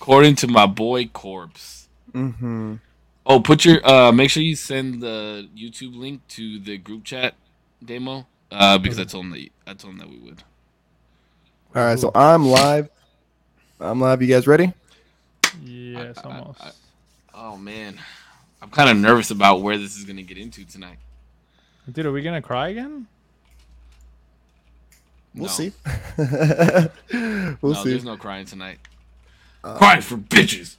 According to my boy Corpse. Mm-hmm. Oh, put your uh make sure you send the YouTube link to the group chat Damo. Uh because I told him that I told him that we would. All right, so I'm live. I'm live. You guys ready? Yes, I- I- almost. I- Oh man. I'm kind of nervous about where this is gonna get into tonight. Dude, are we gonna cry again? We'll No. see. we'll no, see. there's no crying tonight. Crying for bitches.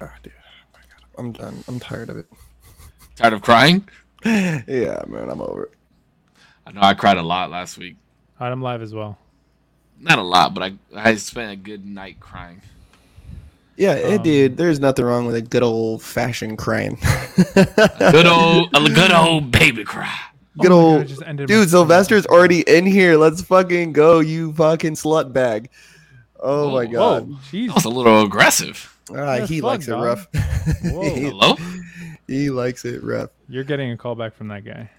Ah, dude, oh. I'm done. I'm tired of it. Tired of crying? Yeah, man, I'm over it. I know I cried a lot last week. Alright, I'm live as well. Not a lot, but I I spent a good night crying. Yeah, hey, Um, dude, there's nothing wrong with a good old fashioned crying. Good old a good old baby cry. good Oh my God, old I just ended my- dude. Sylvester's already in here. Let's fucking go, you fucking slut bag. Oh my Oh, god, Whoa, That was a little aggressive. ah, he fun, likes it dog. rough. Whoa. he, Hello? he likes it rough. You're getting a call back from that guy.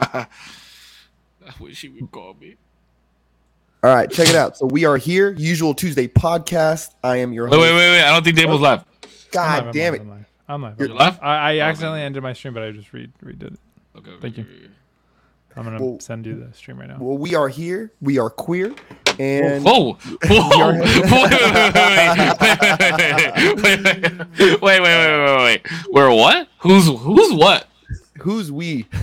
I wish he would call me. All right, check it out. So we are here, usual Tuesday podcast. I am your Wait, host. wait, wait, wait. I don't think Dable's live. I'm God live, I'm damn live, it! I'm live. I'm live. You're I'm live? I, I Oh, accidentally okay. ended my stream, but I just re- redid it. Okay, okay, Thank you. okay, okay. I'm gonna Well- send you the stream right now. Well, we are here. We are queer, and Whoa! Whoa! Wait, wait, wait, wait, wait, wait, wait, wait, wait, wait, wait. We're what? Who's who's what? who's we?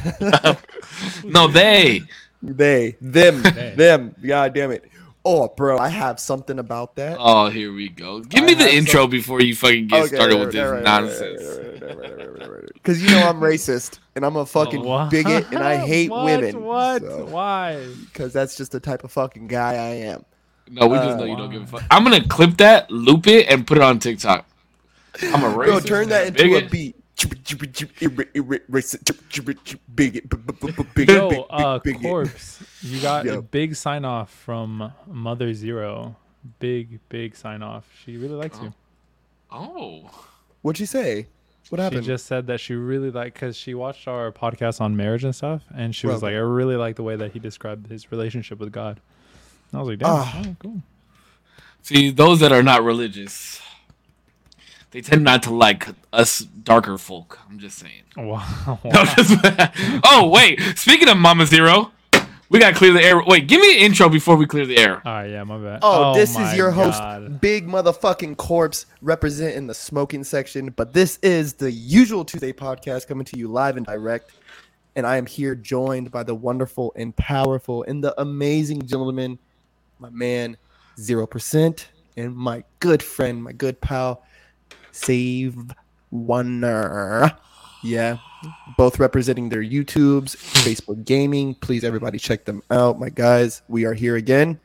No, they. They, them, They. them. God damn it! Oh, bro, I have something about that. Oh, here we go. Give me the intro before you fucking get started with this nonsense. Because you know I'm racist and I'm a fucking What? bigot and I hate what? women. What? so- Why? Because that's just the type of fucking guy I am. No, we just Uh, know you don't give a fuck. I'm gonna clip that, loop it, and put it on TikTok. I'm a racist. Bro, turn that into a beat. Bigot, Yo, uh, corpse. You got a big sign off from Mother Zero. Big, big sign off. She really likes you. Oh, What'd she say? What happened She just said that she really liked because she watched our podcast on marriage and stuff, and she was Bro. like, "I really like the way that he described his relationship with God." And I was like, "Damn, Ah. oh, cool." see, those that are not religious, they tend not to like us darker folk. I'm just saying. Wow. No, just- oh wait, speaking of Mama Zero, we gotta clear the air. Wait, give me an intro before we clear the air. All right, yeah, my bad. Oh, oh this is your host, God. Big Motherfucking Corpse, representing the smoking section. But this is the usual Tuesday podcast coming to you live and direct. And I am here joined by the wonderful and powerful and the amazing gentleman, my man, 0%, and my good friend, my good pal, Save Wonder. Yeah, both representing their YouTubes, Facebook Gaming. Please, everybody, check them out. My guys, we are here again.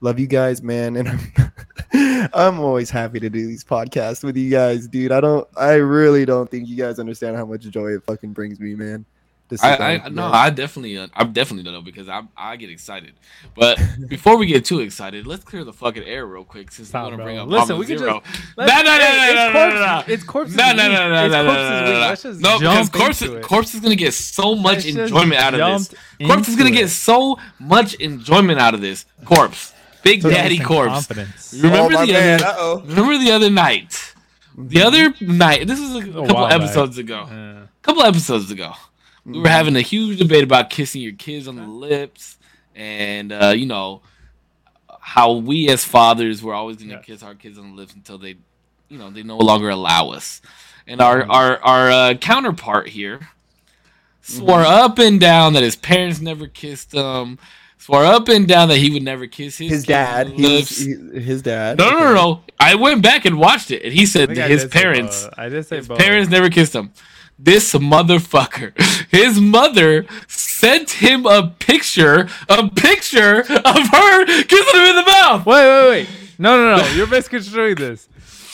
Love you guys, man, and I'm, I'm always happy to do these podcasts with you guys, dude. I don't, I really don't think you guys understand how much joy it fucking brings me, man. To sit I, I no. I definitely, uh, I definitely don't know because I, I get excited. But before we get too excited, let's clear the fucking air real quick since Stop, we want to bring up Listen, Mama we can Zero. just- No, let's- no, no, hey, no, it's no, no, Corpse- no, no. it's Corpse's No, no, week. no, no, It's no, no, Corpse's no, week. no, no. Let's just No, because jump Corpse, into it. Corpse is gonna get so much Let's just enjoyment out of this. jump Corpse is gonna into get it. so much enjoyment out of this. Corpse, Big So- Daddy Some Corpse. Confidence. Remember oh, my the man. other? Uh-oh. Remember the other night? The other night. This is a A couple while back. episodes ago. Yeah. couple episodes ago, we were having a huge debate about kissing your kids on the lips, and uh, you know how we as fathers were always going to Yes. kiss our kids on the lips until they, you know, they no longer allow us. And our our our uh, counterpart here swore up and down that his parents never kissed him. Swore up and down that he would never kiss his His dad, the he was, he- his dad. no, no, no, no. I went back and watched it, and he I said think I his did say parents. both. I did say His both. parents never kissed him. This motherfucker. His mother sent him a picture, a picture of her kissing him in the mouth. Wait, wait, wait. No, no, no. You're misconstruing this.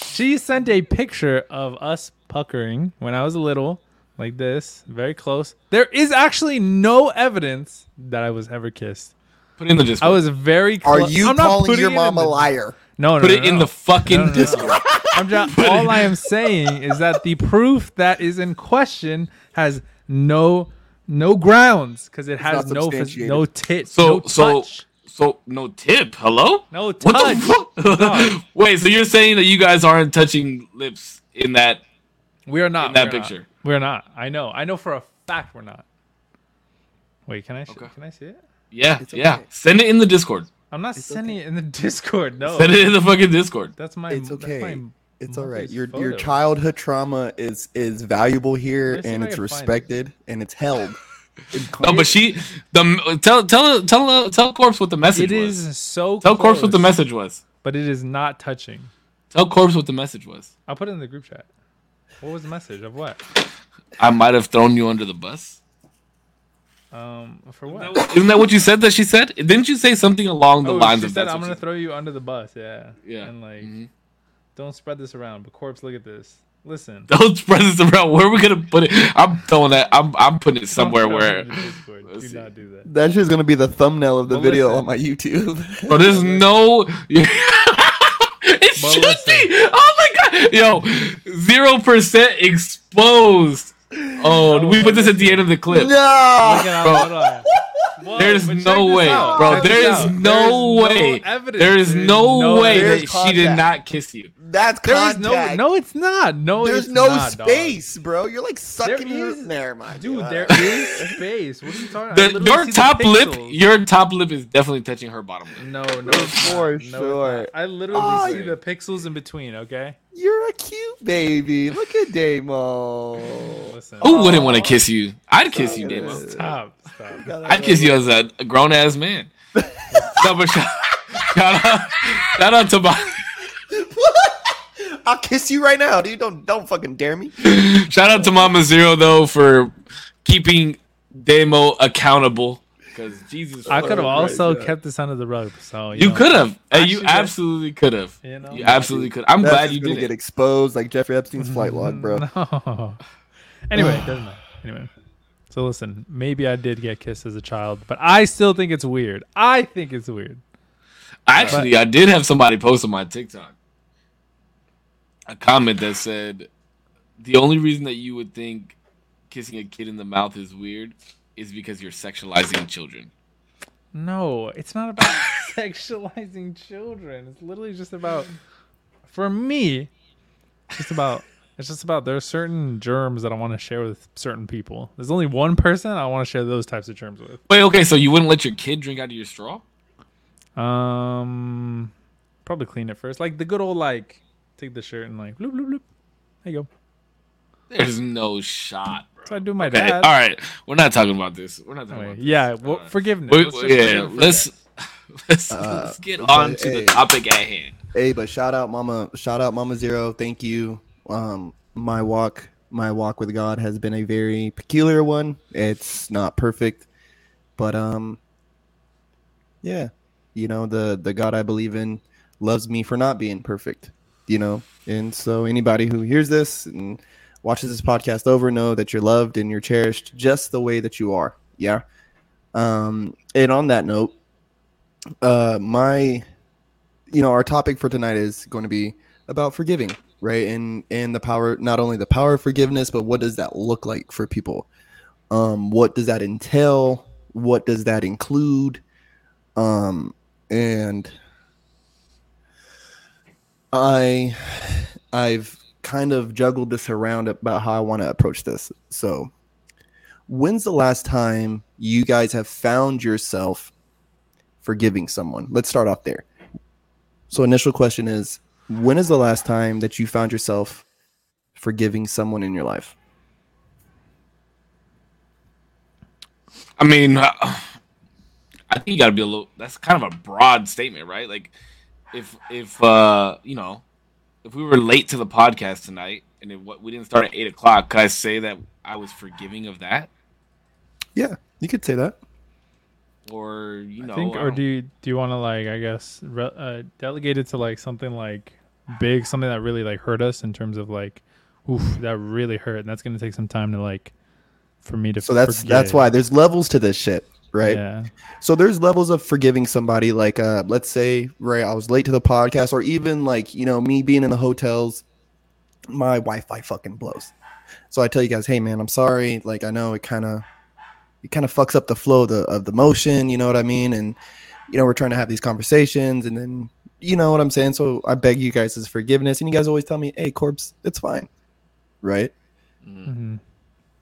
She sent a picture of us puckering when I was little, like this, very close. There is actually no evidence that I was ever kissed. Put it in the Discord. I was very Are you I'm calling putting your mom a liar? No, no, Put no, it in no. the fucking No, no, no, no. Discord. I'm just, all I am saying is that the proof that is in question has no no grounds because it has no phys- no tits, So no so touch. So no tip. Hello. No What touch. the fuck? No. Wait, so you're saying that you guys aren't touching lips in that We are not in that we're not. picture? We're not. I know. I know for a fact we're not. Wait, can I sh- Okay. can I see it? Yeah, It's yeah. Send it in the Discord. I'm not It's sending it in the Discord. No. Send it in the fucking Discord. That's my. It's that's okay. my- It's all right. mother's Your your childhood trauma is is valuable here, Let and it's can find it. respected, and it's held. No, but she the tell tell tell uh, tell corpse what the message It was. is so. Tell corpse what the message was. But it is not touching. Tell corpse what the message was. I'll put it in the group chat. What was the message of what? I might have thrown you under the bus. Um, for what? Isn't that what you said that she said? Didn't you say something along the oh, lines she of said, that's "I'm gonna she- throw you under the bus." Yeah. Yeah. And like, Mhm. Don't spread this around. But corpse, look at this. Listen. Don't spread this around. Where are we gonna put it? I'm throwing that. I'm I'm putting it somewhere Don't throw it where. Discord. Do see. not do that. That's just gonna be the thumbnail of the Well, video listen. on my YouTube. Bro, there's no. it But should listen. be. Oh my god, yo, zero percent exposed. Oh, No, we put this at the end of the clip. Look no. At Bro. how- hold on. Whoa, There's no way, out. bro. Check There this is no There's way. There is no way There's that she did not kiss you. That's There's contact. no. No, it's not. No, There's it's no not, dog. space, bro. You're like sucking There her. is- Never. Dude, Uh, there is space. What are you talking about? I The, literally your top lip, pixels. your top lip is definitely touching her bottom lip. No, no, For. No, sure. it's. I literally Oh, see yeah. the pixels in between. Okay. You're a cute baby. Look at Damo. Listen. Who wouldn't want to kiss you? I'd kiss you, Stop Damo. it. Stop. Stop. I'd kiss you as a, a grown ass man. no, but shout, shout out, shout out to my, I'll kiss you right now, dude. Don't don't fucking dare me. shout out to Mama Zero though for keeping Damo accountable. Because Jesus, I could have also Christ, yeah. kept this under the rug. So you know. could have, Hey, you absolutely could have. You know? You absolutely could. I'm glad you didn't get exposed like Jeffrey Epstein's flight log, bro. No. Anyway, doesn't matter. Anyway. So listen, maybe I did get kissed as a child, but I still think it's weird. I think it's weird. Actually, I did have somebody post on my TikTok a comment that said the only reason that you would think kissing a kid in the mouth is weird is because you're sexualizing children. No, it's not about sexualizing children. It's literally just about for me, it's just about it's just about there are certain germs that I want to share with certain people. There's only one person I want to share those types of germs with. Wait, okay, so you wouldn't let your kid drink out of your straw? Um probably clean it first. Like the good old like take the shirt and like bloop bloop bloop. There you go. There's no shot, bro. That's what I do my Okay, dad. all right, we're not talking about this. We're not talking Anyway, about this. yeah, well, Uh, forgiveness. we- Let's yeah, forgive- let's let's, Uh, let's get but, on to hey. the topic at hand. Hey, but shout out Mama, shout out Mama Zero. Thank you. Um, my walk, my walk with God has been a very peculiar one. It's not perfect, but um, yeah, you know the the God I believe in loves me for not being perfect. You know, and so anybody who hears this and watches this podcast over know that you're loved and you're cherished just the way that you are. Yeah. Um, and on that note, uh, my you know our topic for tonight is going to be about forgiving right? And and the power not only the power of forgiveness but what does that look like for people? Um what does that entail? What does that include? Um and i i've kind of juggled this around about how i want to approach this. So when's the last time you guys have found yourself forgiving someone? Let's start off there. So initial question is when is the last time that you found yourself forgiving someone in your life? I mean, uh, I think you got to be a little. That's kind of a broad statement, right? Like, if if uh you know, if we were late to the podcast tonight and it, what we didn't start at eight o'clock, could I say that I was forgiving of that, Yeah, you could say that. Or you know, I think, I or don't- you do you want to like I guess re- uh, delegate it to like something like big, something that really like hurt us in terms of like, oof, that really hurt, and that's gonna take some time to like for me to. So that's that's why there's levels to this shit, right? Yeah. So there's levels of forgiving somebody. Like, uh, let's say, right, I was late to the podcast, or even like, you know, me being in the hotels, my Wi-Fi fucking blows. So I tell you guys, hey man, I'm sorry. Like, I know it kind of, it kind of fucks up the flow of the of the motion. You know what I mean? And you know, we're trying to have these conversations and then you know what I'm saying? So I beg you guys' forgiveness. And you guys always tell me, hey, corpse, it's fine. Right? Mm. Mhm.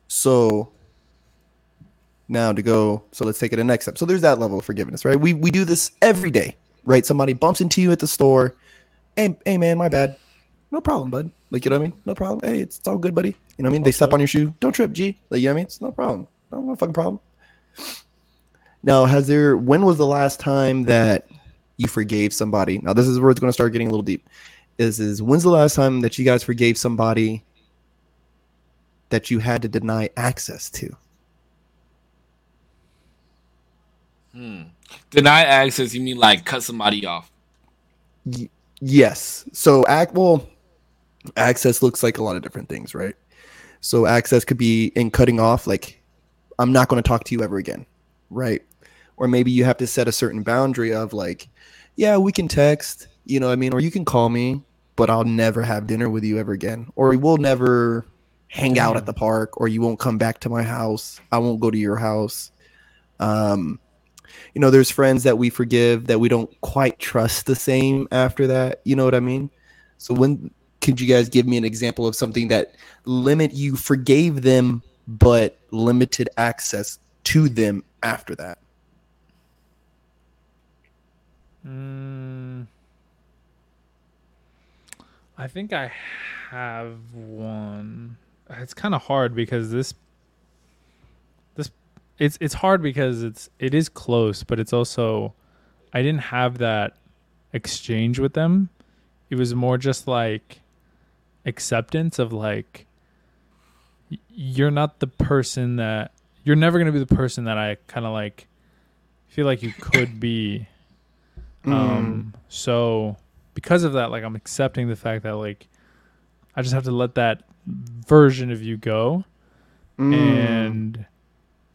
So now to go, so let's take it a next step. So there's that level of forgiveness, right? We we do this every day, right? Somebody bumps into you at the store. Hey, hey man, my bad. No problem, bud. Like you know what I mean? No problem. Hey, it's, it's all good, buddy. You know what I mean? They step on your shoe. Don't trip, G. Like you know what I mean? It's no problem. No, no fucking problem. Now, has there when was the last time that you forgave somebody? Now this is where it's gonna start getting a little deep. Is is when's the last time that you guys forgave somebody that you had to deny access to? Hmm. Deny access, you mean like cut somebody off? Y- yes. So act well access looks like a lot of different things, right? So access could be in cutting off like I'm not going to talk to you ever again, right? Or maybe you have to set a certain boundary of like yeah, we can text, you know what I mean, or you can call me, but I'll never have dinner with you ever again. Or we'll never hang out at the park or you won't come back to my house. I won't go to your house. Um you know, there's friends that we forgive that we don't quite trust the same after that. You know what I mean? So when could you guys give me an example of something that limit you forgave them but limited access to them after that? Mm, I think I have one. It's kind of hard because this this it's it's hard because it's it is close, but it's also I didn't have that exchange with them. It was more just like acceptance of like you're not the person that you're never going to be the person that I kind of like feel like you could be. Um so because of that like i'm accepting the fact that like i just have to let that version of you go. Mm. and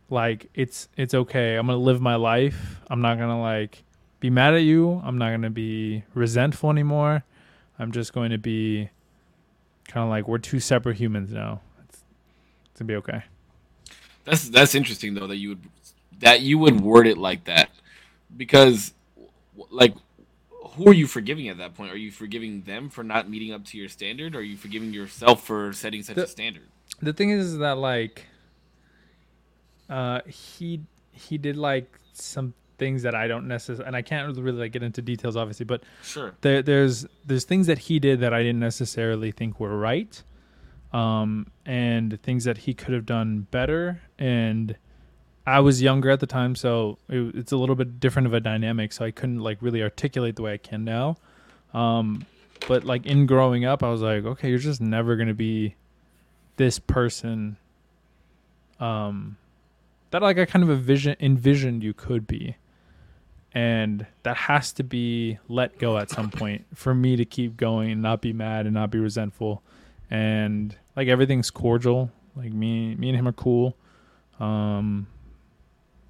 like it's it's okay. I'm gonna live my life. I'm not gonna like be mad at you. I'm not gonna be resentful anymore. I'm just going to be kind of like we're two separate humans now gonna be okay That's that's interesting though that you would that you would word it like that because like who are you forgiving at that point? Are you forgiving them for not meeting up to your standard? Or are you forgiving yourself for setting such The- a standard? the thing is that like uh he he did like some things that I don't necessarily and I can't really like get into details obviously but Sure. there there's there's things that he did that I didn't necessarily think were right um and things that he could have done better. And I was younger at the time so it, it's a little bit different of a dynamic so I couldn't like really articulate the way I can now. Um but like in growing up I was like okay you're just never to be this person um that like I kind of envision envisioned you could be. And that has to be let go at some point for me to keep going and not be mad and not be resentful and like everything's cordial like me me and him are cool um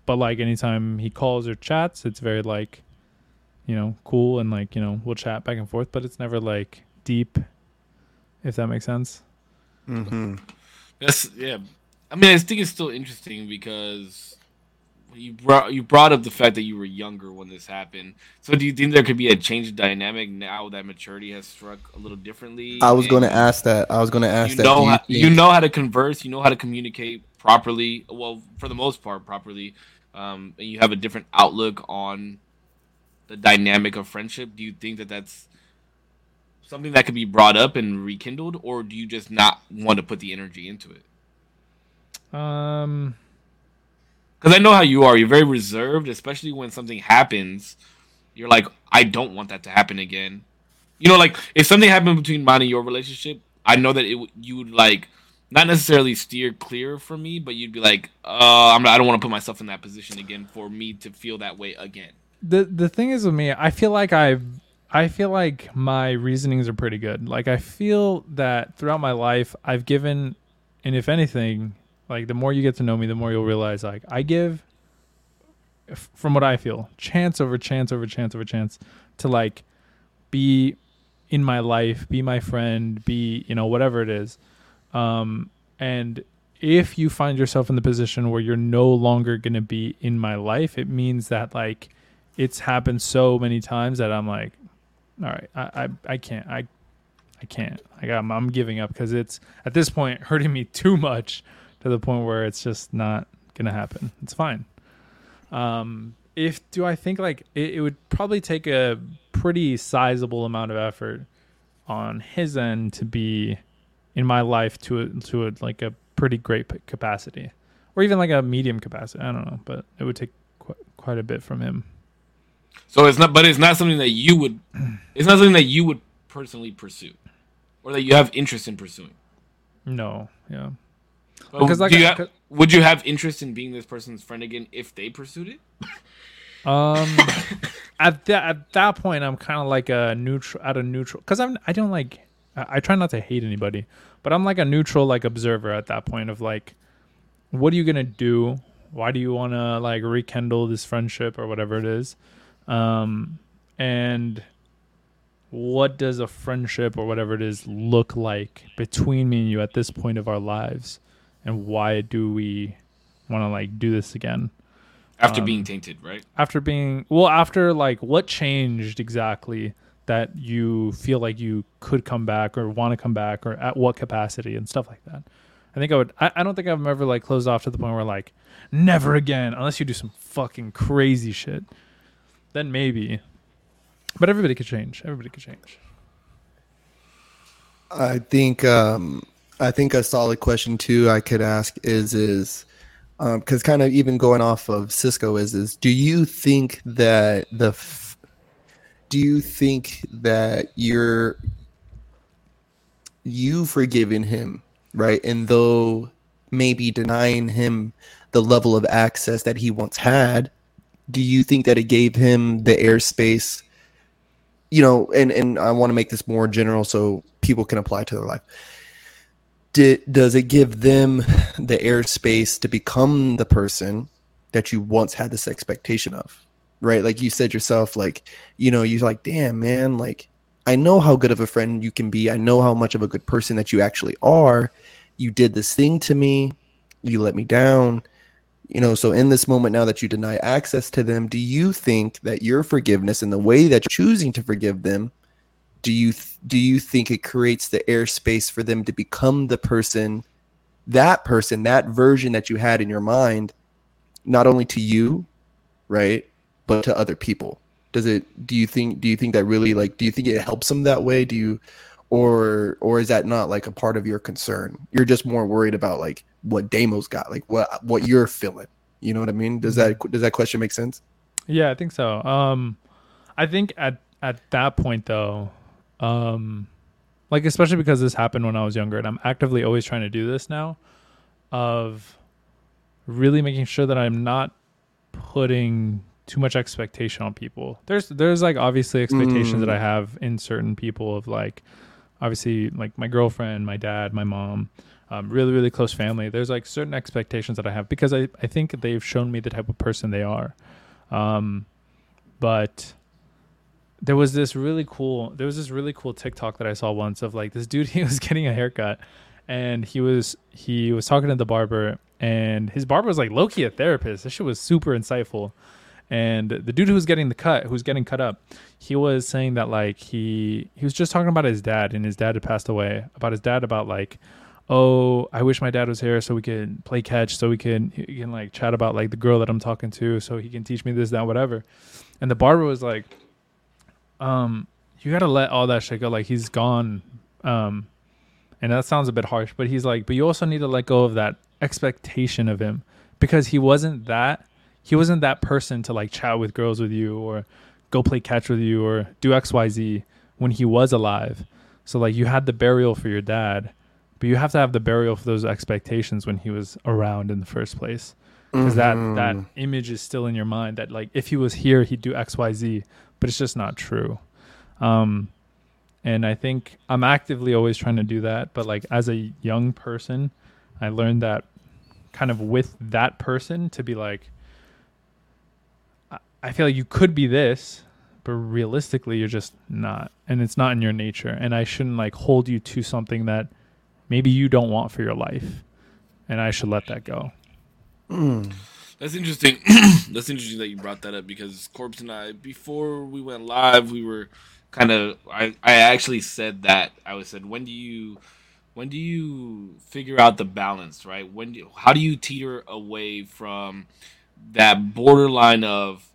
but like anytime he calls or chats it's very like you know cool and like you know we'll chat back and forth but it's never like deep if that makes sense Mm-hmm. That's yeah. I mean, I think it's still interesting because you brought you brought up the fact that you were younger when this happened. So, do you think there could be a change of dynamic now that maturity has struck a little differently? I was going to ask that. I was going to ask You that. know, Do you how, think- you know how to converse. You know how to communicate properly. Well, for the most part, properly. Um, and you have a different outlook on the dynamic of friendship. Do you think that that's something that could be brought up and rekindled, or do you just not want to put the energy into it? um Because I know how you are. You're very reserved, especially when something happens. You're like, I don't want that to happen again. You know, like if something happened between mine and your relationship, I know that it you would like not necessarily steer clear from me, but you'd be like, uh, I'm I don't want to put myself in that position again for me to feel that way again. the the thing is with me i feel like i've i feel like my reasonings are pretty good like i feel that throughout my life i've given and if anything like the more you get to know me the more you'll realize like i give from what i feel chance over chance over chance over chance to like be in my life be my friend be you know whatever it is um and if you find yourself in the position where you're no longer going to be in my life it means that like it's happened so many times that I'm like, all right, I I, I can't I I can't. I I'm, I'm giving up because it's at this point hurting me too much to the point where it's just not gonna happen. It's fine. Um, if do I think like it, it would probably take a pretty sizable amount of effort on his end to be in my life to a, to a, like a pretty great capacity, or even like a medium capacity. I don't know, but it would take qu- quite a bit from him. So it's not, but it's not something that you would. It's not something that you would personally pursue, or that you have interest in pursuing. No, yeah. But Because, like, do you I- ha- would you have interest in being this person's friend again if they pursued it? Um, at that at that point, I'm kind of like a neutral at a neutral because I'm I don't like I, I try not to hate anybody, but I'm like a neutral like observer at that point of like, what are you gonna do? Why do you want to like rekindle this friendship or whatever it is? Um, and what does a friendship or whatever it is look like between me and you at this point of our lives, and why do we want to like do this again? After Um, being tainted, right? after being well after like what changed exactly that you feel like you could come back or want to come back or at what capacity and stuff like that i think i would I, I don't think i've ever like closed off to the point where like never again unless you do some fucking crazy shit then maybe but everybody could change everybody could change I think um, I think a solid question too I could ask is is um, because kind of even going off of Cisco is is do you think that the f- do you think that you're you forgiving him right? And though maybe denying him the level of access that he once had do you think that it gave him the airspace you know and and i want to make this more general so people can apply to their life Did, does it give them the airspace to become the person that you once had this expectation of right? Like you said yourself like you know you're like damn man like i know how good of a friend you can be. I know how much of a good person that you actually are. You did this thing to me. You let me down. You know so in this moment now that you deny access to them do you think that your forgiveness and the way that you're choosing to forgive them do you th- do you think it creates the airspace for them to become the person that person that version that you had in your mind not only to you right but to other people? Does it do you think do you think that really like do you think it helps them that way? Do you or or is that not like a part of your concern? You're just more worried about like what Damo's got like what what you're feeling. You know what i mean? Does that does that question make sense? Yeah, I think so. Um, I think at at that point though, um, like especially because this happened when I was younger, and I'm actively always trying to do this now, of really making sure that I'm not putting too much expectation on people. There's there's like obviously expectations that I have in certain people of like obviously like my girlfriend, my dad, my mom, um, really really close family. There's like certain expectations that I have because I I think they've shown me the type of person they are. Um, but there was this really cool there was this really cool TikTok that I saw once of like this dude he was getting a haircut and he was he was talking to the barber and his barber was like Loki a therapist. This shit was super insightful. And the dude who was getting the cut, who's getting cut up, he was saying that like he he was just talking about his dad and his dad had passed away. About his dad about like oh, I wish my dad was here so we could play catch, so we can he can like chat about like the girl that I'm talking to, so he can teach me this, that, whatever. And the barber was like, um, you gotta let all that shit go. Like he's gone. Um, and that sounds a bit harsh, but he's like, but you also need to let go of that expectation of him because he wasn't that. He wasn't that person to like chat with girls with you or go play catch with you or do X Y Z when he was alive. So like you had the burial for your dad, but you have to have the burial for those expectations when he was around in the first place because that that image is still in your mind that like if he was here he'd do xyz but it's just not true. Um and i think i'm actively always trying to do that but like as a young person i learned that kind of with that person to be like I- feel like you could be this but realistically you're just not and it's not in your nature and i shouldn't like hold you to something that maybe you don't want for your life and i should let that go That's interesting. That's interesting that you brought that up because Corpse and I, before we went live, we were kind of. I I actually said that I was said, when do you, when do you figure out the balance, right? When do how do you teeter away from that borderline of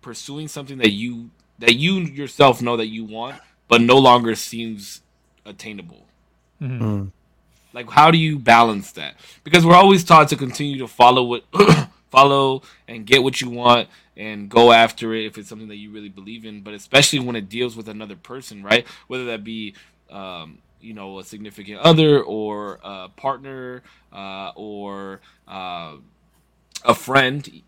pursuing something that you that you yourself know that you want, but no longer seems attainable. Mm. Like, how do you balance that? Because we're always taught to continue to follow what follow and get what you want and go after it if it's something that you really believe in. But especially when it deals with another person, right? Whether that be um, you know a significant other or a partner uh, or uh, a friend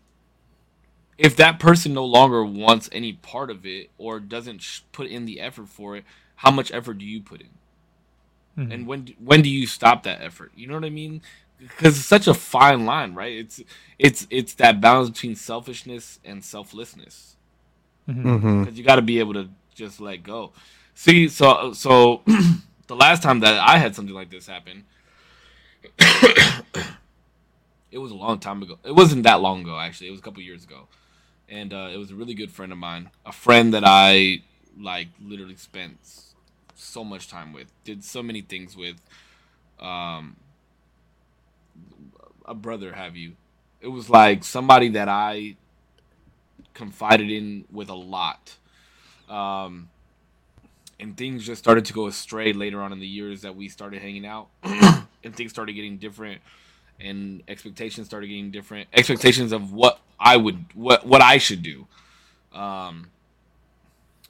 if that person no longer wants any part of it or doesn't sh- put in the effort for it how much effort do you put in Mhm. and when d- when do you stop that effort you know what i mean because it's such a fine line right it's it's it's that balance between selfishness and selflessness Mhm. Mm-hmm. because you got to be able to just let go. See, so so the last time that I had something like this happen, it was a long time ago. It wasn't that long ago, actually. It was a couple years ago, and uh, it was a really good friend of mine, a friend that I like literally spent so much time with, did so many things with, um, a brother, have you? It was like somebody that I confided in with a lot. Um, and things just started to go astray later on in the years that we started hanging out, and things started getting different, and expectations started getting different. Expectations of what I would, what what I should do. Um,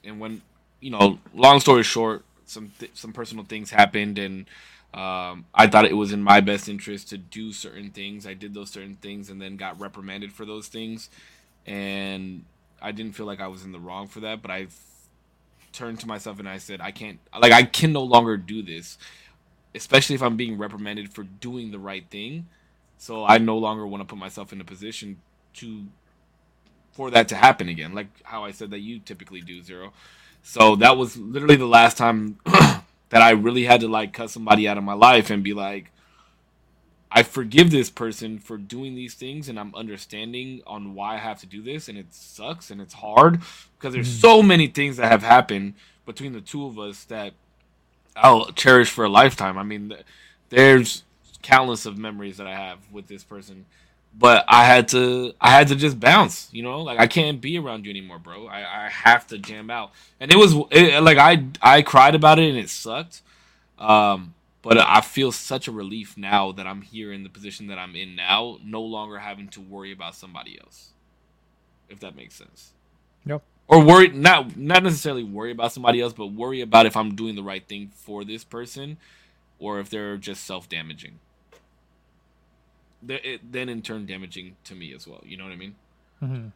and when you know, long story short, some th- some personal things happened, and um, I thought it was in my best interest to do certain things. I did those certain things, and then got reprimanded for those things and I didn't feel like I was in the wrong for that, but I turned to myself and I said, I can't, like, I can no longer do this, especially if I'm being reprimanded for doing the right thing. So I no longer want to put myself in a position to, for that to happen again, like how I said that you typically do, Zero. So that was literally the last time that I really had to, like, cut somebody out of my life and be like, I forgive this person for doing these things, and I'm understanding on why I have to do this, and it sucks and it's hard because there's mm-hmm. so many things that have happened between the two of us that I'll cherish for a lifetime. I mean, th- there's countless of memories that I have with this person, but I had to, I had to just bounce. You know, like I can't be around you anymore, bro. I, I have to jam out, and it was it, like I, I cried about it, and it sucked. Um, but I feel such a relief now that I'm here in the position that I'm in now, no longer having to worry about somebody else. If that makes sense. Yep. Or worry not not necessarily worry about somebody else, but worry about if I'm doing the right thing for this person or if they're just self-damaging. It- Then in turn damaging to me as well. You know what I mean? Mhm.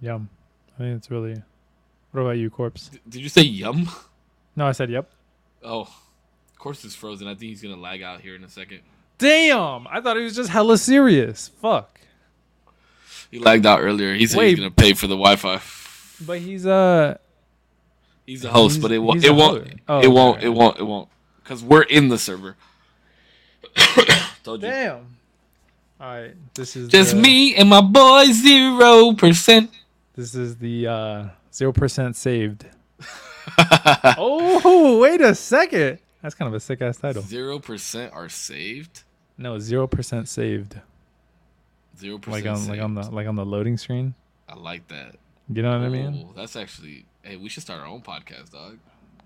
Yum. I think it's really. What about you, corpse? D- did you say yum? No, I said yep. Oh, course is frozen. I think he's gonna lag out here in a second. Damn! I thought he was just hella serious. Fuck. He lagged out earlier. He said Wait. he's gonna pay for the Wi-Fi. But he's uh. He's the host, He's- but it won't. It won't. Oh, it won't. okay. It won't. It won't. Because we're in the server. Told you. Damn. All right. This is Just the- me and my boy zero percent. This is the uh zero percent saved. oh, wait a second. That's kind of a sick ass title. Zero percent are saved. No, zero percent saved. Zero percent. Like on like on the like on the loading screen. I like that. You know what I mean? That's actually. Hey, we should start our own podcast, dog.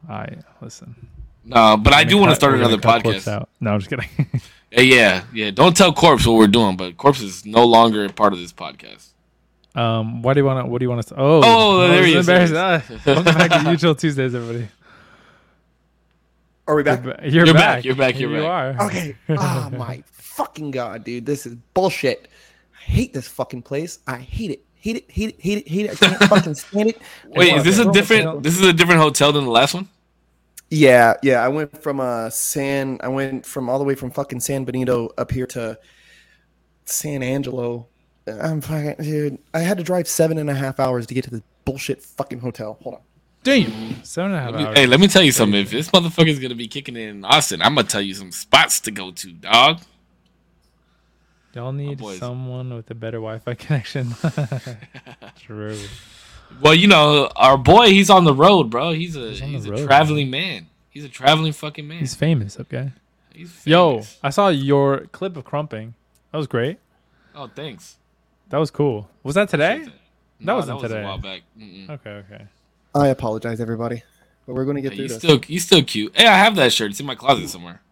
All right, listen. No, but I We're do want to start another podcast. Out. No, I'm just kidding. Yeah, yeah, yeah. Don't tell Corpse what we're doing, but Corpse is no longer a part of this podcast. um, what do you want to? What do you want to? Oh, Oh, there he is, embarrassing. Ah, welcome back to Usual Tuesdays, everybody. Are we back? You're, ba- you're You're back. back, you're back, you're you back. are. Okay. Oh my fucking god, dude. This is bullshit. I hate this fucking place. I hate it. Hate it. Hate it. Hate it. Hate it. I can't fucking stand it. Wait, is this a different? This is a different hotel than the last one. Yeah, yeah. I went from uh San. I went from all the way from fucking San Benito up here to San Angelo. I'm fucking dude. I had to drive seven and a half hours to get to this bullshit fucking hotel. Hold on. Damn. Seven and a half Let me- hours. hey, let me tell you something. If this motherfucker's gonna be kicking it in Austin, I'm gonna tell you some spots to go to, dog. Y'all need boys. someone with a better Wi-Fi connection. True. Well, you know, our boy, he's on the road, bro. He's a He's he's, a road, traveling man. He's a traveling fucking man. He's famous. Okay. He's famous. Yo. I saw your clip of crumping. That was great. Oh, thanks. That was cool. Was that today? Appreciate That That wasn't that was today. a while back. Mm-mm. Okay. Okay. I apologize, everybody, but we're going to get Hey, through you this. still you still cute. Hey, I have that shirt. It's in my closet somewhere.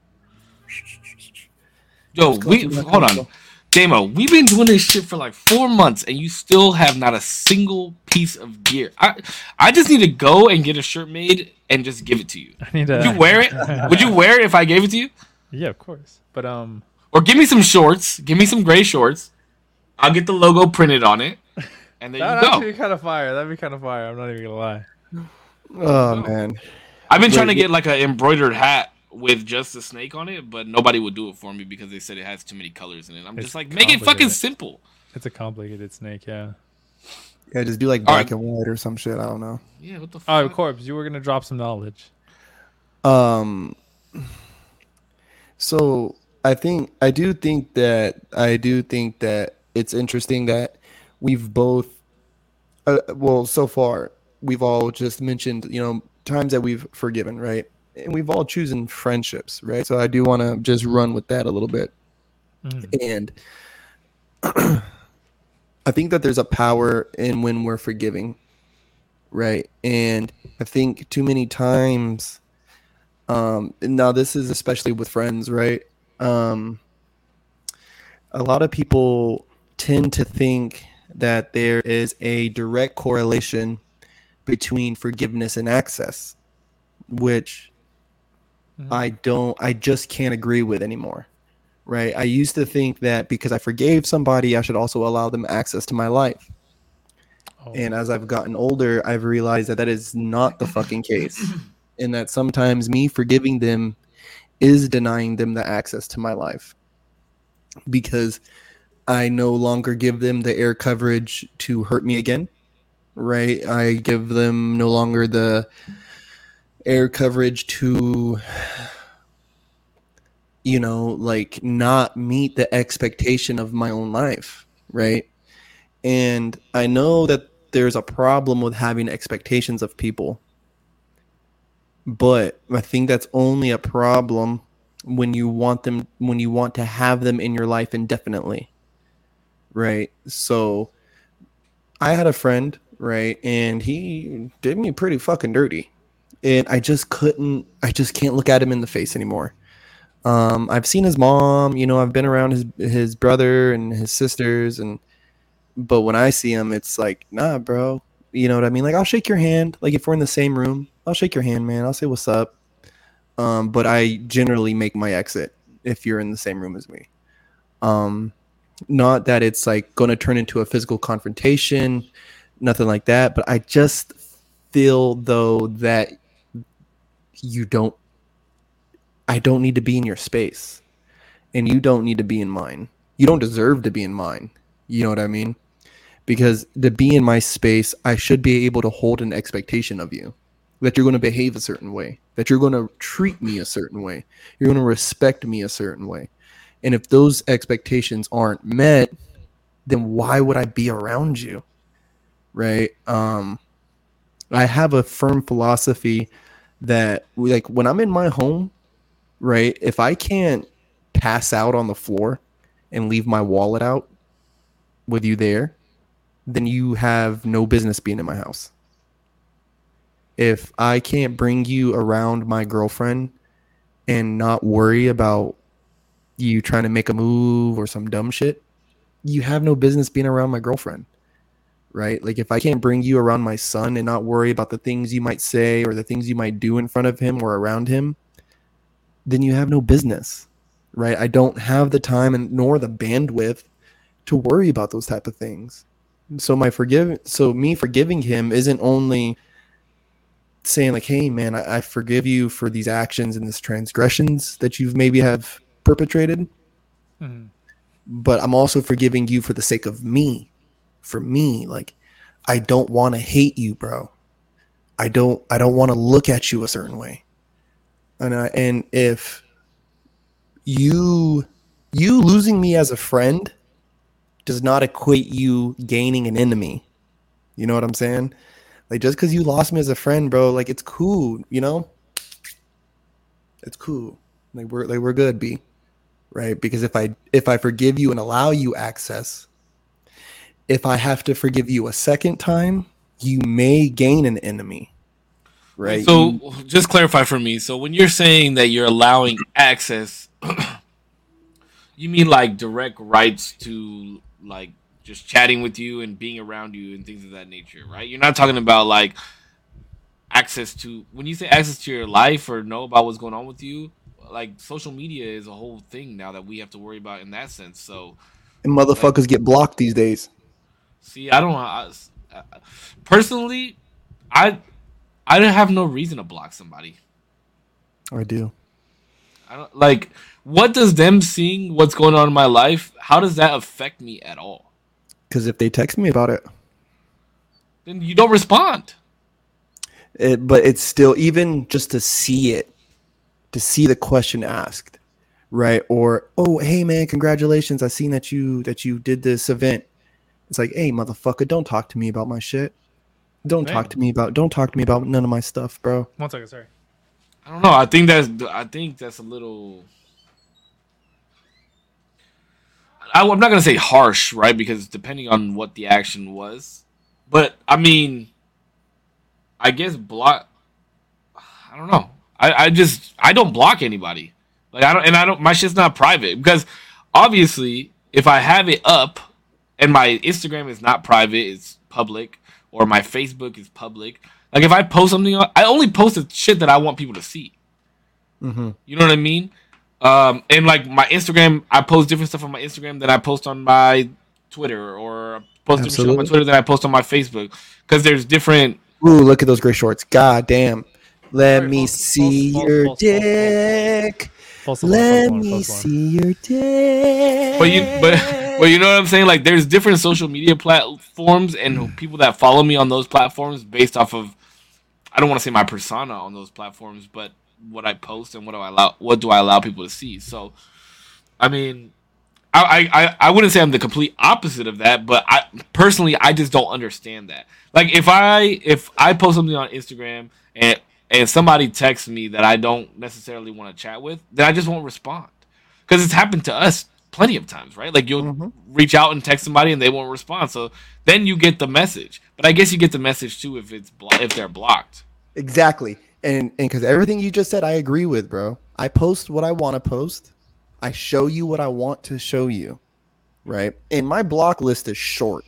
Yo, Let's we hold on, commercial. Damo. We've been doing this shit for like four months, and you still have not a single piece of gear. I I just need to go and get a shirt made and just give it to you. I need to. Would you wear it? Would you wear it if I gave it to you? Yeah, of course. But um, Or give me some shorts. Give me some gray shorts. I'll get the logo printed on it, and there that'd you actually go. be kind of fire. That'd be kind of fire. I'm not even gonna lie. Oh man, I've been trying to get like an embroidered hat with just a snake on it, but nobody would do it for me because they said it has too many colors in it. I'm It's just like, make it fucking simple. It's a complicated snake. Yeah. Yeah, just do like black right. and white or some shit. I don't know. Yeah, what the fuck? All right, corpse. You were gonna drop some knowledge. Um. So I think I do think that I do think that it's interesting that we've both, uh, well, so far we've all just mentioned you know times that we've forgiven, right? And we've all chosen friendships, right? So I do want to just run with that a little bit. Mhm. And I think that there's a power in when we're forgiving, right? And I think too many times, um, now this is especially with friends, right? Um, a lot of people tend to think that there is a direct correlation between forgiveness and access, which Mhm. I don't, I just can't agree with anymore right? I used to think that because I forgave somebody, I should also allow them access to my life. Oh, And as I've gotten older, I've realized that that is not the fucking case. And that sometimes me forgiving them is denying them the access to my life because I no longer give them the air coverage to hurt me again, right? I give them no longer the air coverage to you know, like not meet the expectation of my own life, right? And I know that there's a problem with having expectations of people. But I think that's only a problem when you want them when you want to have them in your life indefinitely. Right? So I had a friend, right? And he did me pretty fucking dirty. And I just couldn't I just can't look at him in the face anymore. Um, I've seen his mom, you know, I've been around his his brother and his sisters and but when I see him it's like, nah, bro. You know what I mean? Like I'll shake your hand. Like if we're in the same room, I'll shake your hand, man. I'll say what's up. Um, but I generally make my exit if you're in the same room as me. Um, not that it's like going to turn into a physical confrontation, nothing like that. But I just feel though that you don't I don't need to be in your space. And you don't need to be in mine. You don't deserve to be in mine. You know what I mean? Because to be in my space, I should be able to hold an expectation of you that you're going to behave a certain way, that you're going to treat me a certain way, you're going to respect me a certain way. And if those expectations aren't met, then why would I be around you? Right? Um I have a firm philosophy that like when I'm in my home, right? If I can't pass out on the floor and leave my wallet out with you there, then you have no business being in my house. If I can't bring you around my girlfriend and not worry about you trying to make a move or some dumb shit, you have no business being around my girlfriend. Right? Like if I can't bring you around my son and not worry about the things you might say or the things you might do in front of him or around him, then you have no business. Right? I don't have the time and nor the bandwidth to worry about those type of things. So my forgive so me forgiving him isn't only saying like, hey man, I, I forgive you for these actions and these transgressions that you've maybe have perpetrated, Mhm. but I'm also forgiving you for the sake of me. For me, like I don't want to hate you, bro. I don't I don't want to look at you a certain way. And I, and if you You losing me as a friend does not equate you gaining an enemy. You know what I'm saying? Like just because you lost me as a friend, bro, like it's cool, you know? It's cool. Like we're like we're good, B. Right? Because if I if I forgive you and allow you access, if I have to forgive you a second time, you may gain an enemy. Right? So mm-hmm. just clarify for me. So when you're saying that you're allowing access, you mean like direct rights to like just chatting with you and being around you and things of that nature, right? You're not talking about like access to when you say access to your life or know about what's going on with you. Like social media is a whole thing now that we have to worry about in that sense. So and motherfuckers get blocked these days. See, I don't. I, I, personally, I I don't have no reason to block somebody. I do. I don't like. What does them seeing what's going on in my life? How does that affect me at all? Because if they text me about it, Then you don't respond. it, but it's still even just to see it, to see the question asked, right? Or oh, hey man, congratulations! I seen that you that you did this event. It's like, hey motherfucker, don't talk to me about my shit. Don't talk to me about don't talk to me about none of my stuff, bro. One second, sorry. I don't know. I think that's. I think that's a little. I, I'm not gonna say harsh, right? Because depending on what the action was, but I mean, I guess block. I don't know. I, I just I don't block anybody. Like I don't, and I don't. My shit's not private because obviously, if I have it up and my Instagram is not private, it's public, or my Facebook is public. Like if I post something, on- I only post the shit that I want people to see. Mm-hmm. You know what I mean? Um, and like my Instagram, I post different stuff on my Instagram than I post on my Twitter, or I post different shit on my Twitter than I post on my Facebook. Because there's different. Ooh, look at those gray shorts. God damn. Let Sorry, me false- see false- your false- false- false- dick. False alarm, Let false alarm, me false alarm. see your dick. But you, but, but you know what I'm saying? Like there's different social media platforms and mm. people that follow me on those platforms based off of. I don't want to say my persona on those platforms, but what I post and what do I allow, what do I allow people to see? So, I mean, I, I, I- I wouldn't say I'm the complete opposite of that, but I personally I just don't understand that. Like if I if I post something on Instagram and and somebody texts me that I don't necessarily want to chat with, then I just won't respond because it's happened to us plenty of times, right? Like you'll Mhm. reach out and text somebody and they won't respond, so then you get the message. But I guess you get the message too if it's blo- if they're blocked. Exactly. And and because everything you just said, I agree with, bro. I post what I want to post. I show you what I want to show you, right? And my block list is short,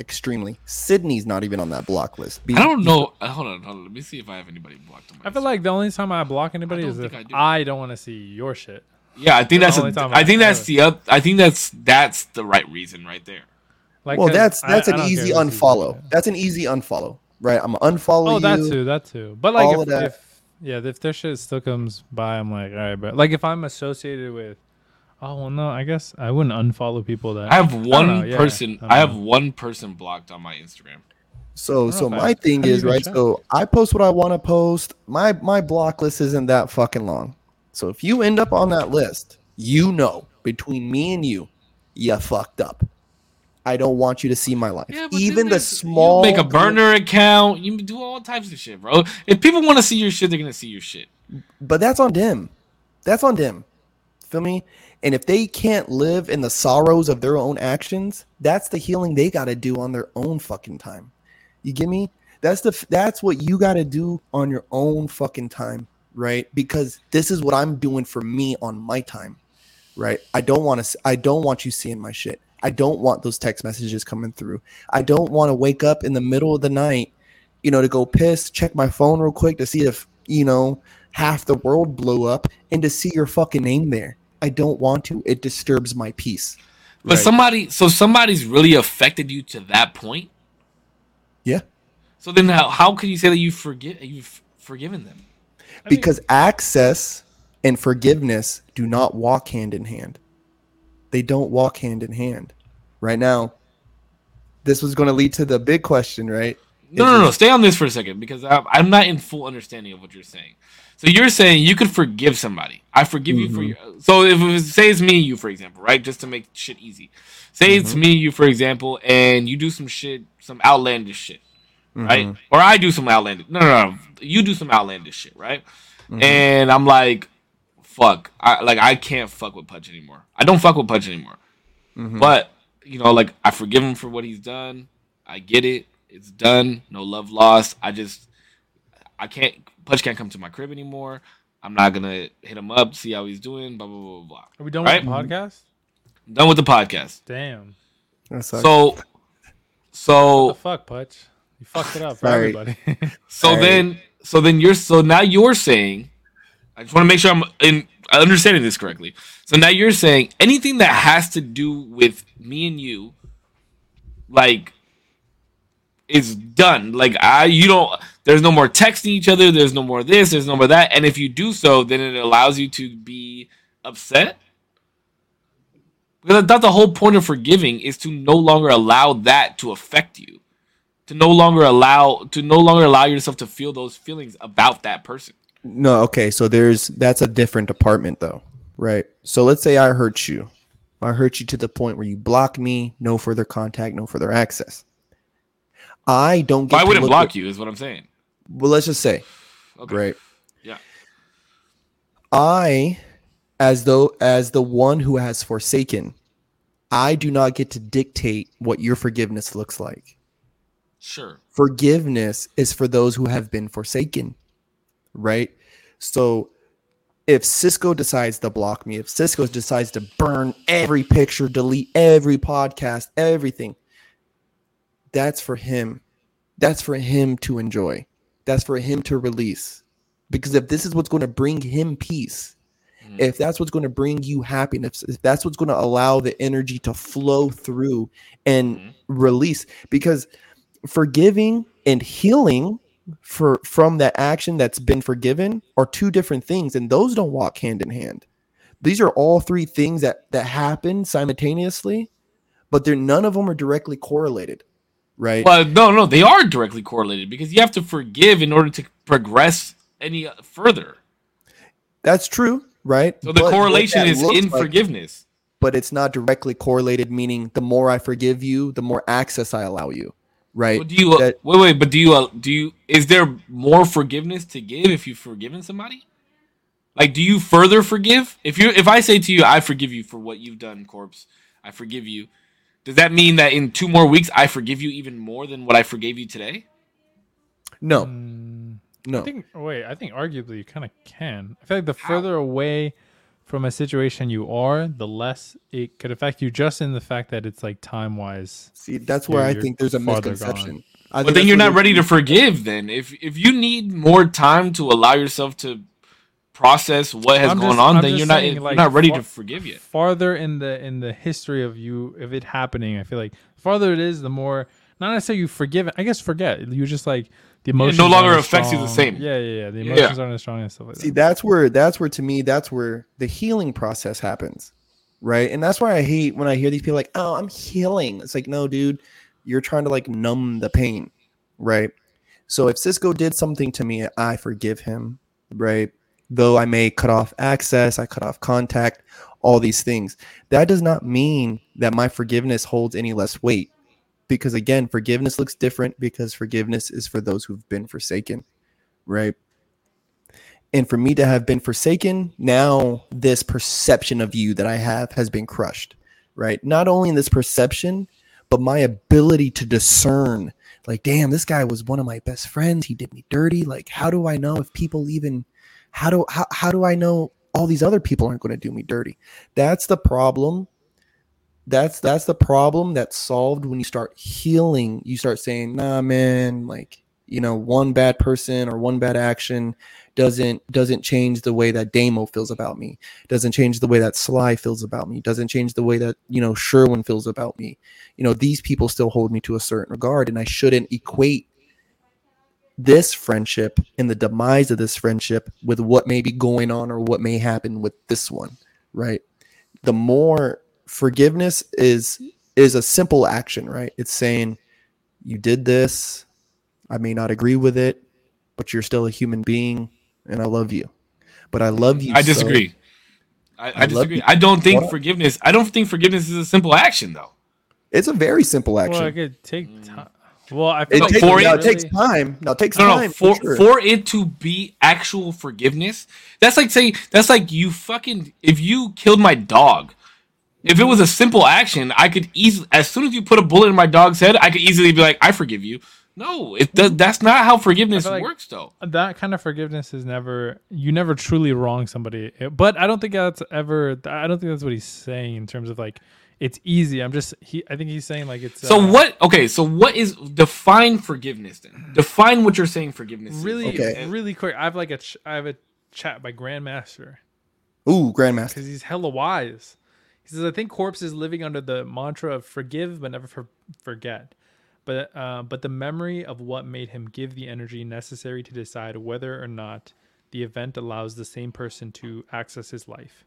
extremely. Sydney's not even on that block list. Be- I don't know. uh, Hold on, hold on. Let me see if I have anybody blocked on my. I feel like the only time I block anybody I is if I do. I don't want to see your shit. Yeah, I think That's that's. the A, time I think that's the. oth- I think that's that's the right reason right there. Like, well, 'cause that's that's I an don't easy unfollow. it. That's an easy unfollow, right? I'm gonna unfollow Oh, you. that too, that too. But like, if, if yeah, if their shit still comes by, I'm like, all right, but like if I'm associated with, oh well, no, I guess I wouldn't unfollow people that I have one know, yeah, person. I I have one person blocked on my Instagram. So so my I- thing how do you is right. check? So I post what I want to post. My my block list isn't that fucking long. So if you end up on that list, you know between me and you, you fucked up. I don't want you to see my life. Yeah, but Even the small You make a group- burner account. You do all types of shit, bro. If people want to see your shit, they're gonna see your shit. but that's on them. That's on them. Feel me? And if they can't live in the sorrows of their own actions, that's the healing they got to do on their own fucking time. You get me? That's the that's what you got to do on your own fucking time, right? Because this is what I'm doing for me on my time, right? I don't want to I don't want you seeing my shit. I don't want those text messages coming through. I don't want to wake up in the middle of the night, you know, to go piss, check my phone real quick to see if, you know, half the world blew up and to see your fucking name there. I don't want to. It disturbs my peace. But Right. somebody, so somebody's really affected you to that point. Yeah. So then, how how can you say that you forget you've forgiven them? I mean, because access and forgiveness do not walk hand in hand. They don't walk hand in hand. Right now, this was going to lead to the big question, right? no, no, no. Stay on this for a second because I'm, I'm not in full understanding of what you're saying. So you're saying you could forgive somebody. I forgive you for Mhm. your. So if it was, say it's me, and you, for example, right? Just to make shit easy. Say it's Mhm. me, you, for example, and you do some shit, some outlandish shit, right? Mhm, Or I do some outlandish. No, no, no. You do some outlandish shit, right? mhm. And I'm like, fuck. I like I can't fuck with Pudge anymore. I don't fuck with Pudge anymore. Mhm. But you know, like I forgive him for what he's done. I get it. It's done. No love lost. I just I can't Pudge can't come to my crib anymore. I'm not gonna hit him up, see how he's doing, blah blah blah blah blah. Are we done Right? with the mm-hmm. podcast? I'm done with the podcast. Damn. That sucks. So What so the fuck, Pudge? You fucked it up for Sorry. everybody. so Alright. then so then you're so now you're saying I just want to make sure I'm in understanding this correctly. So now you're saying anything that has to do with me and you, like, is done. Like I, you don't. There's no more texting each other. There's no more this. There's no more that. And if you do so, then it allows you to be upset. Because I thought the whole point of forgiving is to no longer allow that to affect you, to no longer allow to no longer allow yourself to feel those feelings about that person. No, okay, so there's that's a different department though, right? So let's say I hurt you. I hurt you to the point where you block me, no further contact, no further access. I don't get Why wouldn't block at- you? Is what I'm saying. Well, let's just say, Okay. right? Yeah. I as though as the one who has forsaken, I do not get to dictate what your forgiveness looks like. Sure. forgiveness is for those who have been forsaken right so if cisco decides to block me if cisco decides to burn every picture delete every podcast everything that's for him that's for him to enjoy that's for him to release because if this is what's going to bring him peace Mhm. if that's what's going to bring you happiness if that's what's going to allow the energy to flow through and Mhm. release because forgiving and healing for from that action that's been forgiven are two different things and those don't walk hand in hand these are all three things that that happen simultaneously but they're none of them are directly correlated right Well, no, no, they are directly correlated because you have to forgive in order to progress any further. that's true right So the But correlation is in like- forgiveness. but it's not directly correlated meaning the more i forgive you the more access i allow you right But do you that- wait, wait? But do you do you is there more forgiveness to give if you've forgiven somebody? Like, do you further forgive? If you if I say to you, I forgive you for what you've done, corpse. I forgive you. Does that mean that in two more weeks I forgive you even more than what I forgave you today? no Mm, no I think. Wait, I think arguably you kind of can. I feel like the How? further away from a situation you are, the less it could affect you. Just in the fact that it's like time wise. see that's where i think there's a farther misconception I But think then you're not ready to forgive. Then if if you need more time to allow yourself to process what has I'm gone just- on, I'm then you're not saying, you're not ready far- to forgive yet. Farther in the in the history of you of it happening, I feel like farther it is, the more not necessarily you forgive it. I guess forget. You just like the emotions no longer aren't as affects you the same. Yeah, yeah, yeah. The Yeah. emotions aren't as strong and stuff like See, that. that's where that's where to me that's where the healing process happens, right? And that's why I hate when I hear these people like, "Oh, I'm healing." It's like, no, dude, you're trying to like numb the pain, right? So if Cisco did something to me, I forgive him, right? Though I may cut off access, I cut off contact, all these things. That does not mean that my forgiveness holds any less weight. Because again, forgiveness looks different because forgiveness is for those who've been forsaken, right? and for me to have been forsaken now this perception of you that i have has been crushed right not only in this perception but my ability to discern like damn this guy was one of my best friends he did me dirty like how do i know if people even how do how, how do i know all these other people aren't going to do me dirty that's the problem that's that's the problem that's solved when you start healing you start saying nah man like you know one bad person or one bad action doesn't doesn't change the way that Damo feels about me. Doesn't change the way that Sly feels about me. Doesn't change the way that you know Sherwin feels about me. You know these people still hold me to a certain regard, and I shouldn't equate this friendship and the demise of this friendship with what may be going on or what may happen with this one. Right. The more forgiveness is is a simple action. Right. It's saying you did this. I may not agree with it, but you're still a human being, and I love you. But I love you. I so- disagree. I, I, I disagree. you. I don't think What? forgiveness. I don't think forgiveness is a simple action, though. it's a very simple Well, action. it could take time. Well, I it, like takes, for now, it- it takes time. No, it takes No, no, time. for for, sure. for it to be actual forgiveness, that's like saying that's like you fucking if you killed my dog. If it was a simple action, I could easily as soon as you put a bullet in my dog's head, I could easily be like, I forgive you. No, it does. Mm-hmm. That's not how forgiveness like- works, though. that kind of forgiveness is never you never truly wrong somebody but i don't think that's ever i don't think that's what he's saying in terms of like it's easy i'm just he i think he's saying like it's So uh, what? Okay, so what is define forgiveness then? Define what you're saying forgiveness. is. really Okay. really quick i have like a ch- i have a chat by grandmaster Ooh, grandmaster. because he's hella wise he says i think corpse is living under the mantra of forgive but never for- forget but uh, but the memory of what made him give the energy necessary to decide whether or not the event allows the same person to access his life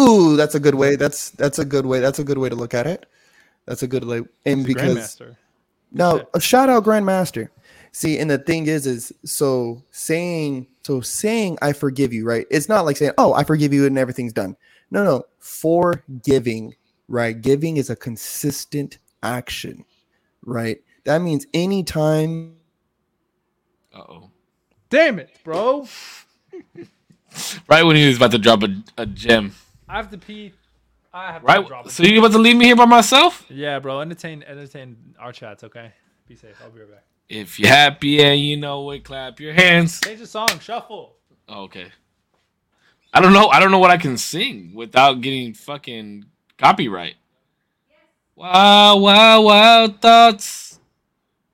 Ooh, that's a good way. That's that's a good way. That's a good way to look at it. That's a good way. And He's because grandmaster No, shit. a shout out Grandmaster. See, and the thing is, is so saying, so saying I forgive you, right? It's not like saying, oh, I forgive you and everything's done. No, no, forgiving, right? Giving is a consistent action, right? That means anytime. Uh oh. Damn it, bro. Right when he was about to drop a, a gem. I have to pee. I have to Right. drop it. So you about to leave me here by myself? Yeah, bro. Entertain, entertain our chats. Okay. Be safe. I'll be right back. If you're happy and you know it, clap your hands. Change the song. Shuffle. Oh, okay. I don't know. I don't know what I can sing without getting fucking copyright. Wow, wow, wow thoughts.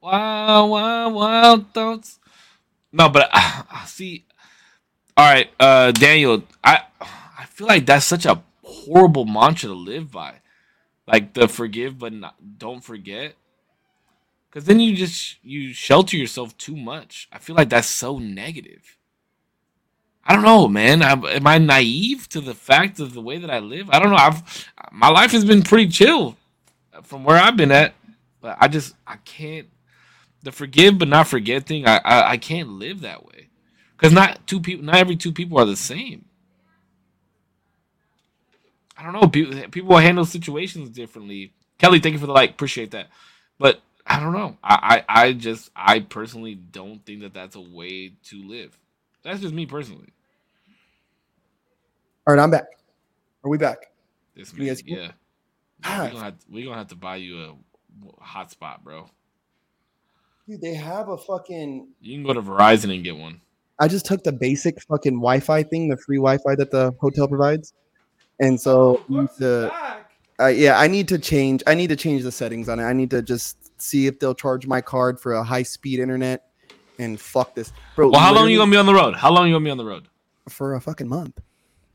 Wow, wow, wow thoughts. No, but uh, see. All right, uh, Daniel. I feel like that's such a horrible mantra to live by, like the forgive but not, don't forget. Because then you just you shelter yourself too much. I feel like that's so negative. I don't know, man. I, am I naive to the fact of the way that I live? I don't know. I've my life has been pretty chill from where I've been at, but I just I can't the forgive but not forget thing. I I, I can't live that way because not two people, not every two people are the same. I don't know. People people handle situations differently. Kelly, thank you for the like. Appreciate that. But I don't know. I, I I just I personally don't think that that's a way to live. That's just me personally. All right, I'm back. Are we back? This man, guys yeah. Ah. We're gonna have gonna have to buy you a hotspot, bro. Dude, they have a fucking. You can go to Verizon and get one. I just took the basic fucking Wi-Fi thing, the free Wi-Fi that the hotel provides, and so the. Uh, yeah, I need to change. I need to change the settings on it. I need to just see if they'll charge my card for a high speed internet. And fuck this, bro. Well, how long are you gonna be on the road? How long are you gonna be on the road? for a fucking month?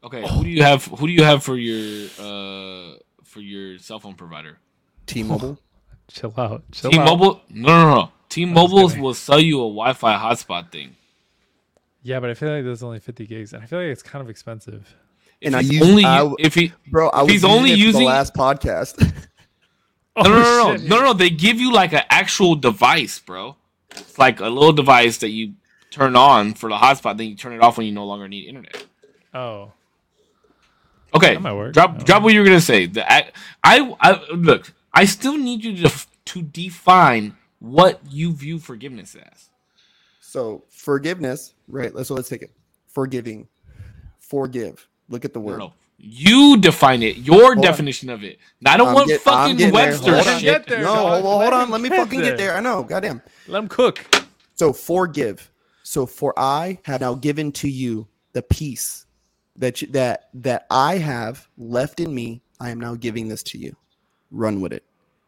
Okay, who do you have? Who do you have for your uh for your cell phone provider? T-Mobile. Chill out. Chill. T-Mobile? No, no, no. T-Mobile will sell you a Wi-Fi hotspot thing. Yeah, but I feel like there's only 50 gigs, and I feel like it's kind of expensive. If And I he's use- only I u- w- if he Bro, I was he's only using, it using- the last podcast. no, no, no, no, Oh, no, no. They give you like an actual device, bro. It's like a little device that you turn on for the hotspot, then you turn it off when you no longer need internet. Oh, Okay, That might work. drop That drop what you were gonna say. The I, I, I look. I still need you to to define what you view forgiveness as. so forgiveness, right? Let's so let's take it. Forgiving, forgive. Look at the No, word. no. You define it. Your on. definition of it. I don't I'm want get- fucking getting there. Webster Hold on. shit. Get there. no, dog. hold, hold Let on. Let me get fucking get there. there. I know. Goddamn. let him cook. So forgive. So for I have now given to you the peace that you, that that I have left in me. I am now giving this to you. Run with it.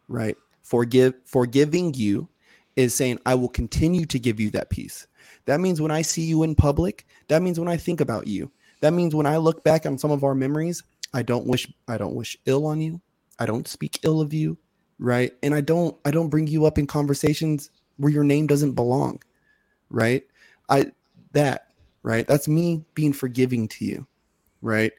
Right? Forgive forgiving you is saying I will continue to give you that peace. That means when I see you in public, that means when I think about you. That means when I look back on some of our memories, I don't wish I don't wish ill on you. I don't speak ill of you, right? And I don't I don't bring you up in conversations where your name doesn't belong right i that right that's me being forgiving to you right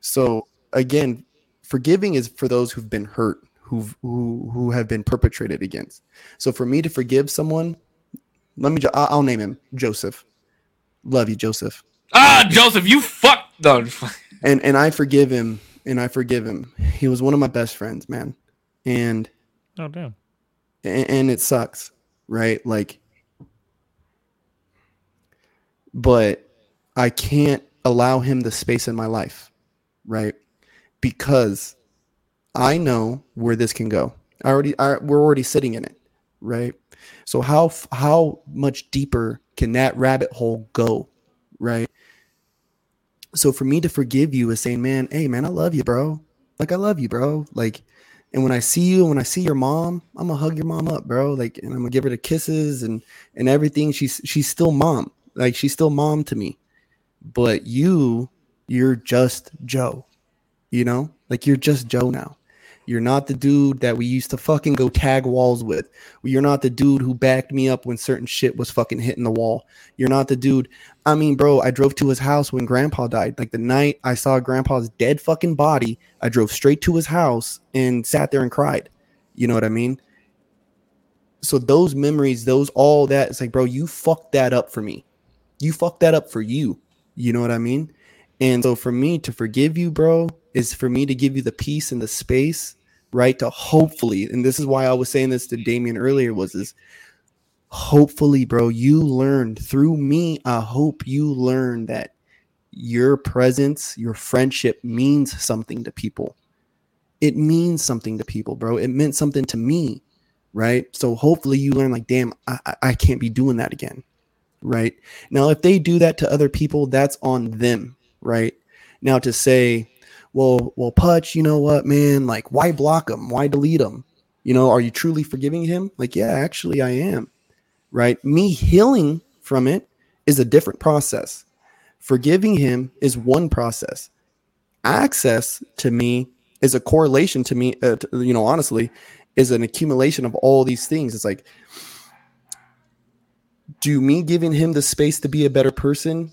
so again forgiving is for those who've been hurt who've who who have been perpetrated against so for me to forgive someone Let me. I'll name him Joseph. Love you, Joseph. Ah, Joseph, you fuck. No, And and I forgive him. And I forgive him. He was one of my best friends, man. And Oh damn. and, and it sucks, right? Like, but I can't allow him the space in my life, right? Because I know where this can go. I already, I, we're already sitting in it, right? So how how much deeper can that rabbit hole go, right? So for me to forgive you is saying, man, hey man, I love you, bro. Like I love you, bro. Like and when I see you, when I see your mom, I'm gonna hug your mom up, bro. Like, and I'm gonna give her the kisses and and everything. She's she's still mom. Like she's still mom to me. But you, you're just Joe. You know, like you're just Joe now. You're not the dude that we used to fucking go tag walls with. You're not the dude who backed me up when certain shit was fucking hitting the wall. You're not the dude. I mean, bro, I drove to his house when grandpa died. Like the night I saw grandpa's dead fucking body, I drove straight to his house and sat there and cried. You know what I mean? So those memories, those all that, it's like, bro, you fucked that up for me. You fucked that up for you. You know what I mean? And so for me to forgive you, bro, is for me to give you the peace and the space, right? To hopefully, and this is why I was saying this to Damien earlier, was this hopefully, bro, you learned through me. I hope you learned that your presence, your friendship means something to people. It means something to people, bro. It meant something to me, right? So hopefully you learn, like, damn, I, I- I can't be doing that again, right? Now, if they do that to other people, that's on them, right? Now to say, well, well, Pudge, you know what, man? Like, why block him? Why delete him? You know, are you truly forgiving him? Like, yeah, actually, I am. Right? Me healing from it is a different process. Forgiving him is one process. Access to me is a correlation to me. Uh, to- you know, honestly, is an accumulation of all these things. It's like, do me giving him the space to be a better person?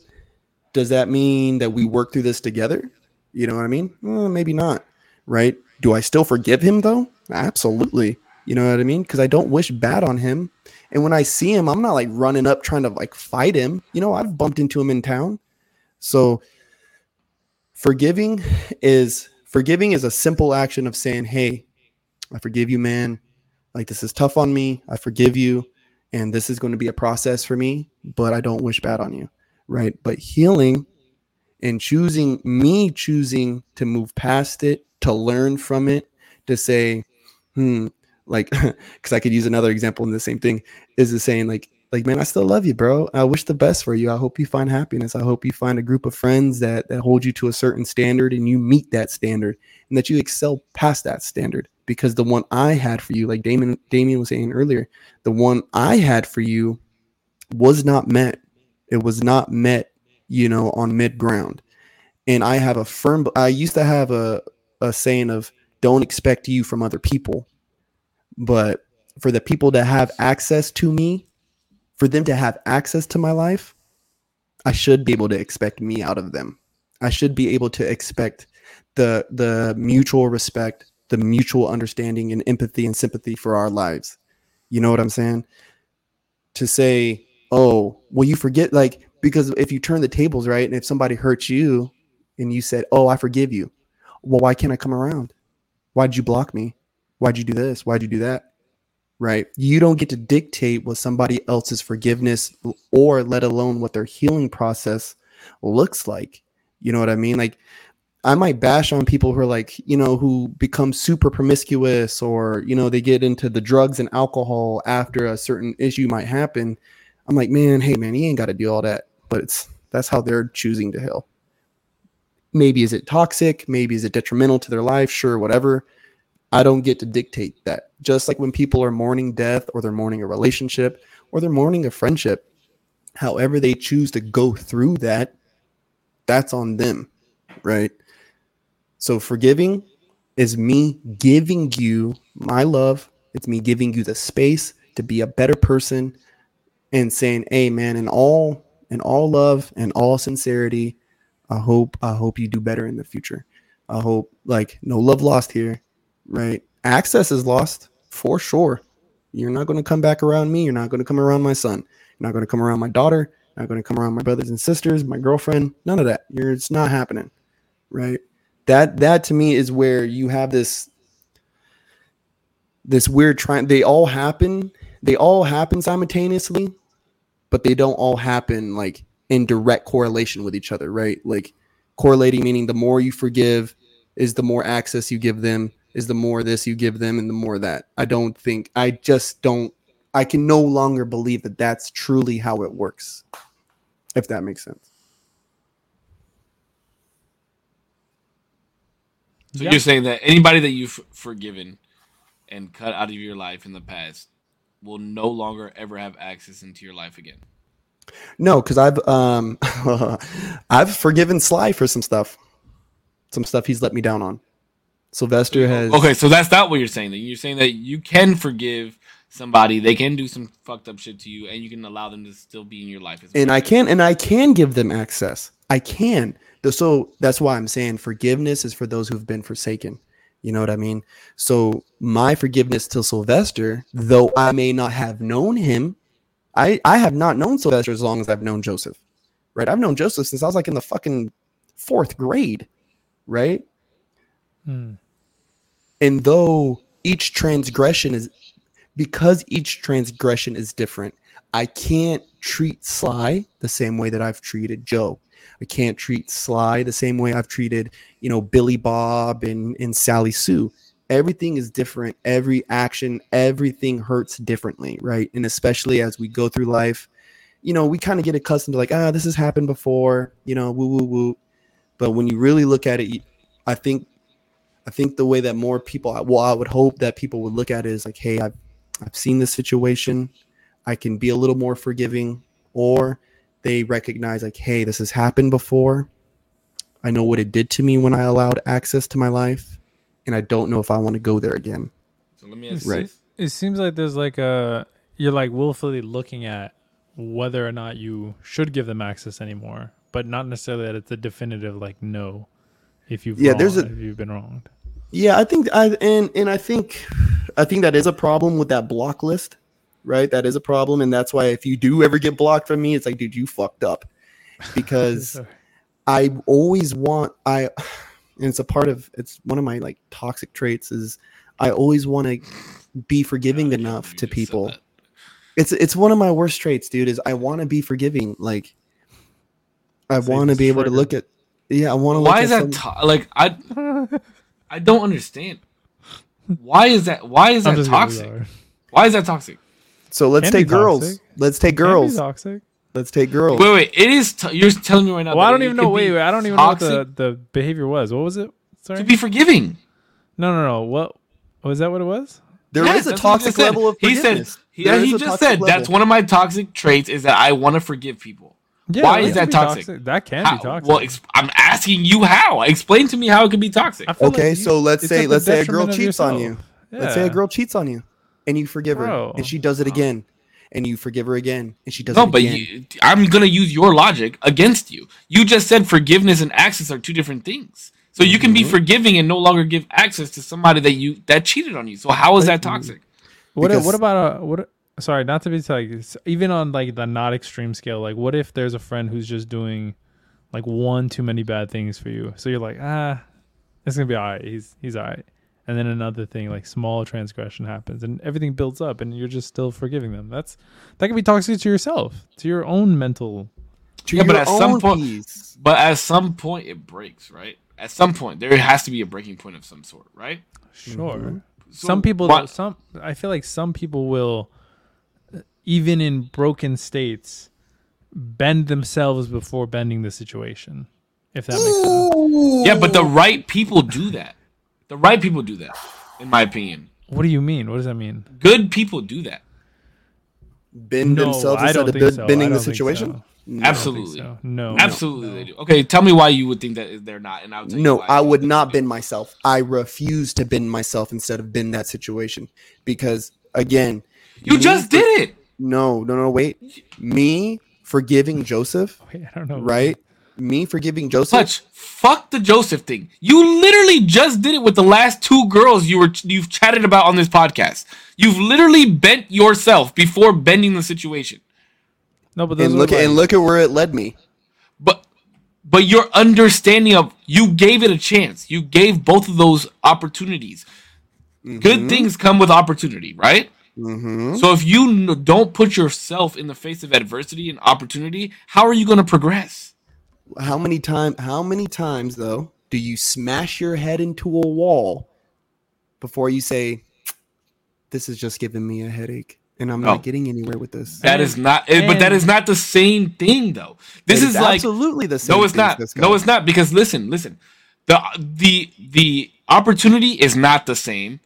Does that mean that we work through this together? You know what I mean? Eh, maybe not. Right? Do I still forgive him though? Absolutely. You know what I mean? Because I don't wish bad on him. And when I see him, I'm not like running up trying to like fight him. You know, I've bumped into him in town. So forgiving is forgiving is a simple action of saying, Hey, I forgive you, man. Like this is tough on me. I forgive you. And this is going to be a process for me, but I don't wish bad on you. Right. But healing and choosing me choosing to move past it, to learn from it, to say, hmm, like, because I could use another example in the same thing, is the saying, like, like, man, I still love you, bro. I wish the best for you. I hope you find happiness. I hope you find a group of friends that that hold you to a certain standard and you meet that standard and that you excel past that standard. Because the one I had for you, like Damien Damien was saying earlier, the one I had for you was not met. It was not met, you know, on mid ground. And I have a firm I used to have a, a saying of don't expect you from other people. But for the people that have access to me, for them to have access to my life, I should be able to expect me out of them. I should be able to expect the the mutual respect, the mutual understanding and empathy and sympathy for our lives. You know what I'm saying? To say, "Oh, well you forget like because if you turn the tables right and if somebody hurts you and you said, "Oh, I forgive you." Well, why can't I come around? Why'd you block me? Why'd you do this? Why'd you do that? right? You don't get to dictate what somebody else's forgiveness or let alone what their healing process looks like. You know what I mean? Like I might bash on people who are like, you know, who become super promiscuous or, you know, they get into the drugs and alcohol after a certain issue might happen. I'm like, man, hey man, you ain't got to do all that. But it's that's how they're choosing to heal. Maybe is it toxic? Maybe is it detrimental to their life? Sure, whatever. I don't get to dictate that. Just like when people are mourning death or they're mourning a relationship or they're mourning a friendship, however they choose to go through that, that's on them, right? So forgiving is me giving you my love. It's me giving you the space to be a better person and saying, "Hey man, in all in all love and all sincerity, I hope I hope you do better in the future. I hope like no love lost here right? Access is lost for sure. You're not going to come back around me. You're not going to come around my son You're not going to come around my daughter. You're not going to come around my brothers and sisters, my girlfriend. None of that. You're, it's not happening, right? That that to me is where you have this this weird trying. They all happen. They all happen simultaneously, but they don't all happen like in direct correlation with each other, right? Like correlating meaning the more you forgive is the more access you give them is the more this you give them and the more that i don't think i just don't i can no longer believe that that's truly how it works if that makes sense So Yeah. you're saying that anybody that you've forgiven and cut out of your life in the past will no longer ever have access into your life again. no because i've um i've forgiven sly for some stuff some stuff he's let me down on sylvester has Okay, so that's not what you're saying. Then you're saying that you can forgive somebody, they can do some fucked up shit to you, and you can allow them to still be in your life. As and. I can and I can give them access. I can. So that's why I'm saying forgiveness is for those who've been forsaken. You know what I mean? So my forgiveness to Sylvester, though I may not have known him, I I have not known Sylvester as long as I've known Joseph. Right? I've known Joseph since I was like in the fucking fourth grade. Right? Hmm. And though each transgression is because each transgression is different, I can't treat Sly the same way that I've treated Joe. I can't treat Sly the same way I've treated, you know, Billy Bob and, and Sally Sue. Everything is different. Every action, everything hurts differently, right? And especially as we go through life, you know, we kind of get accustomed to like, ah, this has happened before, you know, woo woo woo. But when you really look at it, I think I think the way that more people, well, I would hope that people would look at it is like, hey, I've, I've seen this situation. I can be a little more forgiving. Or they recognize, like, hey, this has happened before. I know what it did to me when I allowed access to my life. And I don't know if I want to go there again. so let me ask Right. you. It seems like there's like a you're like willfully looking at whether or not you should give them access anymore, but not necessarily that it's a definitive like no. If you've Yeah, there's a- if you've been wronged. Yeah, I think I and and I think I think that is a problem with that block list, right? That is a problem, and that's why if you do ever get blocked from me, it's like, dude, you fucked up, because I always want I, and it's a part of it's one of my like toxic traits is I always want to be forgiving I can't enough to you just said people. It's it's one of my worst traits, dude. Is I want to be forgiving. Like I want to be able to look at. Yeah, I want to. Why look is at that some- to- like I I don't understand. Why is that why is I'm that toxic? Why is that toxic? So let's Can be take girls. toxic. Let's take Can be girls. toxic. Let's take girls. Wait, wait, it is t- you're telling me right now Well, I don't it even know. be Wait, wait, I don't even know what the, the behavior was. What was it? Sorry. to be forgiving. no, no, no. What oh, was that? What it was? There is Yes, a that's what he toxic just said. level of He forgiveness. said he, There yeah, is he just toxic said that's one of my toxic traits is that I want to forgive people. Yeah, Why is that be toxic? That can How- be toxic. Well, ex- I'm asking you how. Explain to me how it could be toxic. Okay, like you- so let's say let's say a girl detriment of cheats on you. yourself. Let's say a girl cheats on you, and you forgive her, and she does it again, and you forgive her again, and she does No, it again. No, but you, I'm gonna use your logic against you. You just said forgiveness and access are two different things. So you can be Mhm. forgiving and no longer give access to somebody that you that cheated on you. So how is that toxic? What Because- what about a what? Sorry, not to be like even on like the not extreme scale. Like, what if there's a friend who's just doing like one too many bad things for you? So you're like, ah, it's gonna be all right. He's he's all right. And then another thing, like small transgression happens, and everything builds up, and you're just still forgiving them. That's that can be toxic to yourself, to your own mental. to Yeah, but your at some point- peace. But at some point it breaks, right? At some point there has to be a breaking point of some sort, right? Sure. Mhm. So some people, why- though, some I feel like some people will, uh, even in broken states, bend themselves before bending the situation. If that makes sense. Yeah, but the right people do that. The right people do that, in my opinion. What do you mean? What does that mean? Good people do that. bend No, themselves I instead don't of think bend- so. I bending the don't think situation. so. No. I don't think Absolutely. so. No. Absolutely, no. they do. Okay, tell me why you would think that they're not, and I'll tell you No, why I would not they do. bend myself. I refuse to bend myself instead of bend that situation because again, You just for- did it. No, no, no. Wait, me forgiving Joseph, Wait, I don't know. right? Me forgiving Joseph. Hutch, fuck the Joseph thing. You literally just did it with the last two girls you were you've chatted about on this podcast. You've literally bent yourself before bending the situation. No, but And look like, and look at where it led me. But but your understanding of you gave it a chance. You gave both of those opportunities. Good things come with opportunity, right? Mm-hmm. So if you n- don't put yourself in the face of adversity and opportunity, how are you going to progress? How many time? How many times though do you smash your head into a wall before you say, "This is just giving me a headache"? and I'm No. not getting anywhere with this. That is not, eh, but that is not the same thing, though. This It is like absolutely the same. no, it's not. No, it's not because listen, listen. The the the opportunity is not the same.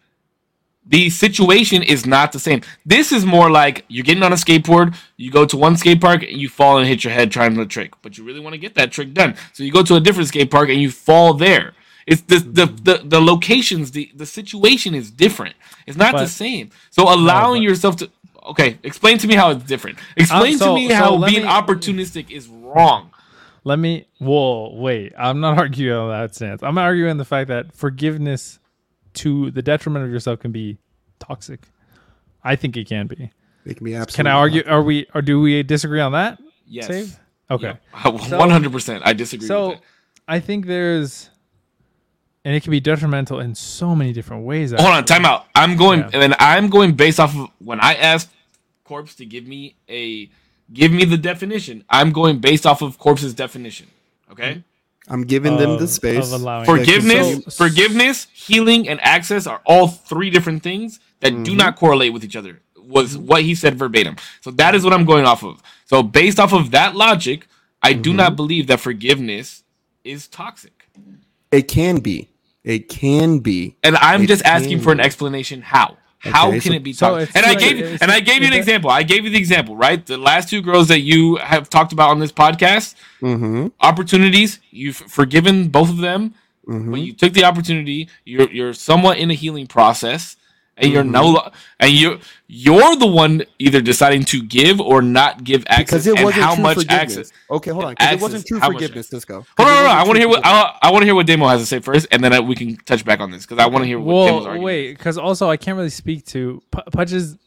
The situation is not the same. This is more like you're getting on a skateboard, you go to one skate park and you fall and hit your head trying to trick, but you really want to get that trick done. So you go to a different skate park and you fall there. It's the the mm-hmm. the, the locations, the the situation is different. It's not the same. So allowing but- yourself to okay, explain to me how it's different. Explain um, so- to me so how being me- opportunistic is wrong. Let me. Whoa, wait. I'm not arguing on that stance. I'm arguing the fact that forgiveness to the detriment of yourself can be toxic. I think it can be. It can be absolutely. Can I argue? Are we? Or do we disagree on that? Yes. Save? Okay. One hundred percent. I disagree So with it. I think there's, and it can be detrimental in so many different ways. Hold on, actually. time out. I'm going Yeah. and I'm going based off of when I asked Corpse to give me a give me the definition. I'm going based off of Corpse's definition. Okay? Mm-hmm. I'm giving them the space. Forgiveness, So- forgiveness, healing, and access are all three different things that do mm-hmm. not correlate with each other. Was what he said verbatim. So that is what I'm going off of. So based off of that logic, I do mm-hmm. not believe that forgiveness is toxic. It can be. It can be. And I'm It just asking can for an explanation how. How Okay, can so- it be so toxic? it's and I gave it's- and I gave you an example. I gave you the example, right? The last two girls that you have talked about on this podcast, Mm-hmm. opportunities, you've forgiven both of them. Mm-hmm. When you took the opportunity, you're you're somewhat in a healing process, and you're Mm-hmm. no and you you're the one either deciding to give or not give access, Because it and wasn't how true much forgiveness. access. Okay, hold on. and 'cause it wasn't true how much forgiveness, access. Cisco. 'Cause Hold on, it hold on. I want to hear what forgiveness. I, I want to hear what Damo has to say first, and then I, we can touch back on this because I want to hear what Damo's Well, argument. wait, because also I can't really speak to P- Pudge's.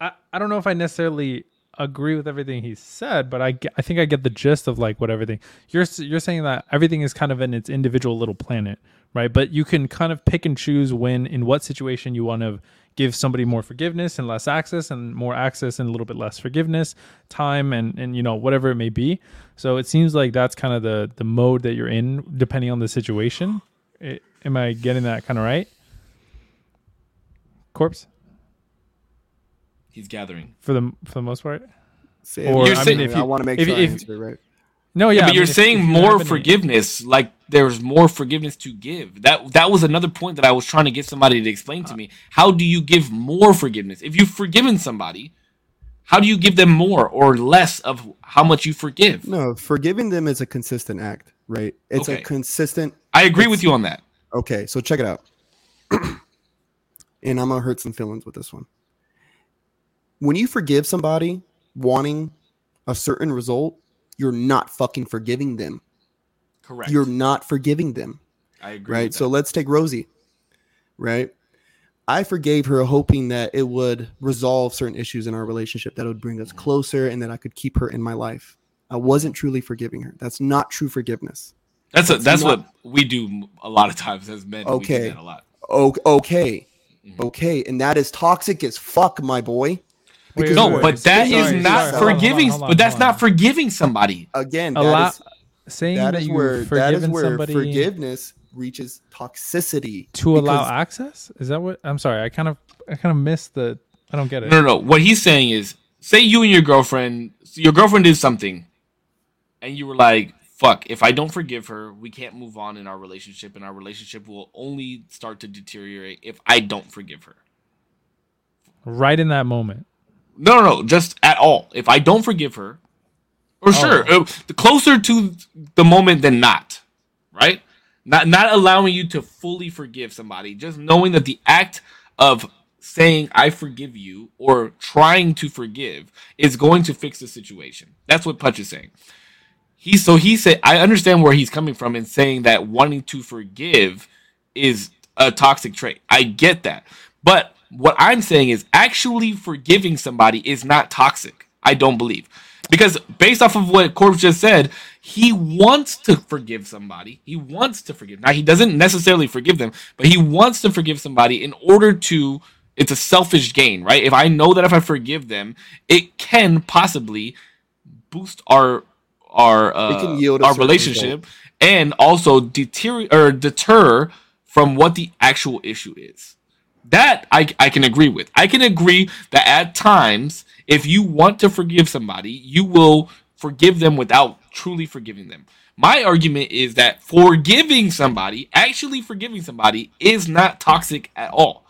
I, I don't know if I necessarily agree with everything he said, but I, get, I think I get the gist of like what everything you're you're saying that everything is kind of in its individual little planet, right? But you can kind of pick and choose when in what situation you want to give somebody more forgiveness and less access and more access and a little bit less forgiveness time and and you know whatever it may be so it seems like that's kind of the the mode that you're in depending on the situation I- am i getting that kind of right corpse He's gathering. for the for the most part. Say it Or. I mean, if I you- want to make if- sure I if- answer it right. No, yeah, Yeah, I but mean, you're if- saying if you more have any- forgiveness, like there's more forgiveness to give. That that was another point that I was trying to get somebody to explain to uh. me. How do you give more forgiveness? If you've forgiven somebody, how do you give them more or less of how much you forgive? No, forgiving them is a consistent act, right? It's Okay. a consistent. I agree with you on that. Okay, so check it out. and I'm gonna hurt some feelings with this one. When you forgive somebody wanting a certain result, you're not fucking forgiving them. Correct. You're not forgiving them. I agree. right? So let's take Rosie, right? I forgave her hoping that it would resolve certain issues in our relationship that would bring us closer and that I could keep her in my life. I wasn't truly forgiving her. That's not true forgiveness. that's a, that's that's not- what we do a lot of times as men. We Okay. do that a lot. O- okay. Mhm. Okay. And that is toxic as fuck, my boy. Wait, Because No, wait, but that is sorry, not sorry, hold on, forgiving. hold on, but that's not forgiving somebody. again, that Allow, is, saying that that, is you've where that forgiven is where somebody forgiveness reaches toxicity. to allow access. Is that what? I'm sorry. I kind of I kind of missed the. I don't get it. No, no, no. What he's saying is, say you and your girlfriend, your girlfriend did something, and you were like, "Fuck! If I don't forgive her, we can't move on in our relationship, and our relationship will only start to deteriorate if I don't forgive her." Right in that moment. No, no, no, just at all. If I don't forgive her, or sure, uh, the closer to the moment than not, right? Not not allowing you to fully forgive somebody, just knowing that the act of saying I forgive you or trying to forgive is going to fix the situation. That's what Pudge is saying. He so he said I understand where he's coming from in saying that wanting to forgive is a toxic trait. I get that. But what I'm saying is actually forgiving somebody is not toxic. I don't believe. Because based off of what Corpse just said, he wants to forgive somebody. He wants to forgive. Now he doesn't necessarily forgive them, but he wants to forgive somebody in order to it's a selfish gain, right? If I know that if I forgive them, it can possibly boost our our uh, our relationship and also deter or deter from what the actual issue is. That I, I can agree with. I can agree that at times, if you want to forgive somebody, you will forgive them without truly forgiving them. My argument is that forgiving somebody, actually forgiving somebody, is not toxic at all.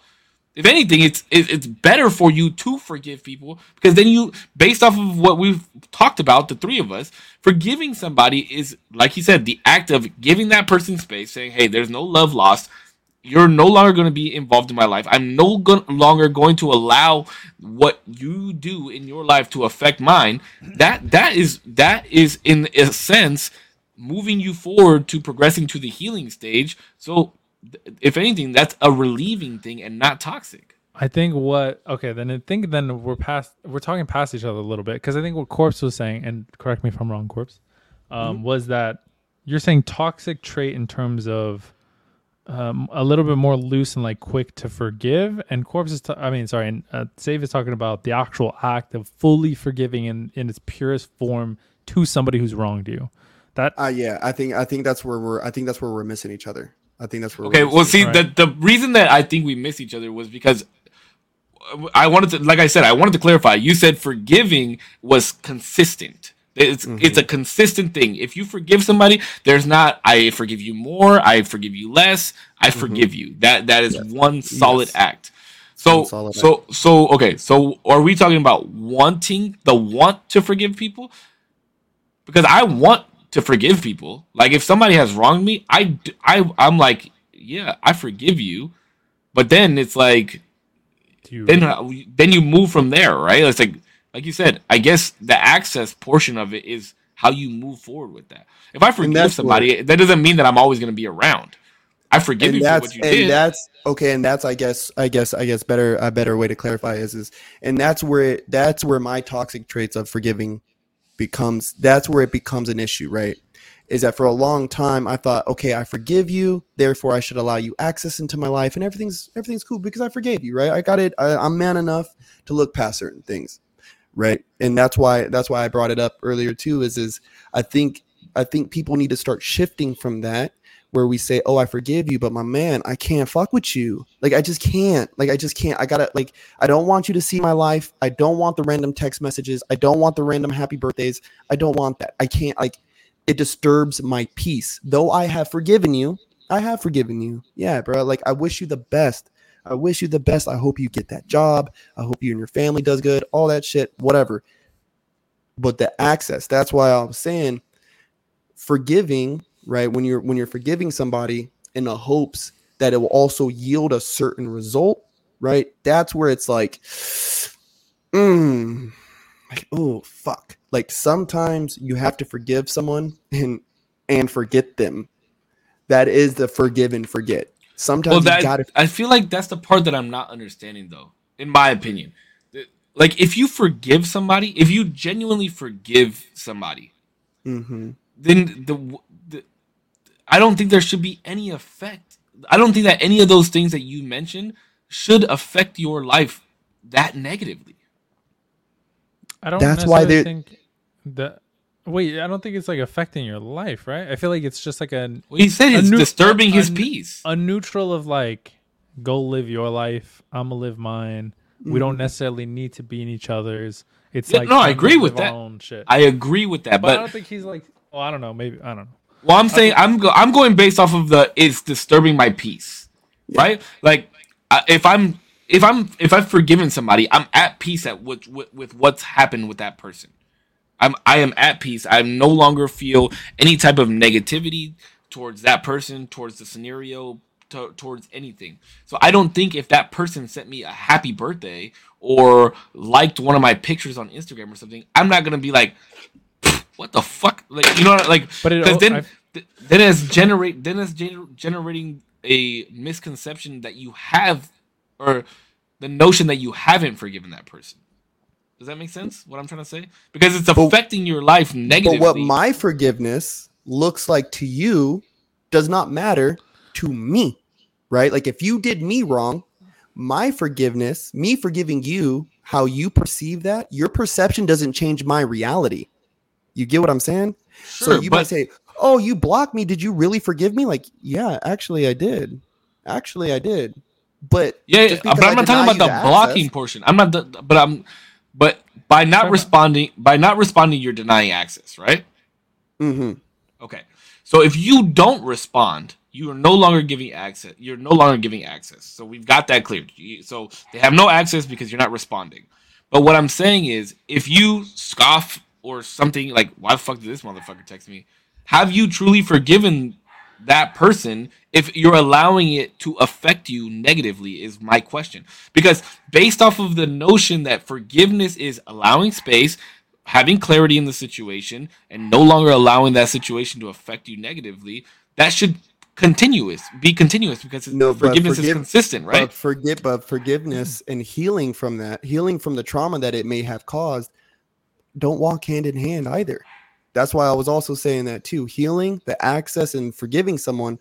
If anything, it's it's better for you to forgive people because then you, based off of what we've talked about, the three of us, forgiving somebody is like you said, the act of giving that person space, saying, "Hey, there's no love lost. You're no longer going to be involved in my life. I'm no go- longer going to allow what you do in your life to affect mine." That that is that is in a sense moving you forward to progressing to the healing stage. So, if anything, that's a relieving thing and not toxic. I think what okay then I think then we're past we're talking past each other a little bit because I think what Corpse was saying and correct me if I'm wrong, Corpse, um, was that you're saying toxic trait in terms of um, a little bit more loose and like quick to forgive, and Corpse is ta- I mean sorry, and uh, Save is talking about the actual act of fully forgiving in in its purest form to somebody who's wronged you. That Uh, yeah, I think I think that's where we're I think that's where we're missing each other. I think that's where. Okay, we're well, missing- see, Right. the the reason that I think we miss each other was because I wanted to, like I said, I wanted to clarify. You said forgiving was consistent. It's it's a mm-hmm. consistent thing. If you forgive somebody, there's not I forgive you more, I forgive you less, I mm-hmm. forgive you. That that is one solid Yes. act. So solid so so okay. So are we talking about wanting the want to forgive people? Because I want to forgive people. Like if somebody has wronged me, I I I'm like, yeah, I forgive you. But then it's like you, then then you move from there, right? It's like like you said. I guess the access portion of it is how you move forward with that. If I forgive somebody, that doesn't mean that I'm always going to be around. I forgive you for what you and did. that's okay and that's i guess i guess i guess better a better way to clarify is is and that's where it, that's where my toxic traits of forgiving becomes that's where it becomes an issue right is that for a long time i thought okay i forgive you therefore i should allow you access into my life and everything's everything's cool because i forgave you right i got it I, i'm man enough to look past certain things right and that's why that's why i brought it up earlier too is is i think i think people need to start shifting from that where we say, "Oh, I forgive you, but my man, I can't fuck with you. Like I just can't. Like I just can't. I got to like I don't want you to see my life. I don't want the random text messages. I don't want the random happy birthdays. I don't want that. I can't like it disturbs my peace. Though I have forgiven you. I have forgiven you. Yeah, bro. Like I wish you the best. I wish you the best. I hope you get that job. I hope you and your family does good. All that shit, whatever. But the access, that's why I'm saying forgiving right when you're when you're forgiving somebody in the hopes that it will also yield a certain result right that's where it's like mm, like oh fuck like sometimes you have to forgive someone and and forget them that is the forgive and forget sometimes well, you that gotta I feel like that's the part that I'm not understanding, though. In my opinion, like if you forgive somebody, if you genuinely forgive somebody, hmm then the, the I don't think there should be any effect. I don't think that any of those things that you mentioned should affect your life that negatively. I don't That's why they're- think that wait, I don't think it's like affecting your life, right? I feel like it's just like a Well, he said A it's new- disturbing his a- peace. a neutral of like go live your life i'm gonna live mine we don't mm. necessarily need to be in each other's it's Yeah, like no, I agree with that. own shit I agree with that, but, i don't think he's like well i don't know maybe i don't know Well, I'm saying I'm go- I'm going based off of the it's disturbing my peace, right? Like I, if I'm if I'm if I've forgiven somebody, I'm at peace at with, with with what's happened with that person. I'm I am at peace. I no longer feel any type of negativity towards that person, towards the scenario, to, towards anything. So I don't think if that person sent me a happy birthday or liked one of my pictures on Instagram or something, I'm not gonna be like, what the fuck, like you know, like But it- because then th- then it's generate then it's gener- generating a misconception that you have or the notion that you haven't forgiven that person. Does that make sense? What I'm trying to say? Because it's But- affecting your life negatively. But what my forgiveness looks like to you does not matter to me, right? Like if you did me wrong, my forgiveness, me forgiving you, how you perceive that, your perception doesn't change my reality. You get what I'm saying? Sure, so you but- might say, "Oh, you blocked me. Did you really forgive me?" Like, yeah, actually, I did. Actually, I did. But Yeah, just yeah, because but I'm not talking about the blocking portion. I'm not, the, but I'm, but by not Sure. responding, by not responding, you're denying access, right? Mm-hmm. Okay. So if you don't respond, you are no longer giving access. You're no longer giving access. So we've got that cleared. So they have no access because you're not responding. But what I'm saying is, if you scoff or something like, "Why the fuck did this motherfucker text me?" Have you truly forgiven that person if you're allowing it to affect you negatively? Is my question. Because based off of the notion that forgiveness is allowing space, having clarity in the situation and no longer allowing that situation to affect you negatively, that should continuous be continuous because No, forgiveness is consistent, right? But forget, but forgiveness and healing from that, healing from the trauma that it may have caused, don't walk hand in hand either. That's why I was also saying that too. Healing, the access, and forgiving someone,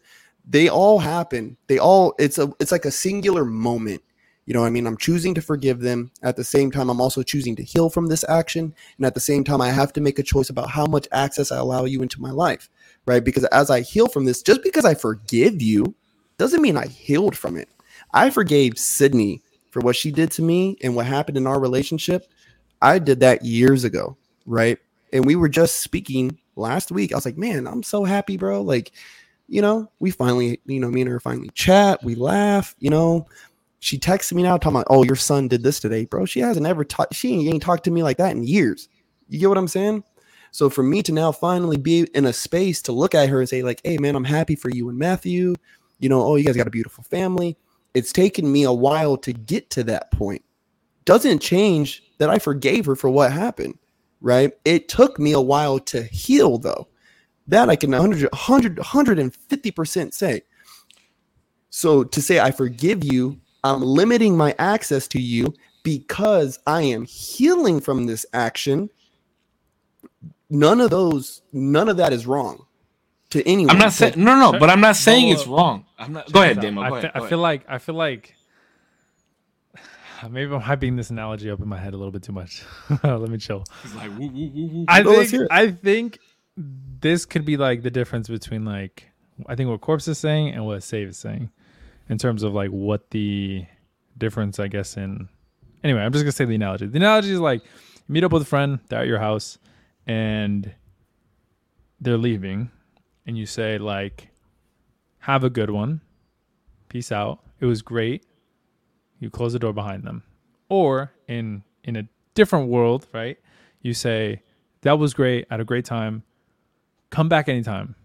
they all happen. They all it's a it's like a singular moment. You know, I mean, I'm choosing to forgive them. At the same time, I'm also choosing to heal from this action, and at the same time, I have to make a choice about how much access I allow you into my life, right? Because as I heal from this, just because I forgive you doesn't mean I healed from it. I forgave Sydney for what she did to me and what happened in our relationship. I did that years ago, right? And we were just speaking last week. I was like, man, I'm so happy, bro. Like, you know, we finally, you know, me and her finally chat, we laugh, you know. She texted me now talking about, oh, your son did this today, bro. She hasn't ever talked, she ain't, ain't talked to me like that in years. You get what I'm saying? So for me to now finally be in a space to look at her and say, like, hey man, I'm happy for you and Matthew. You know, oh, you guys got a beautiful family. It's taken me a while to get to that point. Doesn't change that I forgave her for what happened, right? It took me a while to heal, though. That I can 100, 100 150% say. So to say I forgive you, I'm limiting my access to you because I am healing from this action. None of those, none of that is wrong to anyone. I'm not saying no, no, but I'm not saying it's wrong. I'm not. Go ahead, Damo. I, Go fe- ahead. I go feel like I feel like maybe I'm hyping this analogy up in my head a little bit too much. Let me chill. He's like, woo, woo, woo, woo. I No, think. I think this could be like the difference between like I think what Corpse is saying and what Save is saying in terms of like what the difference I guess in anyway, I'm just gonna say the analogy. The analogy is like you meet up with a friend, they're at your house and they're leaving and you say like have a good one. Peace out. It was great. You close the door behind them. Or in in a different world, right? You say that was great. I had a great time. Come back anytime.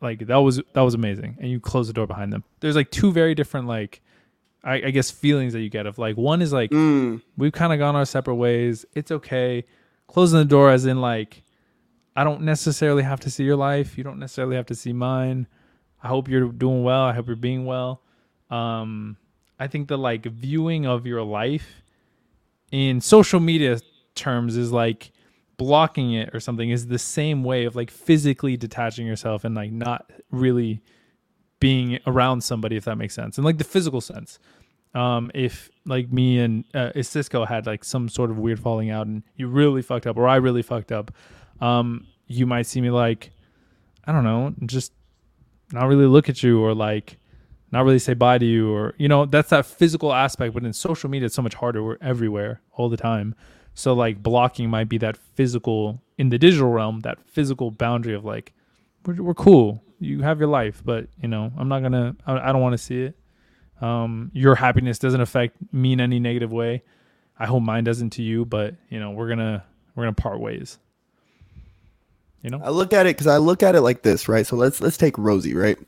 Like that was that was amazing. And you close the door behind them. There's like two very different like I, I guess feelings that you get of like one is like Mm, we've kind of gone our separate ways. It's okay. Closing the door as in like I don't necessarily have to see your life. You don't necessarily have to see mine. I hope you're doing well. I hope you're being well. Um I think the like viewing of your life in social media terms is like blocking it or something is the same way of like physically detaching yourself and like not really being around somebody if that makes sense and like the physical sense. Um if like me and uh, cisco had like some sort of weird falling out and you really fucked up or i really fucked up um you might see me like i don't know just not really look at you or like not really say bye to you or you know that's that physical aspect but in social media it's so much harder. We're everywhere all the time. So like blocking might be that physical in the digital realm that physical boundary of like we're, we're cool. You have your life but you know i'm not gonna i, I don't want to see it. Um your happiness doesn't affect me in any negative way. I hope mine doesn't to you but you know we're gonna we're gonna part ways. You know? I look at it because I look at it like this, right? So let's let's take Rosie, right?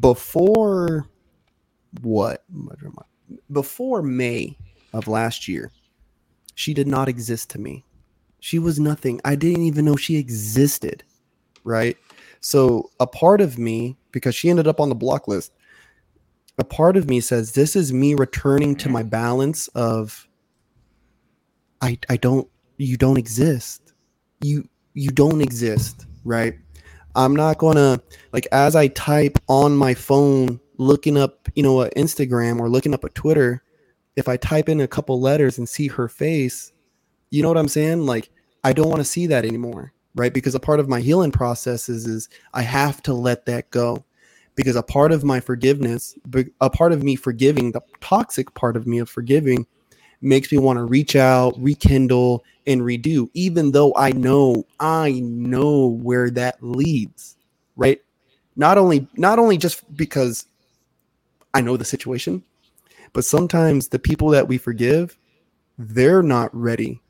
Before what? Before May of last year, she did not exist to me. She was nothing. I didn't even know she existed, right? So a part of me, because she ended up on the block list, a part of me says this is me returning to my balance of I I don't you don't exist. You you don't exist, right? I'm not gonna like as I type on my phone looking up, you know, a Instagram or looking up a Twitter, if I type in a couple letters and see her face, you know what I'm saying? Like I don't want to see that anymore, right? Because a part of my healing process is, is I have to let that go. Because a part of my forgiveness, a part of me forgiving, the toxic part of me of forgiving makes me want to reach out, rekindle, and redo, even though I know, I know where that leads, right? Not only, not only just because I know the situation, but sometimes the people that we forgive, they're not ready.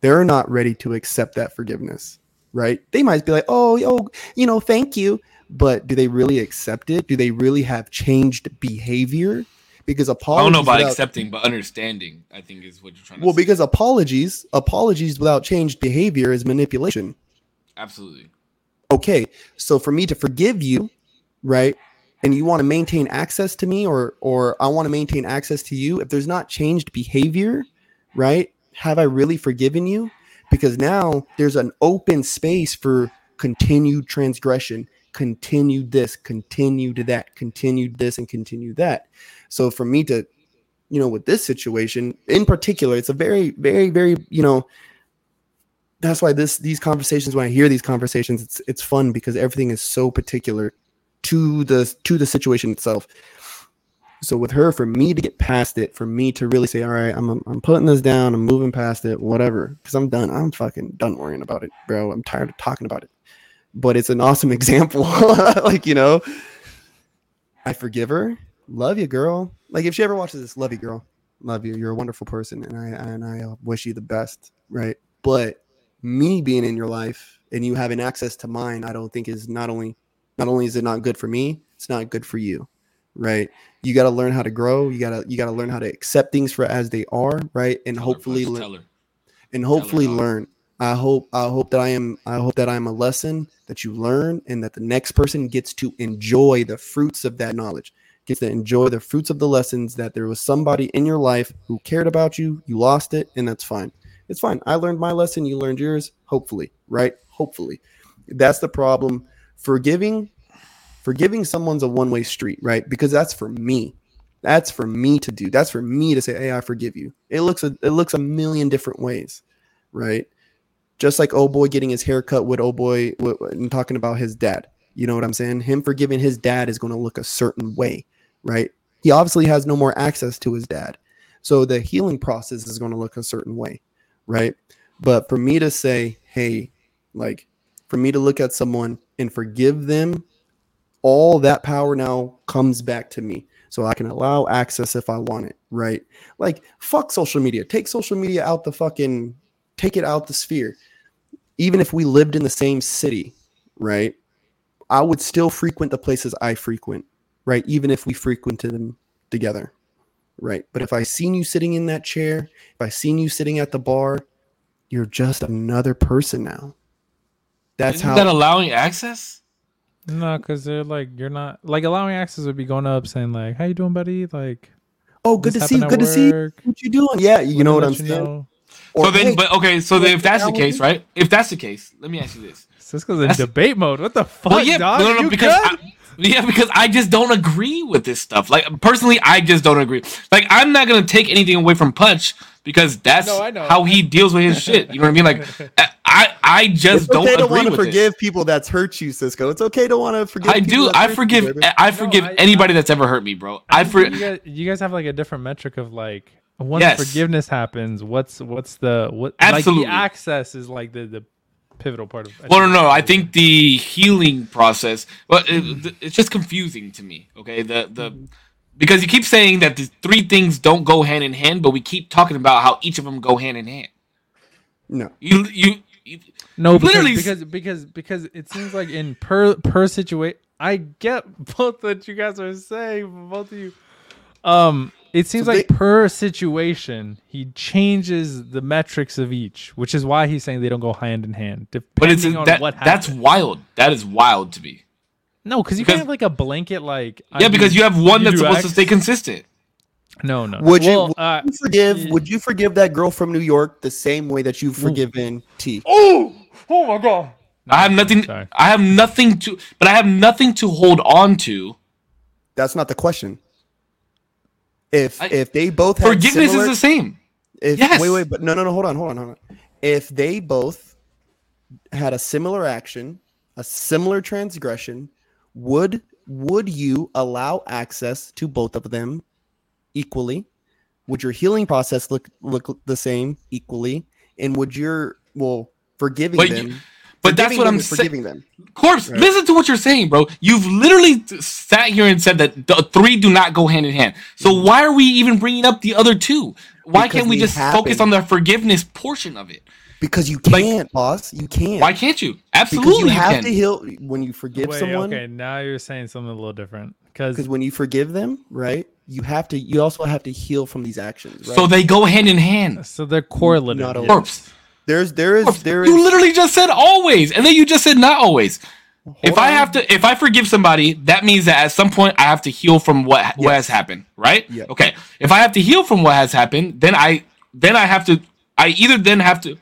They're not ready to accept that forgiveness, right? They might be like, oh, oh, you know, thank you. But do they really accept it? Do they really have changed behavior? Because I apologies. don't know about without- accepting, but understanding. I think is what you're trying to. Well, say. because apologies, apologies without changed behavior is manipulation. absolutely. Okay, so for me to forgive you, right, and you want to maintain access to me, or or I want to maintain access to you, if there's not changed behavior, right, have I really forgiven you? Because now there's an open space for continued transgression, continued this, continued that, continued this, and continued that. So for me to you know, with this situation in particular, it's a very, very, very, you know, that's why this these conversations when I hear these conversations, it's it's fun because everything is so particular to the to the situation itself. So with her, for me to get past it, for me to really say, all right, I'm I'm putting this down, I'm moving past it, whatever, because I'm done. I'm fucking done worrying about it, bro. I'm tired of talking about it. But it's an awesome example, like you know, I forgive her, love you, girl. Like if she ever watches this, love you, girl, love you. You're a wonderful person, and I and I uh, wish you the best, right? But me being in your life and you having access to mine, I don't think is not only not only is it not good for me, it's not good for you, right? You got to learn how to grow. You gotta you gotta learn how to accept things for as they are, right? And Tell hopefully Pudge, le- tell her. and hopefully learn. I hope I hope that I am I hope that I'm a lesson that you learn and that the next person gets to enjoy the fruits of that knowledge. Gets to enjoy the fruits of the lessons that there was somebody in your life who cared about you, you lost it, and that's fine. It's fine. I learned my lesson, you learned yours, hopefully, right? Hopefully. That's the problem. Forgiving forgiving someone's a one-way street, right? Because that's for me. That's for me to do. That's for me to say, "Hey, I forgive you." It looks a, it looks a million different ways, right? Just like oh boy getting his hair cut with oh boy and talking about his dad. You know what I'm saying? Him forgiving his dad is going to look a certain way, right? He obviously has no more access to his dad. So the healing process is going to look a certain way, right? But for me to say, "Hey, like for me to look at someone and forgive them all that power now comes back to me so i can allow access if i want it right like fuck social media take social media out the fucking take it out the sphere even if we lived in the same city right i would still frequent the places i frequent right even if we frequented them together right but if i seen you sitting in that chair if i seen you sitting at the bar you're just another person now that's Isn't how that allowing access? No, because they're like you're not like allowing access would be going up saying like, "How you doing, buddy?" Like, oh good to see you good at to see you what you doing yeah you know what i'm Let you saying know. Or, so then, hey, but okay, so then if that's the case, right? If that's the case, let me ask you this. Cisco's in That's- debate mode. What the fuck, Well, yeah, dog? no, no, you because? I, yeah, because I just don't agree with this stuff. Like personally, I just don't agree. Like I'm not gonna take anything away from Pudge because that's No, I know. how he deals with his shit. You know what I mean? Like I, I just it's don't okay to agree want to with it. forgive people that's hurt you, Cisco. It's okay to want to forgive. I people do. that's I hurt you, forgive. baby. I forgive anybody I- that's ever hurt me, bro. I think for. you guys, you guys have like a different metric of like once Yes. forgiveness happens, what's what's the what Absolutely. like the access is like the the pivotal part of. Well, no, no. I think the healing process. Well, it, it's just confusing to me. Okay, the the because you keep saying that the three things don't go hand in hand, but we keep talking about how each of them go hand in hand. no. You you. you no because, literally- because because because it seems like in per per situation. I get both what you guys are saying, both of you. Um, it seems So like they- per situation he changes the metrics of each, which is why he's saying they don't go hand in hand. But it's depending on that, what that's wild. That is wild to me. no, because you because- can't have like a blanket like I Yeah, because do- you have one that's do supposed to stay consistent. No, no. Would you- Well, would uh, You forgive? Yeah. Would you forgive that girl from New York the same way that you've forgiven T? oh, oh my god. I have nothing. Sorry. I have nothing to, but I have nothing to hold on to. That's not the question. If I- if they both had Forgiveness similar, is the same. if, yes. wait wait but no no no hold on hold on hold on. If they both had a similar action, a similar transgression, would would you allow access to both of them equally? Would your healing process look look the same equally? And would your well forgiving But you- them? But that's forgiving what them I'm saying. forgiving them. Corpse, Right. listen to what you're saying, bro. You've literally sat here and said that the three do not go hand in hand. So mm-hmm. why are we even bringing up the other two? Why Because can't we they just focus on the forgiveness portion of it? Because you can't, boss. You can't. Why can't you? Because Absolutely, you you, have can. to heal when you forgive Wait, someone. okay, now you're saying something a little different. Because Because when you forgive them, right, you have to. You also have to heal from these actions. Right? So they go hand in hand. so they're correlative. Not a- yes. Corpse. There's there is there is. You literally just said always, and then you just said not always. if I on. have to, if I forgive somebody, that means that at some point I have to heal from what what has happened, right? Yeah. Okay. If I have to heal from what has happened, then I then I have to. I either then have to,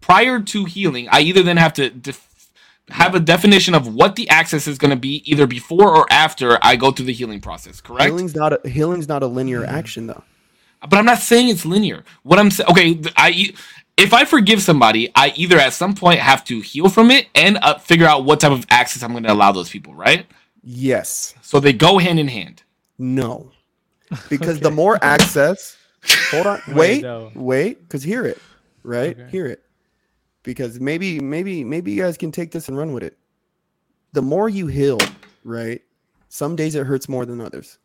prior to healing, I either then have to def- have a definition of what the access is going to be, either before or after I go through the healing process. Correct. healing's not a healing's not a linear mm-hmm. action though. But I'm not saying it's linear. What I'm saying, okay, I if I forgive somebody, I either at some point have to heal from it and uh, figure out what type of access I'm going to allow those people, right? Yes. So they go hand in hand. No. Because the more access. Hold on. Wait. Wait. Because hear it. Right. Okay. Hear it. Because maybe maybe maybe you guys can take this and run with it. The more you heal, right? Some days it hurts more than others.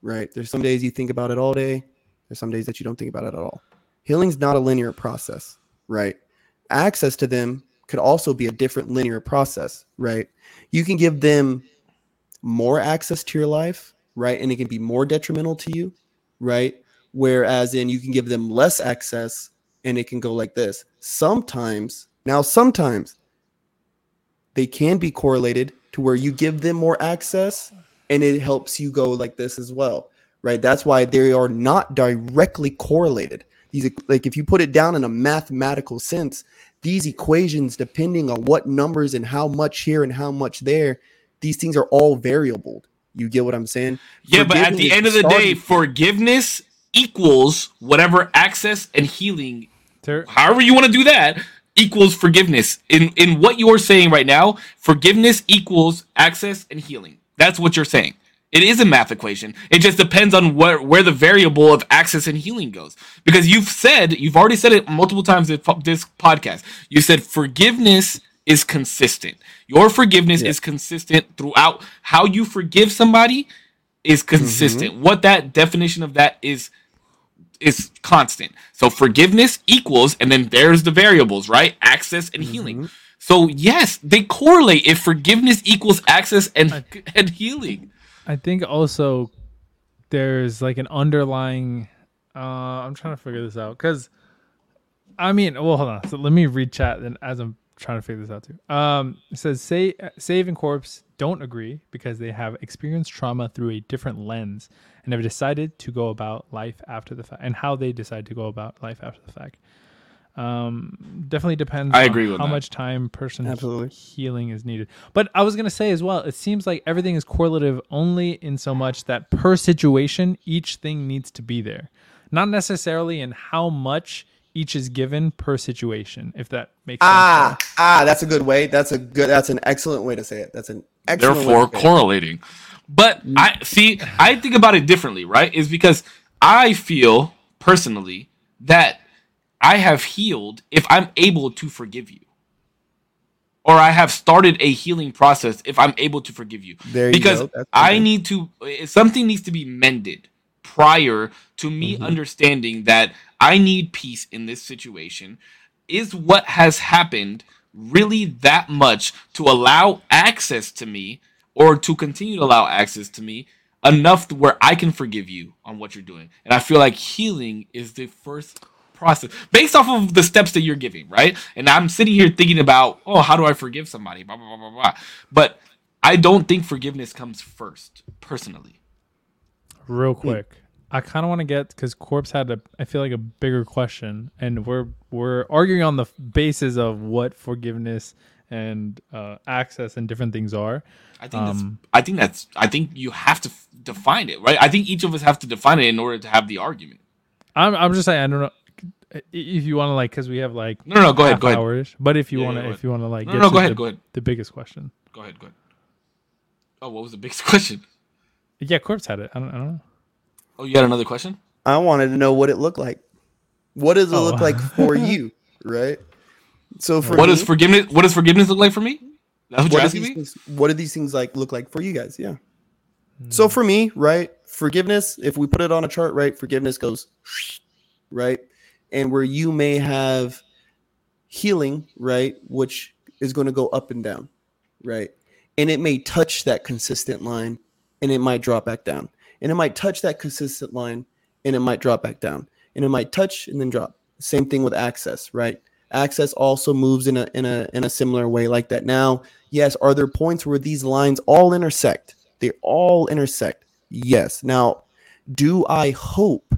Right. There's some days you think about it all day. There's some days that you don't think about it at all. Healing's not a linear process, right? Access to them could also be a different linear process, right? You can give them more access to your life, right? And it can be more detrimental to you, right? Whereas in you can give them less access and it can go like this. Sometimes, now sometimes they can be correlated to where you give them more access and it helps you go like this as well, right? That's why they are not directly correlated. These like if you put it down in a mathematical sense, these equations depending on what numbers and how much here and how much there, these things are all variable. You get what I'm saying? Yeah, but at the end of the day, forgiveness equals whatever access and healing, Ter- however you want to do that, equals forgiveness. In in what you're saying right now, forgiveness equals access and healing. That's what you're saying. It is a math equation. It just depends on where where the variable of access and healing goes. Because you've said, you've already said it multiple times in this podcast. You said forgiveness is consistent. Your forgiveness is consistent throughout. How you forgive somebody is consistent. Mm-hmm. What that definition of that is is constant. So forgiveness equals, and then there's the variables, right? Access and healing. Mm-hmm. So yes, they correlate. If forgiveness equals access and and healing, I think also there's like an underlying. Uh, I'm trying to figure this out because, I mean, well, hold on. So let me read chat then as I'm trying to figure this out too. Um, it says say Save and Corpse don't agree because they have experienced trauma through a different lens and have decided to go about life after the fact and how they decide to go about life after the fact. Um, definitely depends. I on agree with how that. much time person Absolutely. healing is needed. But I was gonna say as well, it seems like everything is correlative only in so much that per situation, each thing needs to be there, not necessarily in how much each is given per situation. If that makes Ah, sense. ah, that's a good way. That's a good. That's an excellent way to say it. That's an excellent. way therefore to say it. correlating. But I see. I think about it differently, right? Is because I feel personally that I have healed if I'm able to forgive you. Or I have started a healing process if I'm able to forgive you. There you because go. I need to something needs to be mended prior to me Mm-hmm. understanding that I need peace in this situation. Is what has happened really that much to allow access to me or to continue to allow access to me enough to where I can forgive you on what you're doing? And I feel like healing is the first process based off of the steps that you're giving, right? And I'm sitting here thinking about, oh, how do I forgive somebody? Blah blah blah blah blah. But I don't think forgiveness comes first, personally. Real quick, I kind of want to get because Corpse had a I feel like a bigger question, and we're we're arguing on the basis of what forgiveness and uh, access and different things are. I think Um, that's. I think that's. I think you have to f- define it, right? I think each of us have to define it in order to have the argument. I'm I'm just saying I don't know i- if you want to like because we have like No, no, no go ahead, go ahead. hours, but if you Yeah, want to go if you want to like No, get no, to go ahead, the, go ahead, the biggest question. go ahead, go ahead. Oh, what was the biggest question? Yeah, Corpse had it. I don't, I don't know. Oh, you had another question? I wanted to know what it looked like. What does it Oh. look like oh. for you, right? So for what me, does forgiveness? What does forgiveness look like for me? That's what, what you're do asking these me. things, what do these things like look like for you guys? Yeah. So for me, right, forgiveness, if we put it on a chart, right, forgiveness goes right. And where you may have healing, right, which is going to go up and down, right? And it may touch that consistent line and it might drop back down. And it might touch that consistent line and it might drop back down. And it might touch and then drop. Same thing with access, right? Access also moves in a in a in a similar way like that. Now, yes, are there points where these lines all intersect? They all intersect. Yes. Now, do I hope?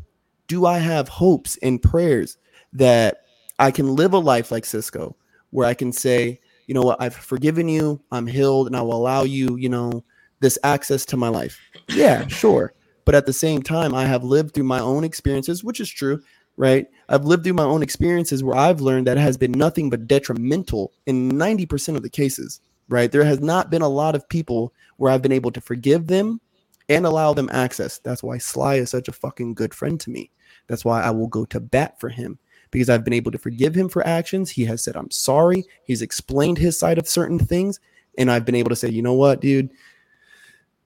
Do I have hopes and prayers that I can live a life like Cisco, where I can say, you know what, I've forgiven you, I'm healed, and I will allow you, you know, this access to my life. Yeah, sure. But at the same time, I have lived through my own experiences, which is true, right? I've lived through my own experiences where I've learned that it has been nothing but detrimental in 90% of the cases, right? There has not been a lot of people where I've been able to forgive them and allow them access. That's why Sly is such a fucking good friend to me. That's why I will go to bat for him because I've been able to forgive him for actions. He has said, I'm sorry. He's explained his side of certain things. And I've been able to say, you know what, dude,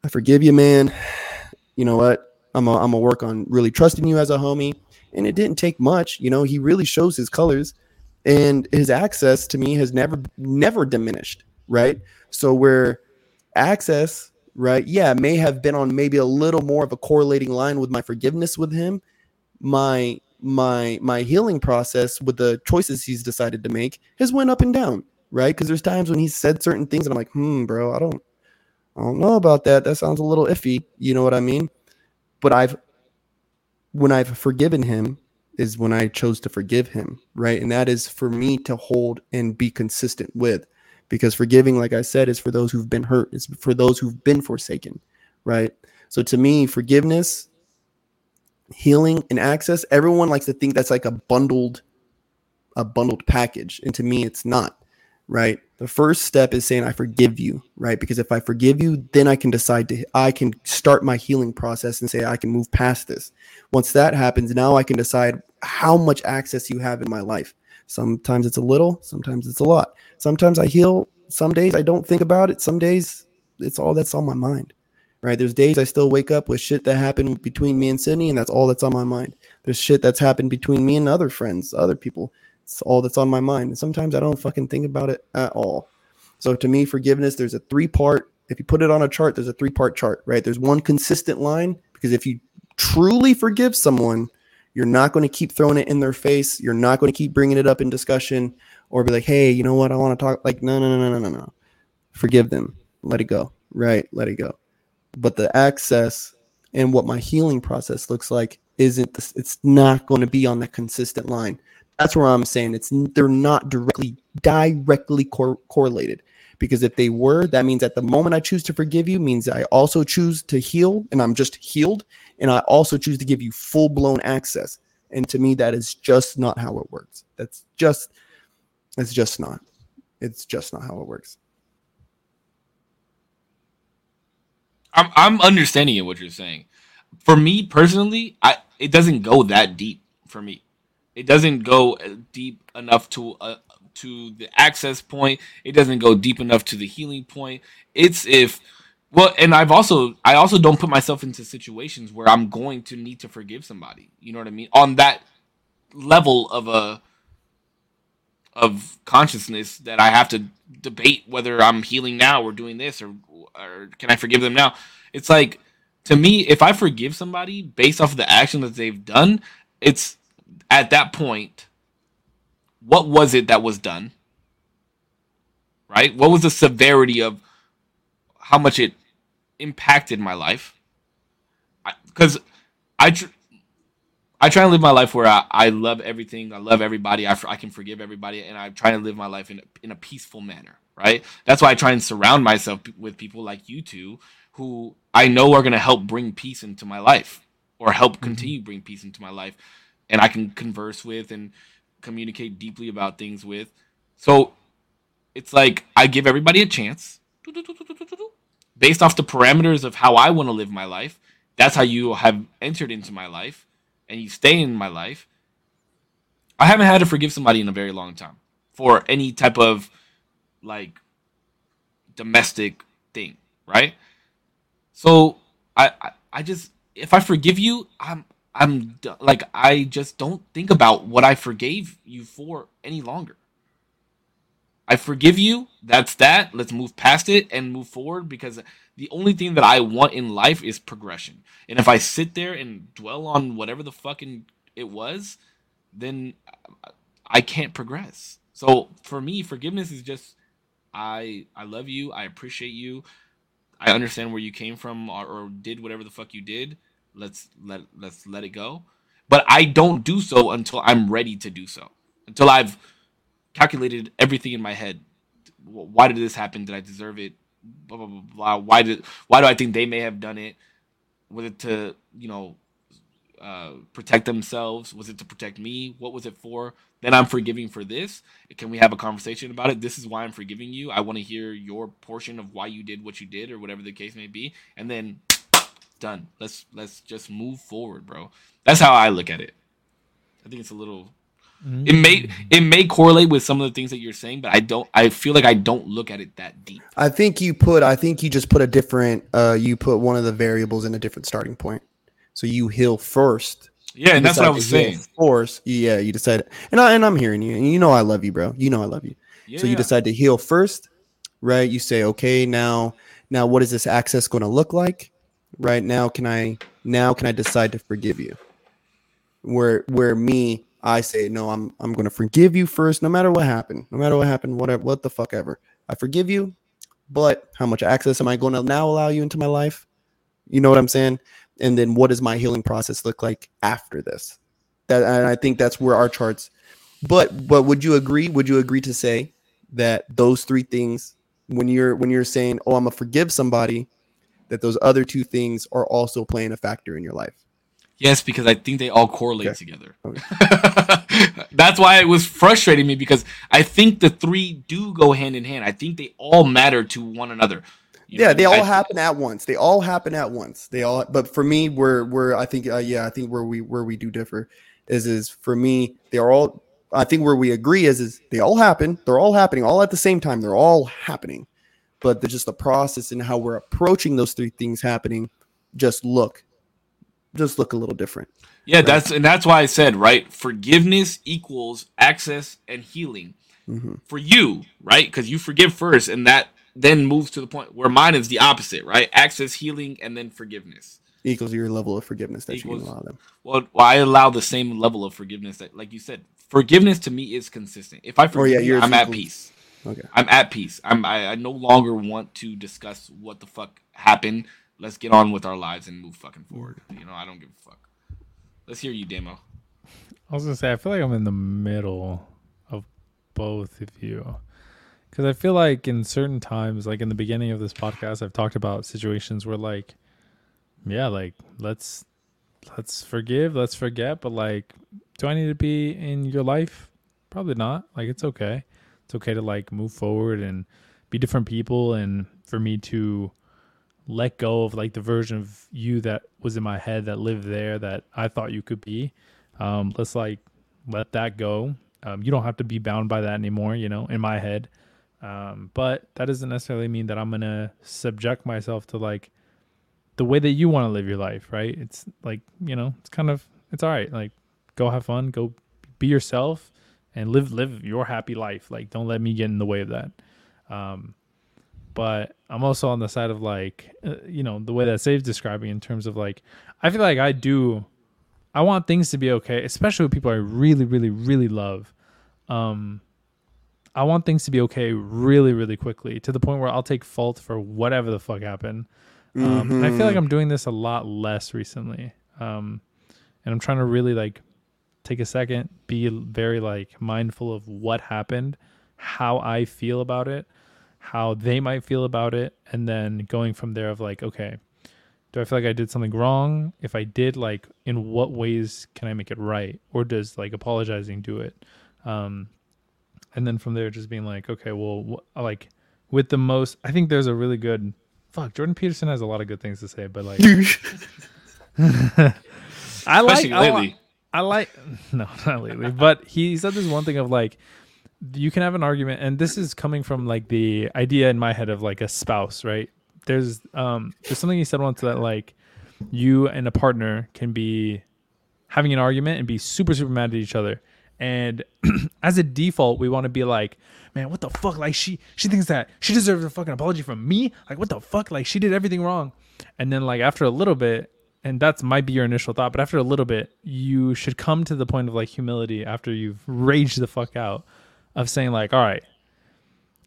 I forgive you, man. You know what? I'm going to work on really trusting you as a homie. And it didn't take much. You know, he really shows his colors and his access to me has never, never diminished. Right. So where access, right, yeah, may have been on maybe a little more of a correlating line with my forgiveness with him. My my my healing process with the choices he's decided to make has went up and down, right? Because there's times when he's said certain things and I'm like, hmm, bro, I don't I don't know about that. That sounds a little iffy. You know what I mean? But I've when I've forgiven him is when I chose to forgive him, right? And that is for me to hold and be consistent with. Because forgiving, like I said, is for those who've been hurt, it's for those who've been forsaken, right? So to me, forgiveness, healing, and access, everyone likes to think that's like a bundled, a bundled package. And to me, it's not, right? The first step is saying, I forgive you, right? Because if I forgive you, then I can decide to, I can start my healing process and say, I can move past this. Once that happens, now I can decide how much access you have in my life. Sometimes it's a little, sometimes it's a lot. Sometimes I heal. Some days I don't think about it. Some days it's all that's on my mind, right? There's days I still wake up with shit that happened between me and Sydney, and that's all that's on my mind. There's shit that's happened between me and other friends, other people. It's all that's on my mind. And sometimes I don't fucking think about it at all. So to me, forgiveness, there's a three part. If you put it on a chart, there's a three part chart, right? There's one consistent line because if you truly forgive someone, you're not going to keep throwing it in their face. You're not going to keep bringing it up in discussion or be like, hey, you know what? I want to talk. Like, no, no, no, no, no, no. Forgive them. Let it go. Right. Let it go. But the access and what my healing process looks like isn't, this, it's not going to be on that consistent line. That's where I'm saying it's, they're not directly, directly cor- correlated. Because if they were, that means at the moment I choose to forgive you, means I also choose to heal and I'm just healed. And I also choose to give you full blown access. And to me, that is just not how it works. That's just, it's just not. It's just not how it works. I'm I'm understanding what you're saying. For me personally, I it doesn't go that deep for me. It doesn't go uh, deep enough to uh, to the access point. It doesn't go deep enough to the healing point. It's if well, and I've also I also don't put myself into situations where I'm going to need to forgive somebody. You know what I mean? On that level of a of consciousness that I have to debate whether I'm healing now or doing this or or can I forgive them now? It's like to me, if I forgive somebody based off of the action that they've done, it's at that point, what was it that was done? Right? What was the severity of how much it impacted my life? Because I tr- I try to live my life where I, I love everything. I love everybody. I can forgive everybody, and I try to live my life in a, in a peaceful manner. Right. That's why I try and surround myself with people like you two, who I know are going to help bring peace into my life, or help mm-hmm. continue bring peace into my life, and I can converse with and communicate deeply about things with. So it's like I give everybody a chance based off the parameters of how I want to live my life. That's how you have entered into my life and you stay in my life. I haven't had to forgive somebody in a very long time for any type of like domestic thing, right? So I, I, I just if I forgive you, I'm I'm like I just don't think about what I forgave you for any longer. I forgive you. That's that. Let's move past it and move forward because the only thing that I want in life is progression. And if I sit there and dwell on whatever the fucking it was, then I can't progress. So for me, forgiveness is just I I love you. I appreciate you. I understand where you came from or, or did whatever the fuck you did. Let's let let's let it go. But I don't do so until I'm ready to do so. Until I've calculated everything in my head. Why did this happen? Did I deserve it? Blah blah blah. blah. Why did? Why do I think they may have done it? Was it to you know uh, protect themselves? Was it to protect me? What was it for? Then I'm forgiving for this. Can we have a conversation about it? This is why I'm forgiving you. I want to hear your portion of why you did what you did, or whatever the case may be, and then done. Let's let's just move forward, bro. That's how I look at it. I think it's a little it may it may correlate with some of the things that you're saying, but I don't. I feel like I don't look at it that deep. I think you put. I think you just put a different. Uh, you put one of the variables in a different starting point. So you heal first. Yeah, and that's what I was saying. Force. Yeah, you decided, and I and I'm hearing you, and you know I love you, bro. You know I love you. Yeah, so you decide to heal first, right? You say, okay, now, now, what is this access going to look like? Right now, can I now can I decide to forgive you? Where where me, I say, no, I'm I'm to forgive you first, no matter what happened, no matter what happened, whatever, what the fuck ever. I forgive you, but how much access am I going to now allow you into my life? You know what I'm saying? And then what does my healing process look like after this? That and I think that's where our charts. But but would you agree? Would you agree to say that those three things, when you're when you're saying, "Oh, I'm gonna forgive somebody," that those other two things are also playing a factor in your life? Yes, because I think they all correlate Okay. together. Okay. That's why it was frustrating me because I think the three do go hand in hand. I think they all matter to one another. You yeah, I they all I- happen at once. They all happen at once. They all. But for me, where where I think, uh, yeah, I think where we where we do differ is is for me, they are all. I think where we agree is is they all happen. They're all happening all at the same time. They're all happening, but the, just the process and how we're approaching those three things happening, just look, just look a little different. Yeah, that's and that's why I said right. Forgiveness equals access and healing Mhm. for you, right? Because you forgive first, and that then moves to the point where mine is the opposite, right? Access, healing, and then forgiveness. Equals your level of forgiveness that you Equals- can allow them. Well, well, I allow the same level of forgiveness that, like you said, forgiveness to me is consistent. If I forgive Oh, yeah, you, I'm at peace. Okay. I'm at peace. I'm. I, I no longer want to discuss what the fuck happened. Let's get on with our lives and move fucking forward. Mm. You know, I don't give a fuck. Let's hear you, Damo. I was gonna say I feel like I'm in the middle of both of you, because I feel like in certain times, like in the beginning of this podcast, I've talked about situations where like, yeah, like let's let's forgive, let's forget, but like, do I need to be in your life? Probably not. Like it's okay. It's okay to like move forward and be different people, and for me to let go of like the version of you that was in my head that lived there that I thought you could be. Um, let's like let that go. Um, you don't have to be bound by that anymore you know in my head. Um, but that doesn't necessarily mean that i'm gonna subject myself to like the way that you want to live your life right? It's like you know it's kind of it's all right. Like go have fun go be yourself and live live your happy life. Like don't let me get in the way of that. Um, but i'm also on the side of like uh, you know the way that save's describing in terms of like i feel like i do I want things to be okay, especially with people I really, really, really love. Um, I want things to be okay really, really quickly to the point where I'll take fault for whatever the fuck happened. Um, and I feel like I'm doing this a lot less recently. Um, and I'm trying to really like take a second, be very like mindful of what happened, how I feel about it, how they might feel about it, and then going from there of like, okay, do I feel like I did something wrong? If I did, like, in what ways can I make it right, or does like apologizing do it? Um, and then from there, just being like, okay, well, wh- like with the most, I think there's a really good. Fuck, Jordan Peterson has a lot of good things to say, but like, I like, Especially I lately. I like no, not lately. But he said this one thing of like you can have an argument and this is coming from like the idea in my head of like a spouse, right? There's um there's something you said once that like you and a partner can be having an argument and be super super mad at each other. And as a default, we want to be like, man, what the fuck? Like she she thinks that she deserves a fucking apology from me. Like what the fuck? Like she did everything wrong. And then like after a little bit, and that's might be your initial thought, but after a little bit, you should come to the point of like humility after you've raged the fuck out of saying like, all right,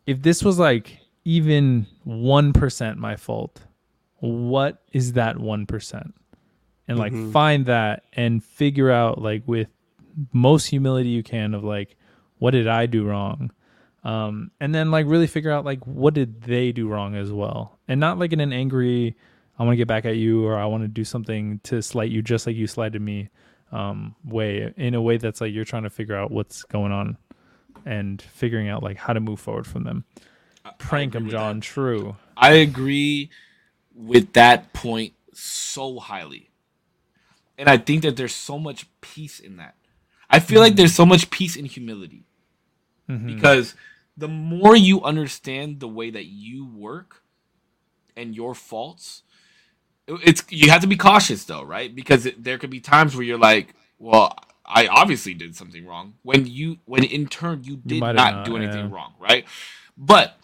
if this was like even one percent my fault, what is that one percent? And like find that and figure out like with most humility you can of like what did I do wrong? Um, and then like really figure out like what did they do wrong as well, and not like in an angry, I want to get back at you or I want to do something to slight you just like you slighted me, um, way in a way that's like you're trying to figure out what's going on, and figuring out like how to move forward from them. Prank with John. True. I agree with that point so highly. And I think that there's so much peace in that. I feel like mm-hmm. there's so much peace in humility. Mm-hmm. Because the more you understand the way that you work and your faults, it's you have to be cautious though, right? Because it, there could be times where you're like, well, I obviously did something wrong. When you when in turn you did have not, not, do anything yeah. wrong, right? But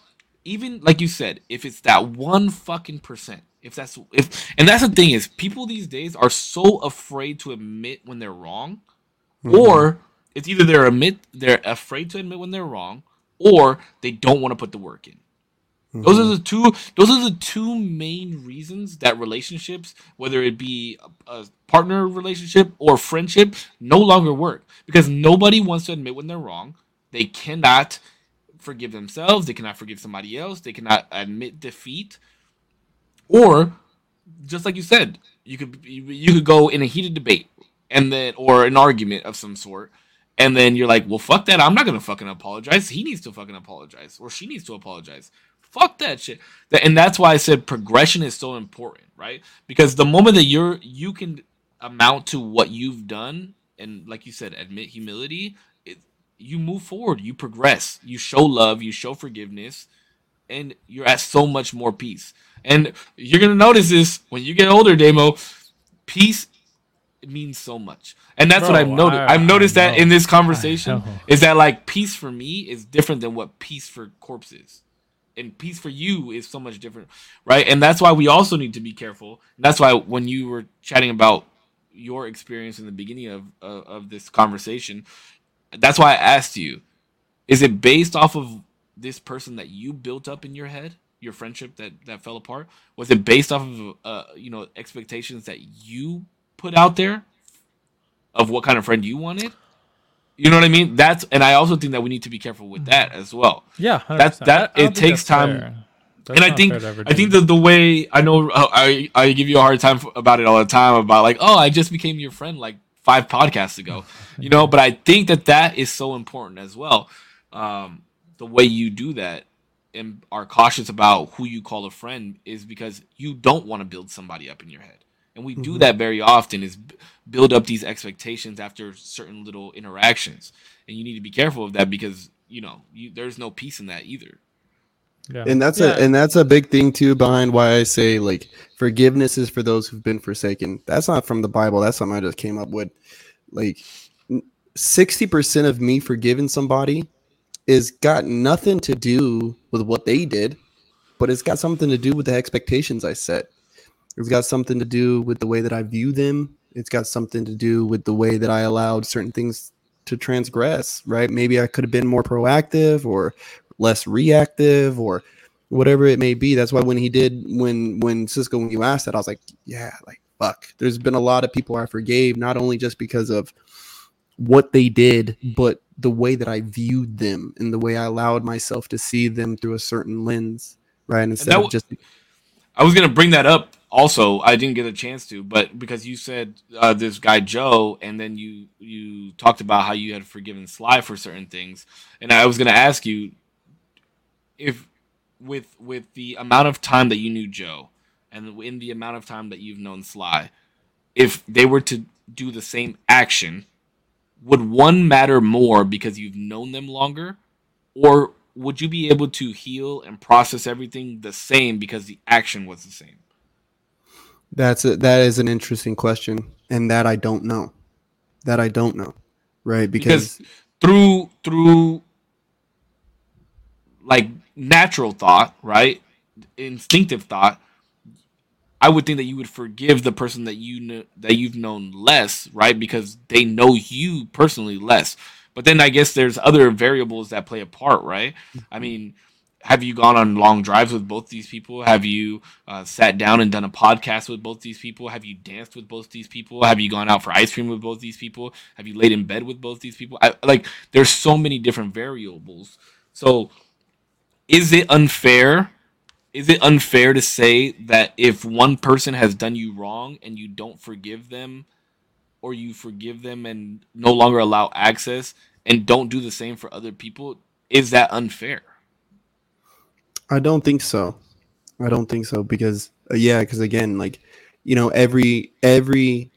even like you said, if it's that one fucking percent, if that's if and that's the thing is people these days are so afraid to admit when they're wrong, mm-hmm. or it's either they're admit they're afraid to admit when they're wrong, or they don't want to put the work in. Mm-hmm. Those are the two. Those are the two main reasons that relationships, whether it be a, a partner relationship or friendship, no longer work because nobody wants to admit when they're wrong. They cannot forgive themselves. They cannot forgive somebody else. They cannot admit defeat, or just like you said, you could you could go in a heated debate and then or an argument of some sort, and then you're like, well, fuck that. I'm not gonna fucking apologize. He needs to fucking apologize, or she needs to apologize. Fuck that shit. And that's why I said progression is so important, right? Because the moment that you're you can amount to what you've done, and like you said, admit humility, it, you move forward, you progress, you show love, you show forgiveness, and you're at so much more peace. And you're gonna notice this when you get older, Damo. Peace means so much, and that's what I've noticed. I- I've noticed I that in this conversation is that like peace for me is different than what peace for corpse is, and peace for you is so much different, right? And that's why we also need to be careful. That's why when you were chatting about your experience in the beginning of of, of this conversation, that's why I asked you: Is it based off of this person that you built up in your head, your friendship that that fell apart? Was it based off of uh, you know expectations that you put out there of what kind of friend you wanted? You know what I mean? That's and I also think that we need to be careful with that as well. Yeah, 100%. That- that- I- I it takes time. and I think fair to ever I think that the way I know uh, I I give you a hard time f- about it all the time about like oh I just became your friend like five podcasts ago, you know. But I think that that is so important as well. Um, the way you do that and are cautious about who you call a friend is because you don't want to build somebody up in your head. And we do mm-hmm. that very often is build up these expectations after certain little interactions. And you need to be careful of that because, you know, you, there's no peace in that either. Yeah. and that's Yeah. a and that's a big thing too behind why I say like forgiveness is for those who've been forsaken. That's not from the Bible. That's something I just came up with. Like sixty percent of me forgiving somebody is got nothing to do with what they did, but it's got something to do with the expectations I set. It's got something to do with the way that I view them. It's got something to do with the way that I allowed certain things to transgress, right? Maybe I could have been more proactive or less reactive or whatever it may be. That's why when he did when when Cisco when you asked that, I was like, yeah, like fuck. There's been a lot of people I forgave, not only just because of what they did, but the way that I viewed them and the way I allowed myself to see them through a certain lens, right? Instead of just I was gonna bring that up. Also, I didn't get a chance to, but because you said uh, this guy Joe, and then you you talked about how you had forgiven Sly for certain things, and I was gonna ask you if with with the amount of time that you knew Joe, and in the amount of time that you've known Sly, if they were to do the same action, would one matter more because you've known them longer, or would you be able to heal and process everything the same because the action was the same? That's a, that is an interesting question, and that I don't know. That I don't know, right? Because, Because through through like natural thought, right? Instinctive thought, I would think that you would forgive the person that you know that you've known less, right? Because they know you personally less. But then I guess there's other variables that play a part, right? I mean, have you gone on long drives with both these people? Have you uh, sat down and done a podcast with both these people? Have you danced with both these people? Have you gone out for ice cream with both these people? Have you laid in bed with both these people? I, like, there's so many different variables. So, is it unfair? Is it unfair to say that if one person has done you wrong and you don't forgive them, or you forgive them and no longer allow access and don't do the same for other people, is that unfair? I don't think so. I don't think so because uh, yeah, because again, like you know, every every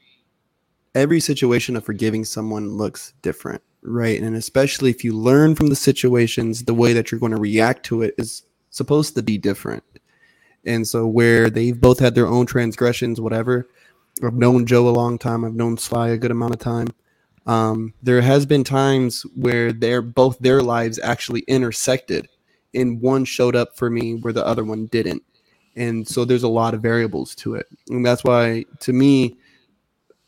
every situation of forgiving someone looks different, right? And especially if you learn from the situations, the way that you're going to react to it is supposed to be different. And so where they've both had their own transgressions, whatever. I've known Joe a long time. I've known Sly a good amount of time. Um, there has been times where they're both their lives actually intersected and one showed up for me where the other one didn't. And so there's a lot of variables to it. And that's why, to me,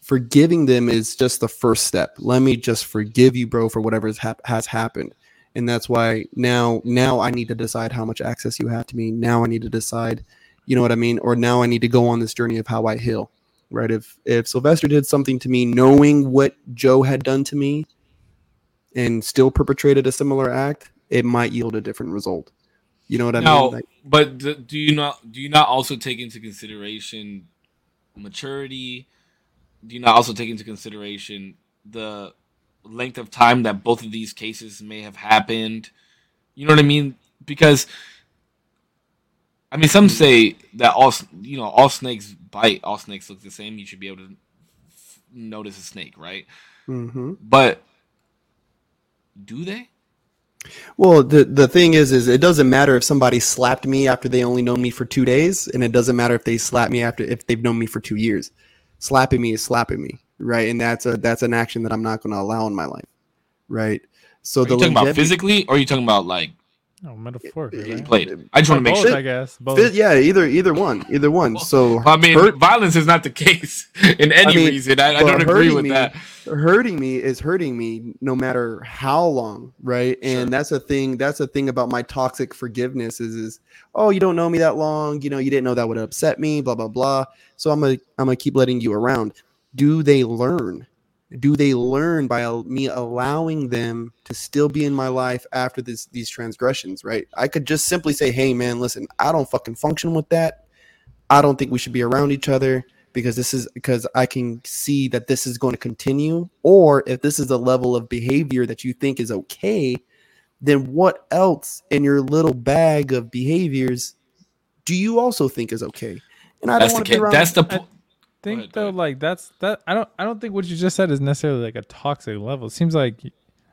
forgiving them is just the first step. Let me just forgive you, bro, for whatever has, has happened. And that's why now, now I need to decide how much access you have to me. Now I need to decide, you know what I mean? Or now I need to go on this journey of how I heal, right? If if Sylvester did something to me, knowing what Joe had done to me, and still perpetrated a similar act, it might yield a different result. You know what I now, mean? Like, but do you not do you not also take into consideration maturity? Do you not also take into consideration the length of time that both of these cases may have happened? You know what I mean? Because I mean, some mm-hmm. say that all you know all snakes bite, all snakes look the same. You should be able to f- notice a snake, right? mhm. But do they? Well, the the thing is, is it doesn't matter if somebody slapped me after they only known me for two days, and it doesn't matter if they slap me after if they've known me for two years. Slapping me is slapping me, right? And that's a that's an action that I'm not going to allow in my life, right? So Are the you talking about physically, or are you talking about like Oh, metaphorically. right? played? I just want to make sure. I guess. Both. Fi- yeah, either either one, either one. So Well, I mean, hurt- violence is not the case in any mean, reason. I, I don't agree hurting with me- that. hurting me is hurting me no matter how long right and Sure. that's a thing that's a thing about my toxic forgiveness is is oh you don't know me that long you know you didn't know that would upset me blah blah blah so i'm gonna i'm gonna keep letting you around do they learn do they learn by me allowing them to still be in my life after this these transgressions right i could just simply say hey man listen i don't fucking function with that i don't think we should be around each other because this is because I can see that this is going to continue, or if this is a level of behavior that you think is okay, then what else in your little bag of behaviors do you also think is okay? And I That's don't the want to be around. that's the think ahead, though, like that's that. I don't. I don't think what you just said is necessarily like a toxic level. It seems like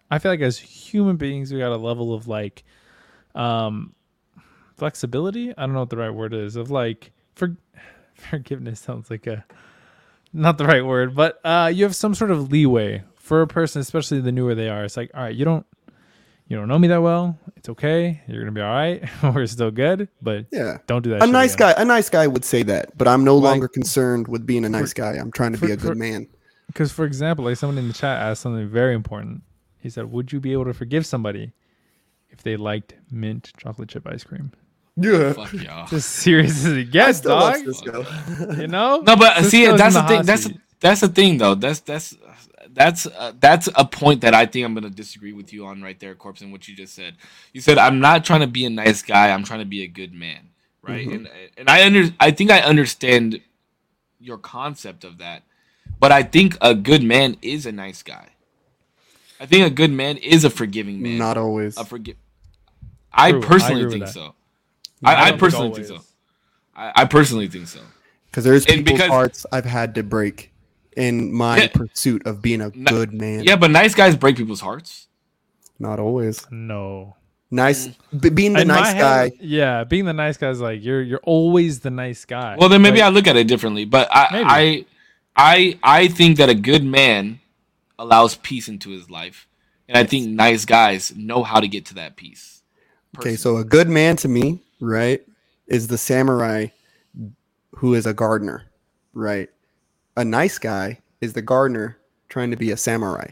I feel like as human beings, we got a level of like, um, flexibility. I don't know what the right word is. Of like for forgiveness sounds like a not the right word, but uh, you have some sort of leeway for a person, especially the newer they are. It's like, all right, you don't you don't know me that well. It's okay. You're gonna be all right. We're still good, but yeah. don't do that. A shit nice again. guy, a nice guy would say that, but I'm no Like- longer concerned with being a nice guy. I'm trying to be a good for- man. Because, for example, like someone in the chat asked something very important. He said, "Would you be able to forgive somebody if they liked mint chocolate chip ice cream?" Yeah. Fuck y'all. Just serious as it I gets, dog. You know? No, but uh, Cisco's see, that's the the thing. hot That's seat. that's the thing, though. That's that's that's uh, that's a point that I think I'm gonna disagree with you on right there, corpse, and what you just said. You said I'm not trying to be a nice guy. I'm trying to be a good man, right? Mm-hmm. And and I under I think I understand your concept of that, but I think a good man is a nice guy. I think a good man is a forgiving man. Not always. a forgive. I True, personally agree with think so. I I, I don't think personally think so. I, I personally think so. Because there's And people's because- hearts I've had to break in my Yeah. pursuit of being a No- good man. Yeah, but nice guys break people's hearts. Not always. No. Nice. Mm. b- being the In my nice head, guy. yeah, being the nice guy is like you're you're always the nice guy. Well, then maybe Like, I look at it differently. But Maybe. I, I, I, I think that a good man allows peace into his life, and I think nice guys know how to get to that peace. Okay, so a good man to me, right, is the samurai who is a gardener, right? A nice guy is the gardener trying to be a samurai,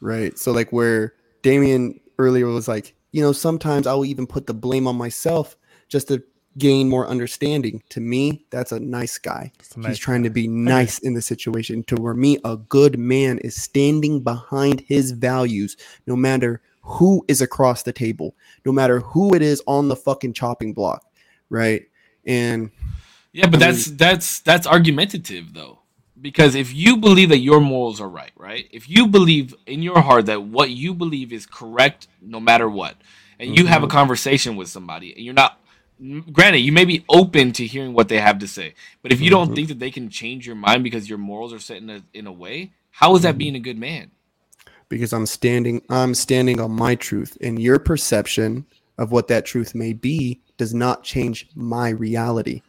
right? So like where Damien earlier was like, you know, sometimes I will even put the blame on myself just to gain more understanding. To me, that's a nice guy. A nice He's trying to be nice in the situation. To where me, a good man is standing behind his values, no matter who is across the table, no matter who it is on the fucking chopping block, right? And Yeah, but I that's that's that's argumentative though. Because if you believe that your morals are right, right? If you believe in your heart that what you believe is correct no matter what, and you have a mm-hmm. conversation with somebody and you're not granted, you may be open to hearing what they have to say, but if you don't mm-hmm. think that they can change your mind because your morals are set in a in a way, how is that mm-hmm. being a good man? because I'm standing, I'm standing on my truth, and your perception of what that truth may be does not change my reality,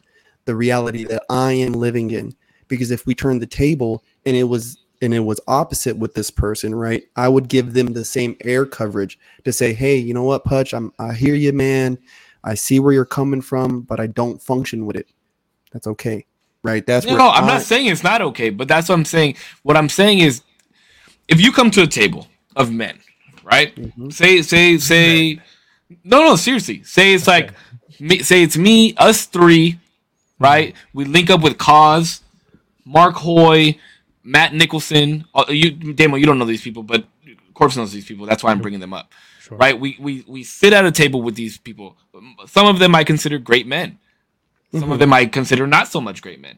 the reality that I am living in. Because if we turned the table and it was and it was opposite with this person, right? I would give them the same air coverage to say, "Hey, you know what, Pudge? I'm I hear you, man. I see where you're coming from, but I don't function with it. That's okay, right? That's No, no, I'm I- not saying it's not okay, but that's what I'm saying. What I'm saying is, if you come to a table of men, right? Mm-hmm. Say, say, say, no, no, seriously. Say it's like, me, say it's me, us three, right? Mm-hmm. We link up with Cause, Mark Hoy, Matt Nicholson. Uh, you, Damo, you don't know these people, but Corpse knows these people. That's why I'm bringing them up, Sure. right? We, we we sit at a table with these people. Some of them I consider great men. Some of mm-hmm. them I consider not so much great men.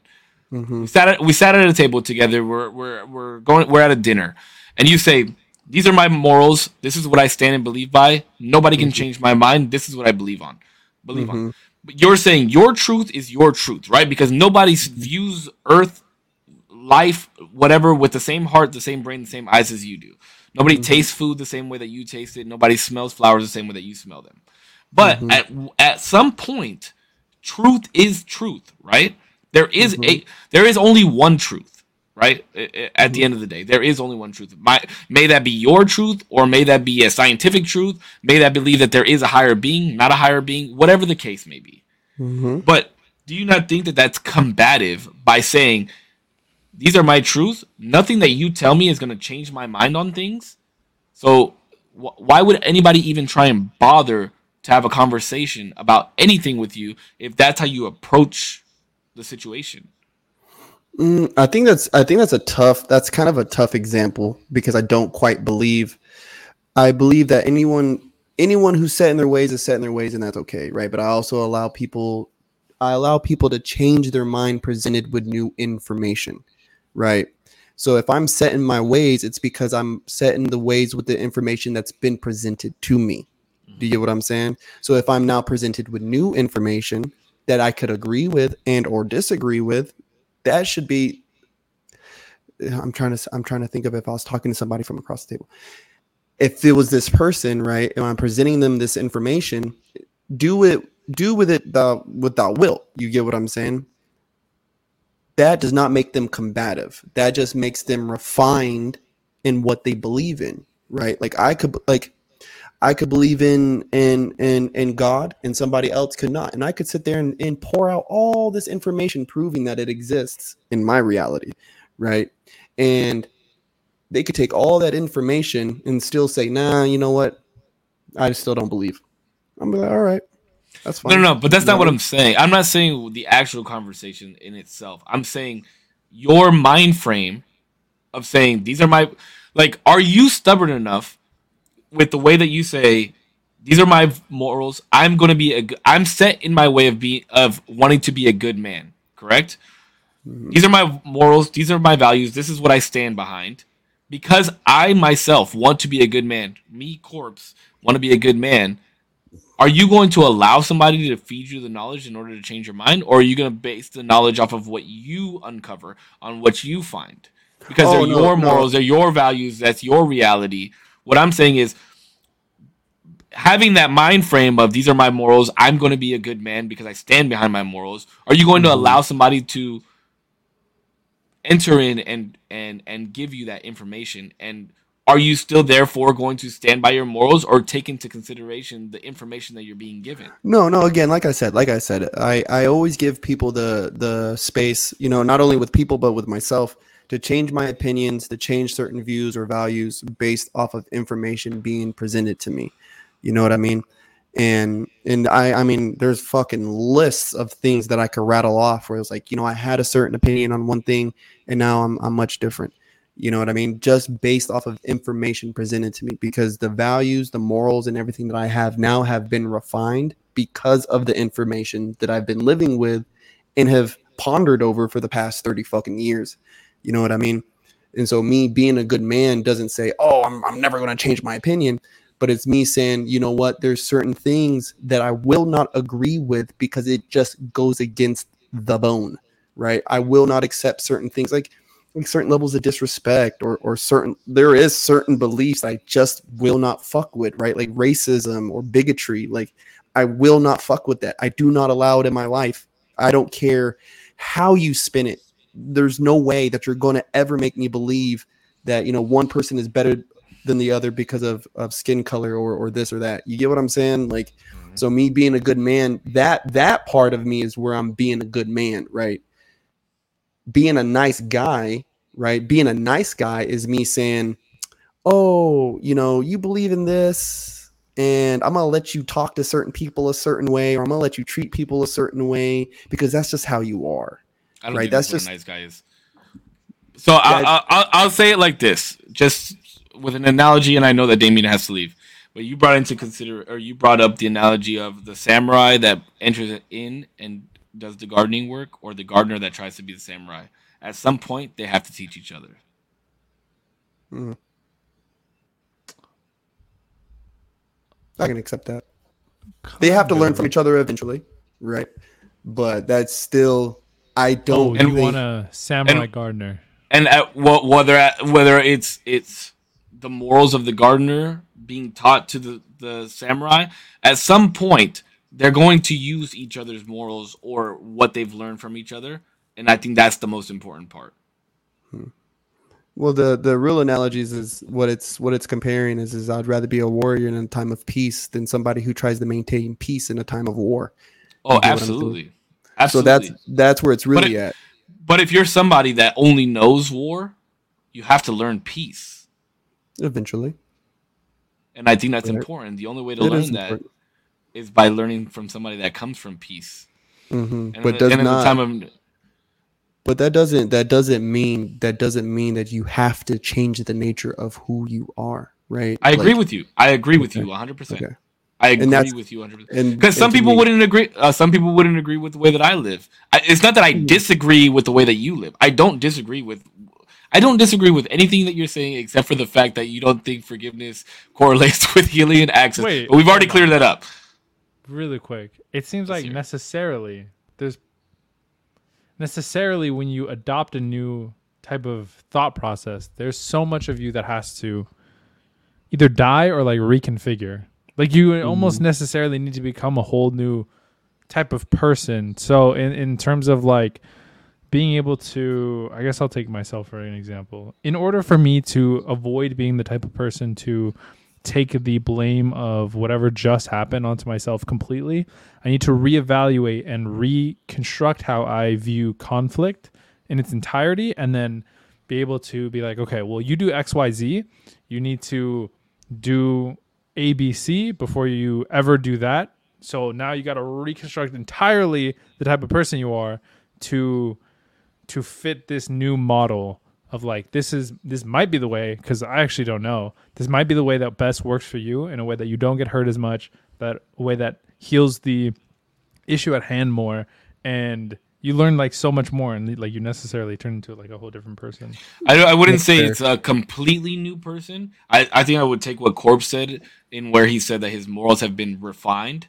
Mm-hmm. We sat at we sat at a table together. We're we're we're going we're at a dinner, and you say, "These are my morals. This is what I stand and believe by. Nobody can mm-hmm. change my mind. This is what I believe on. Believe on." But you're saying your truth is your truth, right? Because nobody views Earth, life, whatever, with the same heart, the same brain, the same eyes as you do. Nobody mm-hmm. tastes food the same way that you taste it. Nobody smells flowers the same way that you smell them. But mm-hmm. at at some point, truth is truth, right? There is a mm-hmm. there is only one truth, right? At the end of the day, there is only one truth. My, may that be your truth, or may that be a scientific truth. May that believe that there is a higher being, not a higher being, whatever the case may be. But do you not think that that's combative by saying these are my truths? Nothing that you tell me is going to change my mind on things. So wh- why would anybody even try and bother to have a conversation about anything with you if that's how you approach the situation? Mm, I think that's I think that's a tough that's kind of a tough example because I don't quite believe I believe that anyone anyone who's set in their ways is set in their ways and that's okay, right? But I also allow people I allow people to change their mind presented with new information, right? So if I'm set in my ways, it's because I'm set in the ways with the information that's been presented to me. Do you get what I'm saying? So if I'm now presented with new information that I could agree with and or disagree with, that should be i'm trying to i'm trying to think of if i was talking to somebody from across the table if it was this person right and i'm presenting them this information do it do with it the without will you get what i'm saying that does not make them combative that just makes them refined in what they believe in right like i could like I could believe in in in in God and somebody else could not. And I could sit there and, and pour out all this information proving that it exists in my reality, right? And they could take all that information and still say, nah, you know what? I still don't believe. I'm like, all right. That's No, fine. no, no, but that's not what I'm saying. I'm not saying the actual conversation in itself. I'm saying your mind frame of saying these are my like are you stubborn enough with the way that you say these are my morals. I'm going to be a I'm set in my way of being of wanting to be a good man, correct? Mm-hmm. These are my morals, these are my values. This is what I stand behind. Because I myself want to be a good man. Me corpse want to be a good man are you going to allow somebody to feed you the knowledge in order to change your mind or are you going to base the knowledge off of what you uncover on what you find because Oh, they're no, your no. morals they're your values that's your reality what i'm saying is having that mind frame of these are my morals i'm going to be a good man because i stand behind my morals are you going to Mhm. allow somebody to enter in and and and give you that information and are you still therefore going to stand by your morals or take into consideration the information that you're being given No, no. Again, like I said, like I said, I I always give people the the space, you know, not only with people but with myself, to change my opinions, to change certain views or values based off of information being presented to me. You know what I mean? And and I I mean, there's fucking lists of things that I could rattle off where it's like, you know, I had a certain opinion on one thing, and now I'm I'm much different. You know what I mean? Just based off of information presented to me because the values, the morals, and everything that I have now have been refined because of the information that I've been living with and have pondered over for the past 30 fucking years. You know what I mean? And so, me being a good man doesn't say, oh, I'm, I'm never going to change my opinion. But it's me saying, you know what? There's certain things that I will not agree with because it just goes against the bone, right? I will not accept certain things. Like, like certain levels of disrespect or or certain there is certain beliefs I just will not fuck with, right? Like racism or bigotry. Like I will not fuck with that. I do not allow it in my life. I don't care how you spin it. There's no way that you're going to ever make me believe that, you know, one person is better than the other because of, of skin color or, or this or that. You get what I'm saying? Like, mm-hmm. so me being a good man, that that part of me is where I'm being a good man, right? Being a nice guy, right? Being a nice guy is me saying, "Oh, you know, you believe in this, and I'm gonna let you talk to certain people a certain way, or I'm gonna let you treat people a certain way because that's just how you are." I don't Right, think that's that's, just- a nice guy is. So Yeah. I, I'll, I'll say it like this, just with an analogy, and I know that Damien has to leave, but you brought into consider, or you brought up the analogy of the samurai that enters in and does the gardening work, or the gardener that tries to be the samurai. At some point, they have to teach each other. Hmm. I can accept that. They have to learn from each other eventually, right? But that's still, I Oh, don't. you And think- want a samurai and- gardener? and at what whether at, whether it's it's the morals of the gardener being taught to the the samurai at some point they're going to use each other's morals or what they've learned from each other and i think that's the most important part. Hmm. Well, the the real analogies is what it's what it's comparing is is I'd rather be a warrior in a time of peace than somebody who tries to maintain peace in a time of war. oh You get what I'm absolutely. So absolutely. that's that's where it's really it- at. but if you're somebody that only knows war you have to learn peace. Eventually, and i think that's important. The only way to It learn that important. Is by learning from somebody that comes from peace Mhm. but does the not. time of but that doesn't that doesn't mean that doesn't mean that you have to change the nature of who you are, right? I agree Like, with you. I agree with Okay. you 100%. Okay. I agree that's- with you 100%. Because some people me- wouldn't agree. Uh, some people wouldn't agree with the way that I live. I, it's not that I Hmm. disagree with the way that you live. I don't disagree with. I don't disagree with anything that you're saying, except for the fact that you don't think forgiveness correlates with healing and access. Wait, but we've already cleared that up. Really quick. It seems Let's like hear necessarily there's necessarily when you adopt a new type of thought process, there's so much of you that has to either die or like reconfigure. Like you mm-hmm. almost necessarily need to become a whole new type of person. So in in terms of like being able to I guess I'll take myself for an example. In order for me to avoid being the type of person to take the blame of whatever just happened onto myself completely, I need to reevaluate and reconstruct how I view conflict in its entirety and then be able to be like, okay, well, you do XYZ, you need to do ABC before you ever do that. So now you got to reconstruct entirely the type of person you are to to fit this new model of like this is this might be the way because I actually don't know. This might be the way that best works for you in a way that you don't get hurt as much, that a way that heals the issue at hand more, and you learn like so much more, and like you necessarily turn into like a whole different person. I, I wouldn't That's say fair. it's a completely new person. I, I think I would take what Corp said in where he said that his morals have been refined,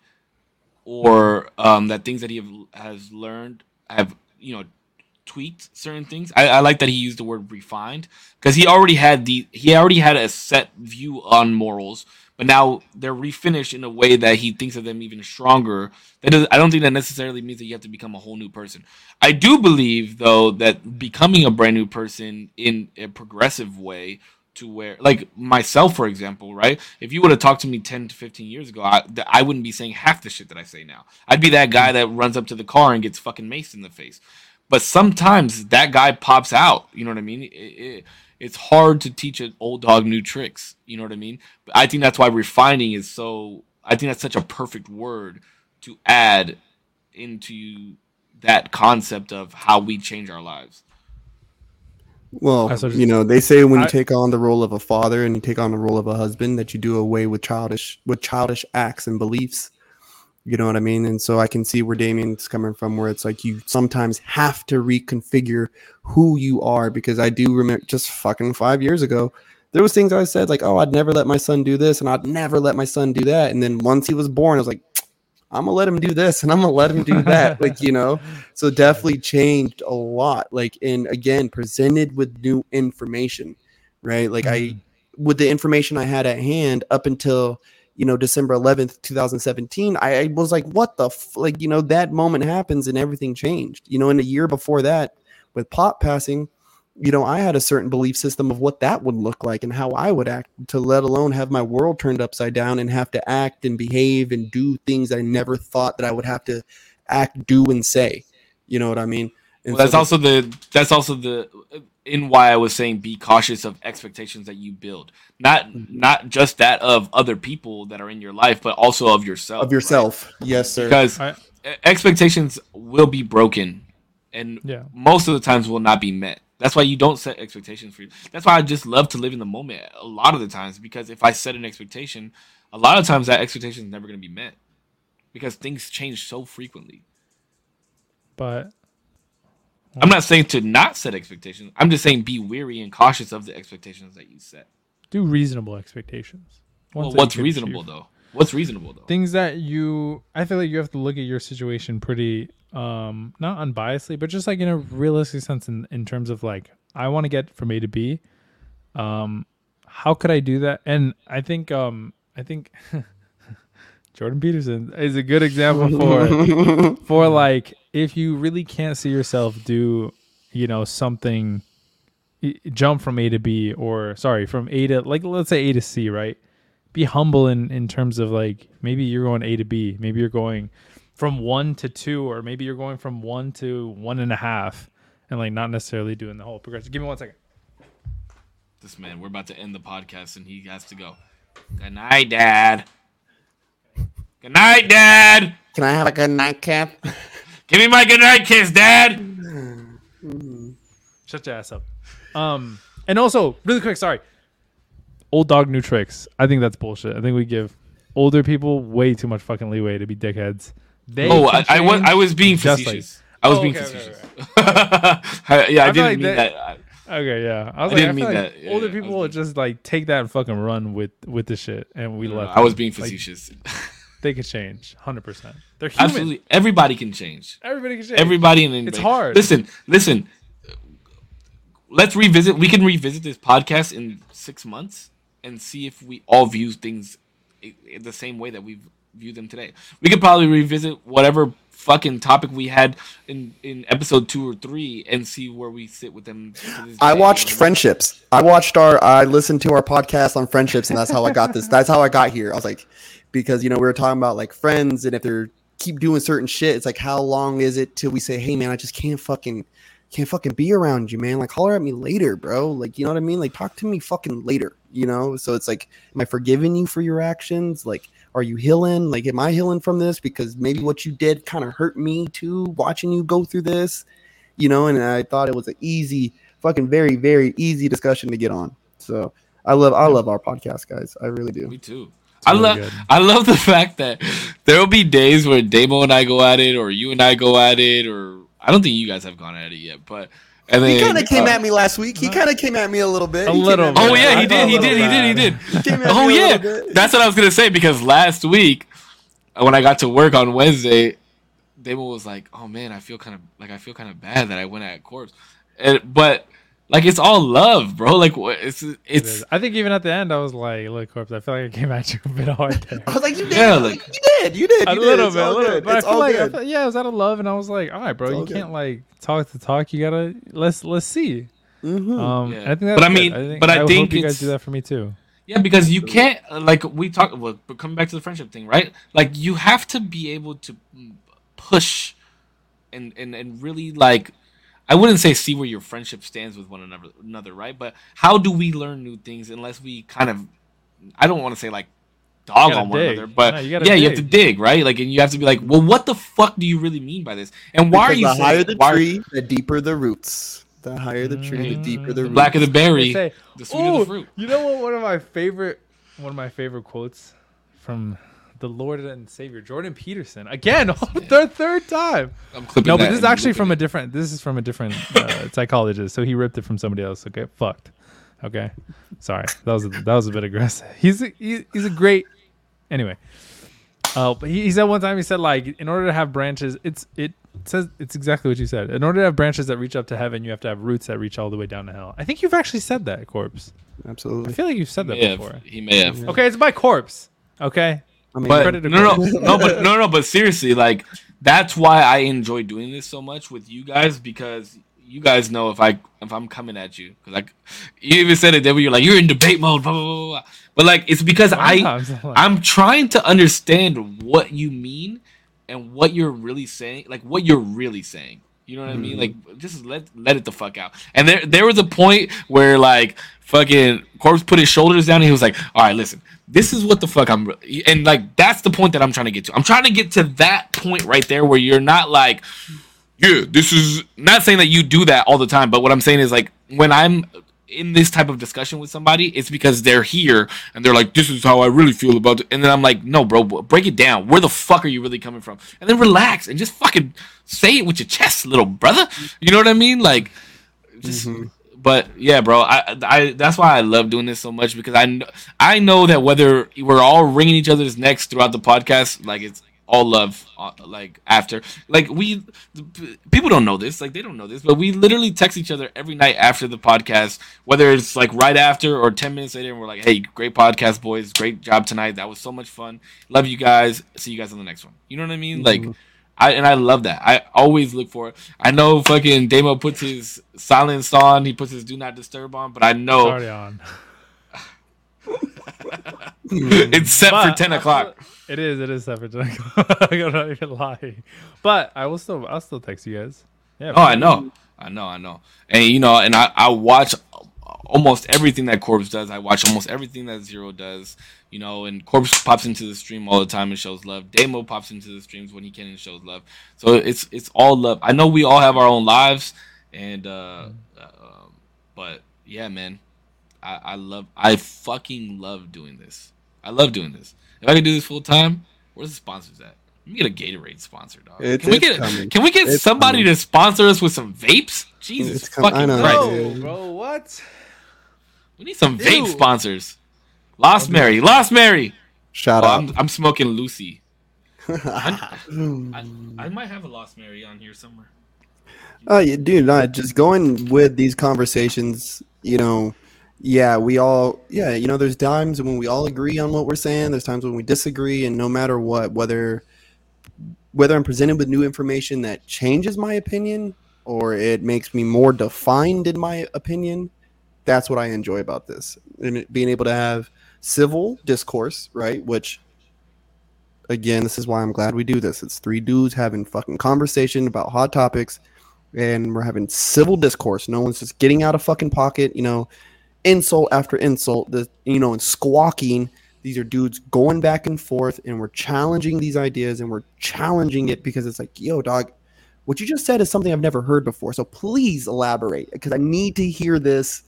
or um, that things that he have, has learned have you know tweaked certain things. I, I like that he used the word refined because he already had the he already had a set view on morals, but now they're refinished in a way that he thinks of them even stronger. That does, I don't think that necessarily means that you have to become a whole new person. I do believe though that becoming a brand new person in a progressive way to where like myself for example right if you would have talked to me 10 to 15 years ago I, I wouldn't be saying half the shit that i say now i'd be that guy that runs up to the car and gets fucking maced in the face but sometimes that guy pops out you know what i mean? It, it, it's hard to teach an old dog new tricks you know what i mean? But i think that's why refining is so i think that's such a perfect word to add into that concept of how we change our lives. Well, I you know, they say when you take on the role of a father and you take on the role of a husband that you do away with childish with childish acts and beliefs. You know what I mean? And so I can see where Damien's coming from, where it's like you sometimes have to reconfigure who you are. Because I do remember just fucking five years ago, there was things I said like, "Oh, I'd never let my son do this, and I'd never let my son do that." And then once he was born, I was like, "I'm gonna let him do this, and I'm gonna let him do that." like you know, so definitely changed a lot like and again presented with new information right like i mm-hmm. with the information i had at hand up until you know december 11th 2017 i, I was like what the f-? like you know that moment happens and everything changed you know in a year before that with pop passing you know i had a certain belief system of what that would look like and how i would act to let alone have my world turned upside down and have to act and behave and do things i never thought that i would have to act do and say you know what I mean? And Well, that's so also the that's also the in why I was saying be cautious of expectations that you build. Not Mm-hmm. not just that of other people that are in your life, but also of yourself. of yourself. Yes, sir. Because I- expectations will be broken and Yeah. most of the times will not be met. That's why you don't set expectations for you. That's why I just love to live in the moment a lot of the times because if I set an expectation, a lot of times that expectation is never going to be met because things change so frequently. But I'm not saying to not set expectations. I'm just saying be weary and cautious of the expectations that you set. do reasonable expectations. Well, Ones that you what's reasonable achieve. though? What's reasonable though? Things that you, I feel like you have to look at your situation pretty, um, not unbiasedly, but just like in a realistic sense, in in terms of like, I want to get from A to B. Um, how could I do that? And I think, um, I think Jordan Peterson is a good example for for like if you really can't see yourself do you know something jump from a to b or sorry from a to like let's say a to c right be humble in in terms of like maybe you're going a to b maybe you're going from one to two or maybe you're going from one to one and a half and like not necessarily doing the whole progression give me one second This man, we're about to end the podcast and he has to go. Good night, Dad. Good night, Dad. Can I have a good nightcap? Give me my good night kiss, Dad. Shut your ass up. Um, and also, really quick, sorry. Old dog, new tricks. I think that's bullshit. I think we give older people way too much fucking leeway to be dickheads. They Oh, I, I was I was being just like- facetious. I was Oh, being okay, okay, facetious. I- yeah, I, I didn't like mean that- that. Okay, yeah. I was I like, didn't I mean like that. Older yeah, people would just like take that and fucking run with with the shit, and we left. I was being Like, facetious. they could change, hundred percent. They're human. Absolutely, everybody can change. Everybody can change. Everybody and anybody. hard. Listen, listen. Let's revisit. We can revisit this podcast in six months and see if we all view things i- i- the same way that we view them today. We could probably revisit whatever fucking topic we had in in episode two or three and see where we sit with them. I watched? Friendships. I watched our. I listened to our podcast on friendships, and that's how I got this. That's how I got here. I was like, because you know we were talking about like friends, and if they're keep doing certain shit, it's like how long is it till we say, hey man, I just can't fucking can't fucking be around you, man. Like holler at me later, bro. Like you know what I mean? Like talk to me fucking later. You know? So it's like, am I forgiving you for your actions? Like are you healing? Like, am I healing from this? Because maybe what you did kind of hurt me too, watching you go through this, you know. And I thought it was an easy, fucking very, very easy discussion to get on. So I love, I love our podcast, guys. I really do. Me too. It's I really love good. I love the fact that there will be days where Damo and I go at it, or you and I go at it, or I don't think you guys have gone at it yet, but and then He kind of came uh, at me last week. He kind of came at me a little bit. A He little bit. Oh yeah, I he did, he did, he did, he did. He came Oh yeah, that's what I was gonna say because last week when I got to work on Wednesday, Damo was like, "Oh man, I feel kind of like I feel kind of bad that I went at Corpse," and, but like it's all love, bro. Like what- it's it's is. I think even at the end, I was like, "Look, corpse, I feel like I came at you a bit hard there." I was like, you did, Yeah, like- you did, you did, a you little did. It's bit, a little good. bit. But I It's feel all like, I feel, yeah, it was out of love, and I was like, "All right, bro, It's you can't good. like talk to talk. You gotta let's let's see." Mhm. Um, Yeah. I think that's But I good. mean- think, but I hope think you guys do that for me too. Yeah, because you can't uh, like we talk. Well, but coming back to the friendship thing, right? Like you have to be able to push and and and really like. I wouldn't say see where your friendship stands with one another, another, right? But how do we learn new things unless we kind of, I don't want to say like dog on one dig. another, but No, you gotta yeah, you have to dig. dig, right? Like, and you have to be like, well, what the fuck do you really mean by this? And why Because are you the higher the why, tree, the deeper the roots. The higher the tree, the mm. deeper the the roots. blacker the berry, say, the sweeter the fruit? you know what? One of my favorite, one of my favorite quotes from the Lord and Savior Jordan Peterson again, third third time. I'm clipping No, but this is actually from a different. This is from a different uh, psychologist. So he ripped it from somebody else. Okay, fucked. Okay, sorry. That was a, that was a bit aggressive. He's a, he, he's a great. Anyway, uh, but he, he said one time he said like in order to have branches, it's it says it's exactly what you said. In order to have branches that reach up to heaven, you have to have roots that reach all the way down to hell. I think you've actually said that, corpse. Absolutely. I feel like you've said that May have. before. He may have. Okay, it's by corpse. Okay, I mean, but Credit no, no, no, but no, no, but seriously, like that's why I enjoy doing this so much with you guys because you guys know if I if I'm coming at you because like you even said it there where you're like you're in debate mode, blah blah blah, blah. but like it's because I I'm I'm trying to understand what you mean and what you're really saying, like what you're really saying. You know what I mean? Mm-hmm. Like just let let it the fuck out. And there there was a point where like fucking Corpse put his shoulders down and he was like, "All right, listen. This is what the fuck I'm re-" and like that's the point that I'm trying to get to. I'm trying to get to that point right there where you're not like yeah, this is not saying that you do that all the time, but what I'm saying is like when I'm in this type of discussion with somebody, it's because they're here and they're like, "This is how I really feel about it," and then I'm like, "No, bro, break it down. Where the fuck are you really coming from?" And then relax and just fucking say it with your chest, little brother. You know what I mean? Like, just. Mm-hmm. But yeah, bro, I, I that's why I love doing this so much because I I know that whether we're all wringing each other's necks throughout the podcast, like it's all love uh, like after like we people don't know this like they don't know this but we literally text each other every night after the podcast whether it's like right after or 10 minutes later and we're like hey great podcast boys great job tonight that was so much fun love you guys see you guys on the next one you know what i mean like I, and I love that. I always look for it. I know fucking Damo puts his silence on. He puts his do not disturb on, but I it's know already on. it's set for 10 o'clock. It is. It is o'clock. I'm not even lying. But I will still. I'll still text you guys. Yeah. Oh, I know. I know, I know. And you know, and I, I watch almost everything that Corpse does. I watch almost everything that Zero does. You know, and Corpse pops into the stream all the time and shows love. Damo pops into the streams when he can and shows love. So it's it's all love. I know we all have our own lives, and uh, uh um, but yeah, man, I, I love, I fucking love doing this. I love doing this. If I could do this full time, where's the sponsors at? Let me get a Gatorade sponsor, dog. It's- can we get coming. can we get It's somebody coming. to sponsor us with some vapes? Jesus It's com- I fucking know, Christ. dude. bro. What? We need some vape Ew. sponsors. Lost Mary, Lost Mary. Shout Oh, out. I'm, I'm smoking Lucy. I, I might have a Lost Mary on here somewhere. Oh, yeah, dude, not just going with these conversations. You know, yeah, we all, yeah, you know, there's times when we all agree on what we're saying. There's times when we disagree, and no matter what, whether whether I'm presented with new information that changes my opinion or it makes me more defined in my opinion, that's what I enjoy about this. And being able to have civil discourse, right? Which again, this is why I'm glad we do this. It's three dudes having fucking conversation about hot topics and we're having civil discourse. No one's just getting out of fucking pocket, you know, insult after insult, the you know, and squawking These are dudes going back and forth, and we're challenging these ideas, and we're challenging it because it's like, yo, dog, what you just said is something I've never heard before. So please elaborate because I need to hear this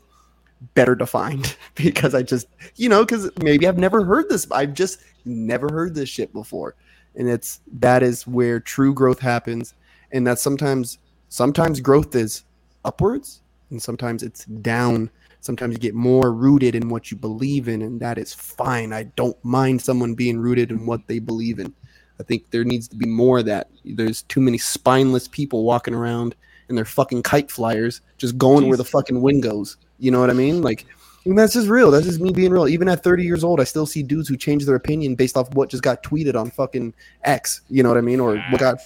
better defined because I just, you know, because maybe I've never heard this. I've just never heard this shit before. And it's that is where true growth happens. And that sometimes, sometimes growth is upwards and sometimes it's down. Sometimes you get more rooted in what you believe in, and that is fine. I don't mind someone being rooted in what they believe in. I think there needs to be more of that. There's too many spineless people walking around in their fucking kite flyers, just going where the fucking wind goes. You know what I mean? Like, and that's just real. That's just me being real. Even at 30 years old, I still see dudes who change their opinion based off what just got tweeted on fucking X. You know what I mean? Or what got,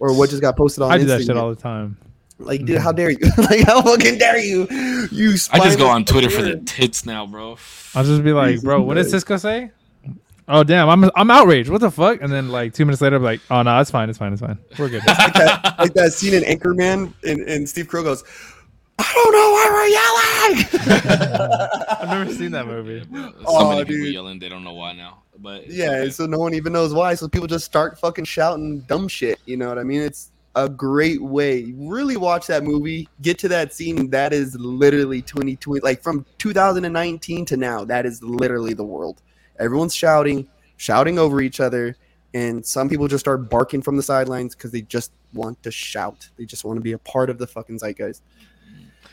or what just got posted on. I do that Instagram. shit all the time. Like, dude, mm-hmm. how dare you? like, how fucking dare you? You. I just go on Twitter for the tits now, bro. I'll just be like, bro, what did Christ. Cisco say? Oh damn, I'm I'm outraged. What the fuck? And then like two minutes later, I'm like, oh no, it's fine, it's fine, it's fine. We're good. like that, like that scene in Anchorman, and, and Steve Carell goes, "I don't know why we're yelling." I've never seen that movie. So Oh, many people dude. yelling, they don't know why now. But yeah, okay. so no one even knows why. So people just start fucking shouting dumb shit. You know what I mean? It's a great way. Really watch that movie. Get to that scene. That is literally 2020, like from 2019 to now. That is literally the world. Everyone's shouting, shouting over each other, and some people just start barking from the sidelines because they just want to shout. They just want to be a part of the fucking zeitgeist.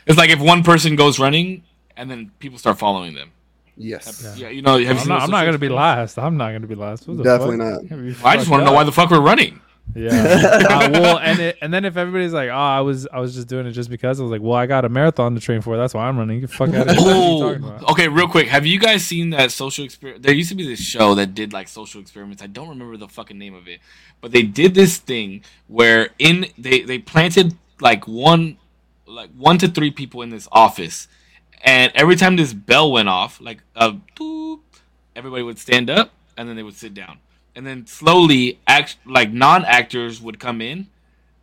It's like if one person goes running and then people start following them. Yes. Yeah, you know, have I'm seen not, I'm not gonna be last. I'm not gonna be last. What the Definitely fuck? not. Be I just want to know why the fuck we're running. Yeah. uh, well, and it, and then if everybody's like, "Oh, I was I was just doing it just because," I was like, "Well, I got a marathon to train for. That's why I'm running." Get the fuck out of here. What are you talking Oh, okay. Real quick, have you guys seen that social experiment? There used to be this show that did like social experiments. I don't remember the fucking name of it, but they did this thing where in they they planted like one like one to three people in this office, and every time this bell went off, like a doop, everybody would stand up and then they would sit down, and then slowly act like non actors would come in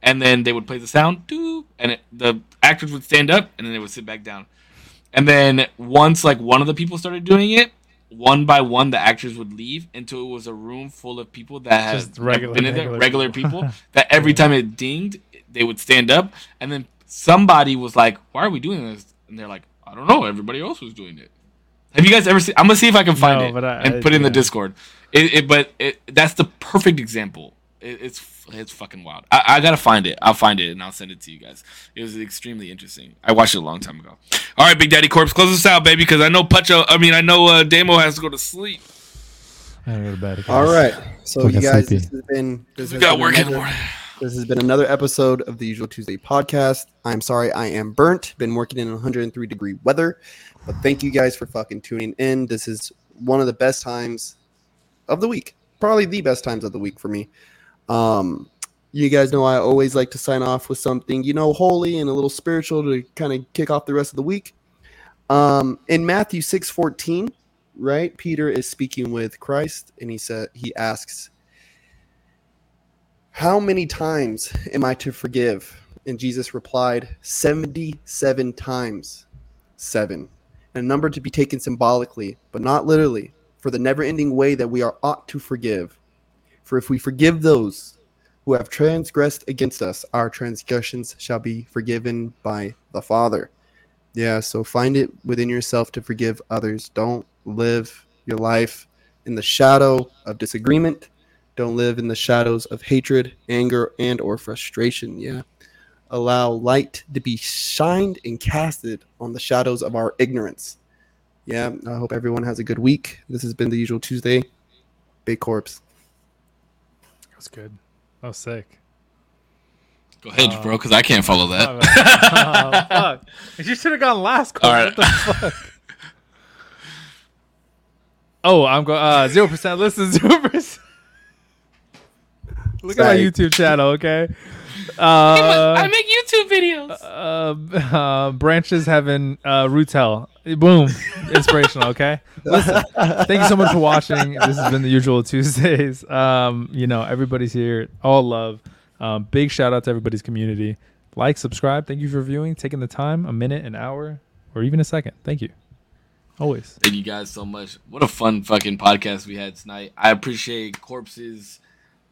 and then they would play the sound, doop, and it, the actors would stand up, and then they would sit back down. And then once like one of the people started doing it, one by one the actors would leave until it was a room full of people that had regular- been in there, regular regular people. that every time it dinged, they would stand up, and then somebody was like, "Why are we doing this?" And they're like, "I don't know. Everybody else was doing it." Have you guys ever seen? I'm gonna see if I can find No, it but I- and I- put it in the. Discord. It, it but it, that's the perfect example. It, it's it's fucking wild. I, I gotta find it. I'll find it and I'll send it to you guys. It was extremely interesting. I watched it a long time ago. All right, Big Daddy Corpse, close us out, baby, because I know Pacho. I mean, I know uh, Damo has to go to sleep. I gotta go to bed. All right. So Fucking you guys, sleepy. this has been this We has got been work in the another- morning. This has been another episode of the Usual Tuesday podcast. I'm sorry I am burnt. Been working in 103 degree weather, but thank you guys for fucking tuning in. This is one of the best times of the week. Probably the best times of the week for me. Um, you guys know I always like to sign off with something, you know, holy and a little spiritual to kind of kick off the rest of the week. Um, in Matthew 6:14, right? Peter is speaking with Christ and he said he asks how many times am I to forgive? And Jesus replied, 77 times. Seven. A number to be taken symbolically, but not literally, for the never ending way that we are ought to forgive. For if we forgive those who have transgressed against us, our transgressions shall be forgiven by the Father. Yeah, so find it within yourself to forgive others. Don't live your life in the shadow of disagreement don't live in the shadows of hatred anger and or frustration yeah allow light to be shined and casted on the shadows of our ignorance yeah i hope everyone has a good week this has been the usual tuesday big corpse That's good. That was sick. Go ahead, Uh, bro, because I can't follow that. oh, fuck. You should have gone last. Cole. All right. What the fuck? Oh, I'm going uh zero percent. Listen, zero percent. Look at my YouTube channel, okay? I Uh, make YouTube videos. uh, uh, branches heaven, uh, roots hell. Boom, inspirational. Okay, listen. Thank you so much for watching. This has been the usual Tuesdays. Um, you know, everybody's here, all love. Um, big shout out to everybody's community. Like, subscribe. Thank you for viewing, taking the time, a minute, an hour, or even a second. Thank you. Always. Thank you guys so much. What a fun fucking podcast we had tonight. I appreciate Corpses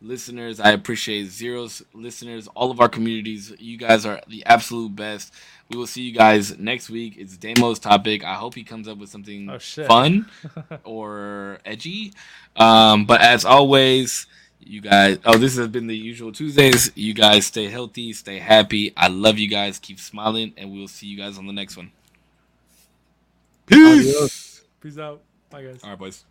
listeners. I appreciate Zero's listeners. All of our communities. You guys are the absolute best. We will see you guys next week. It's Damo's topic. I hope he comes up with something Oh, fun or edgy. Um, but as always, you guys. Oh, this has been the usual Tuesdays. You guys stay healthy, stay happy. I love you guys. Keep smiling, and we will see you guys on the next one. Peace. Adios. Peace out. Bye, guys. All right, boys.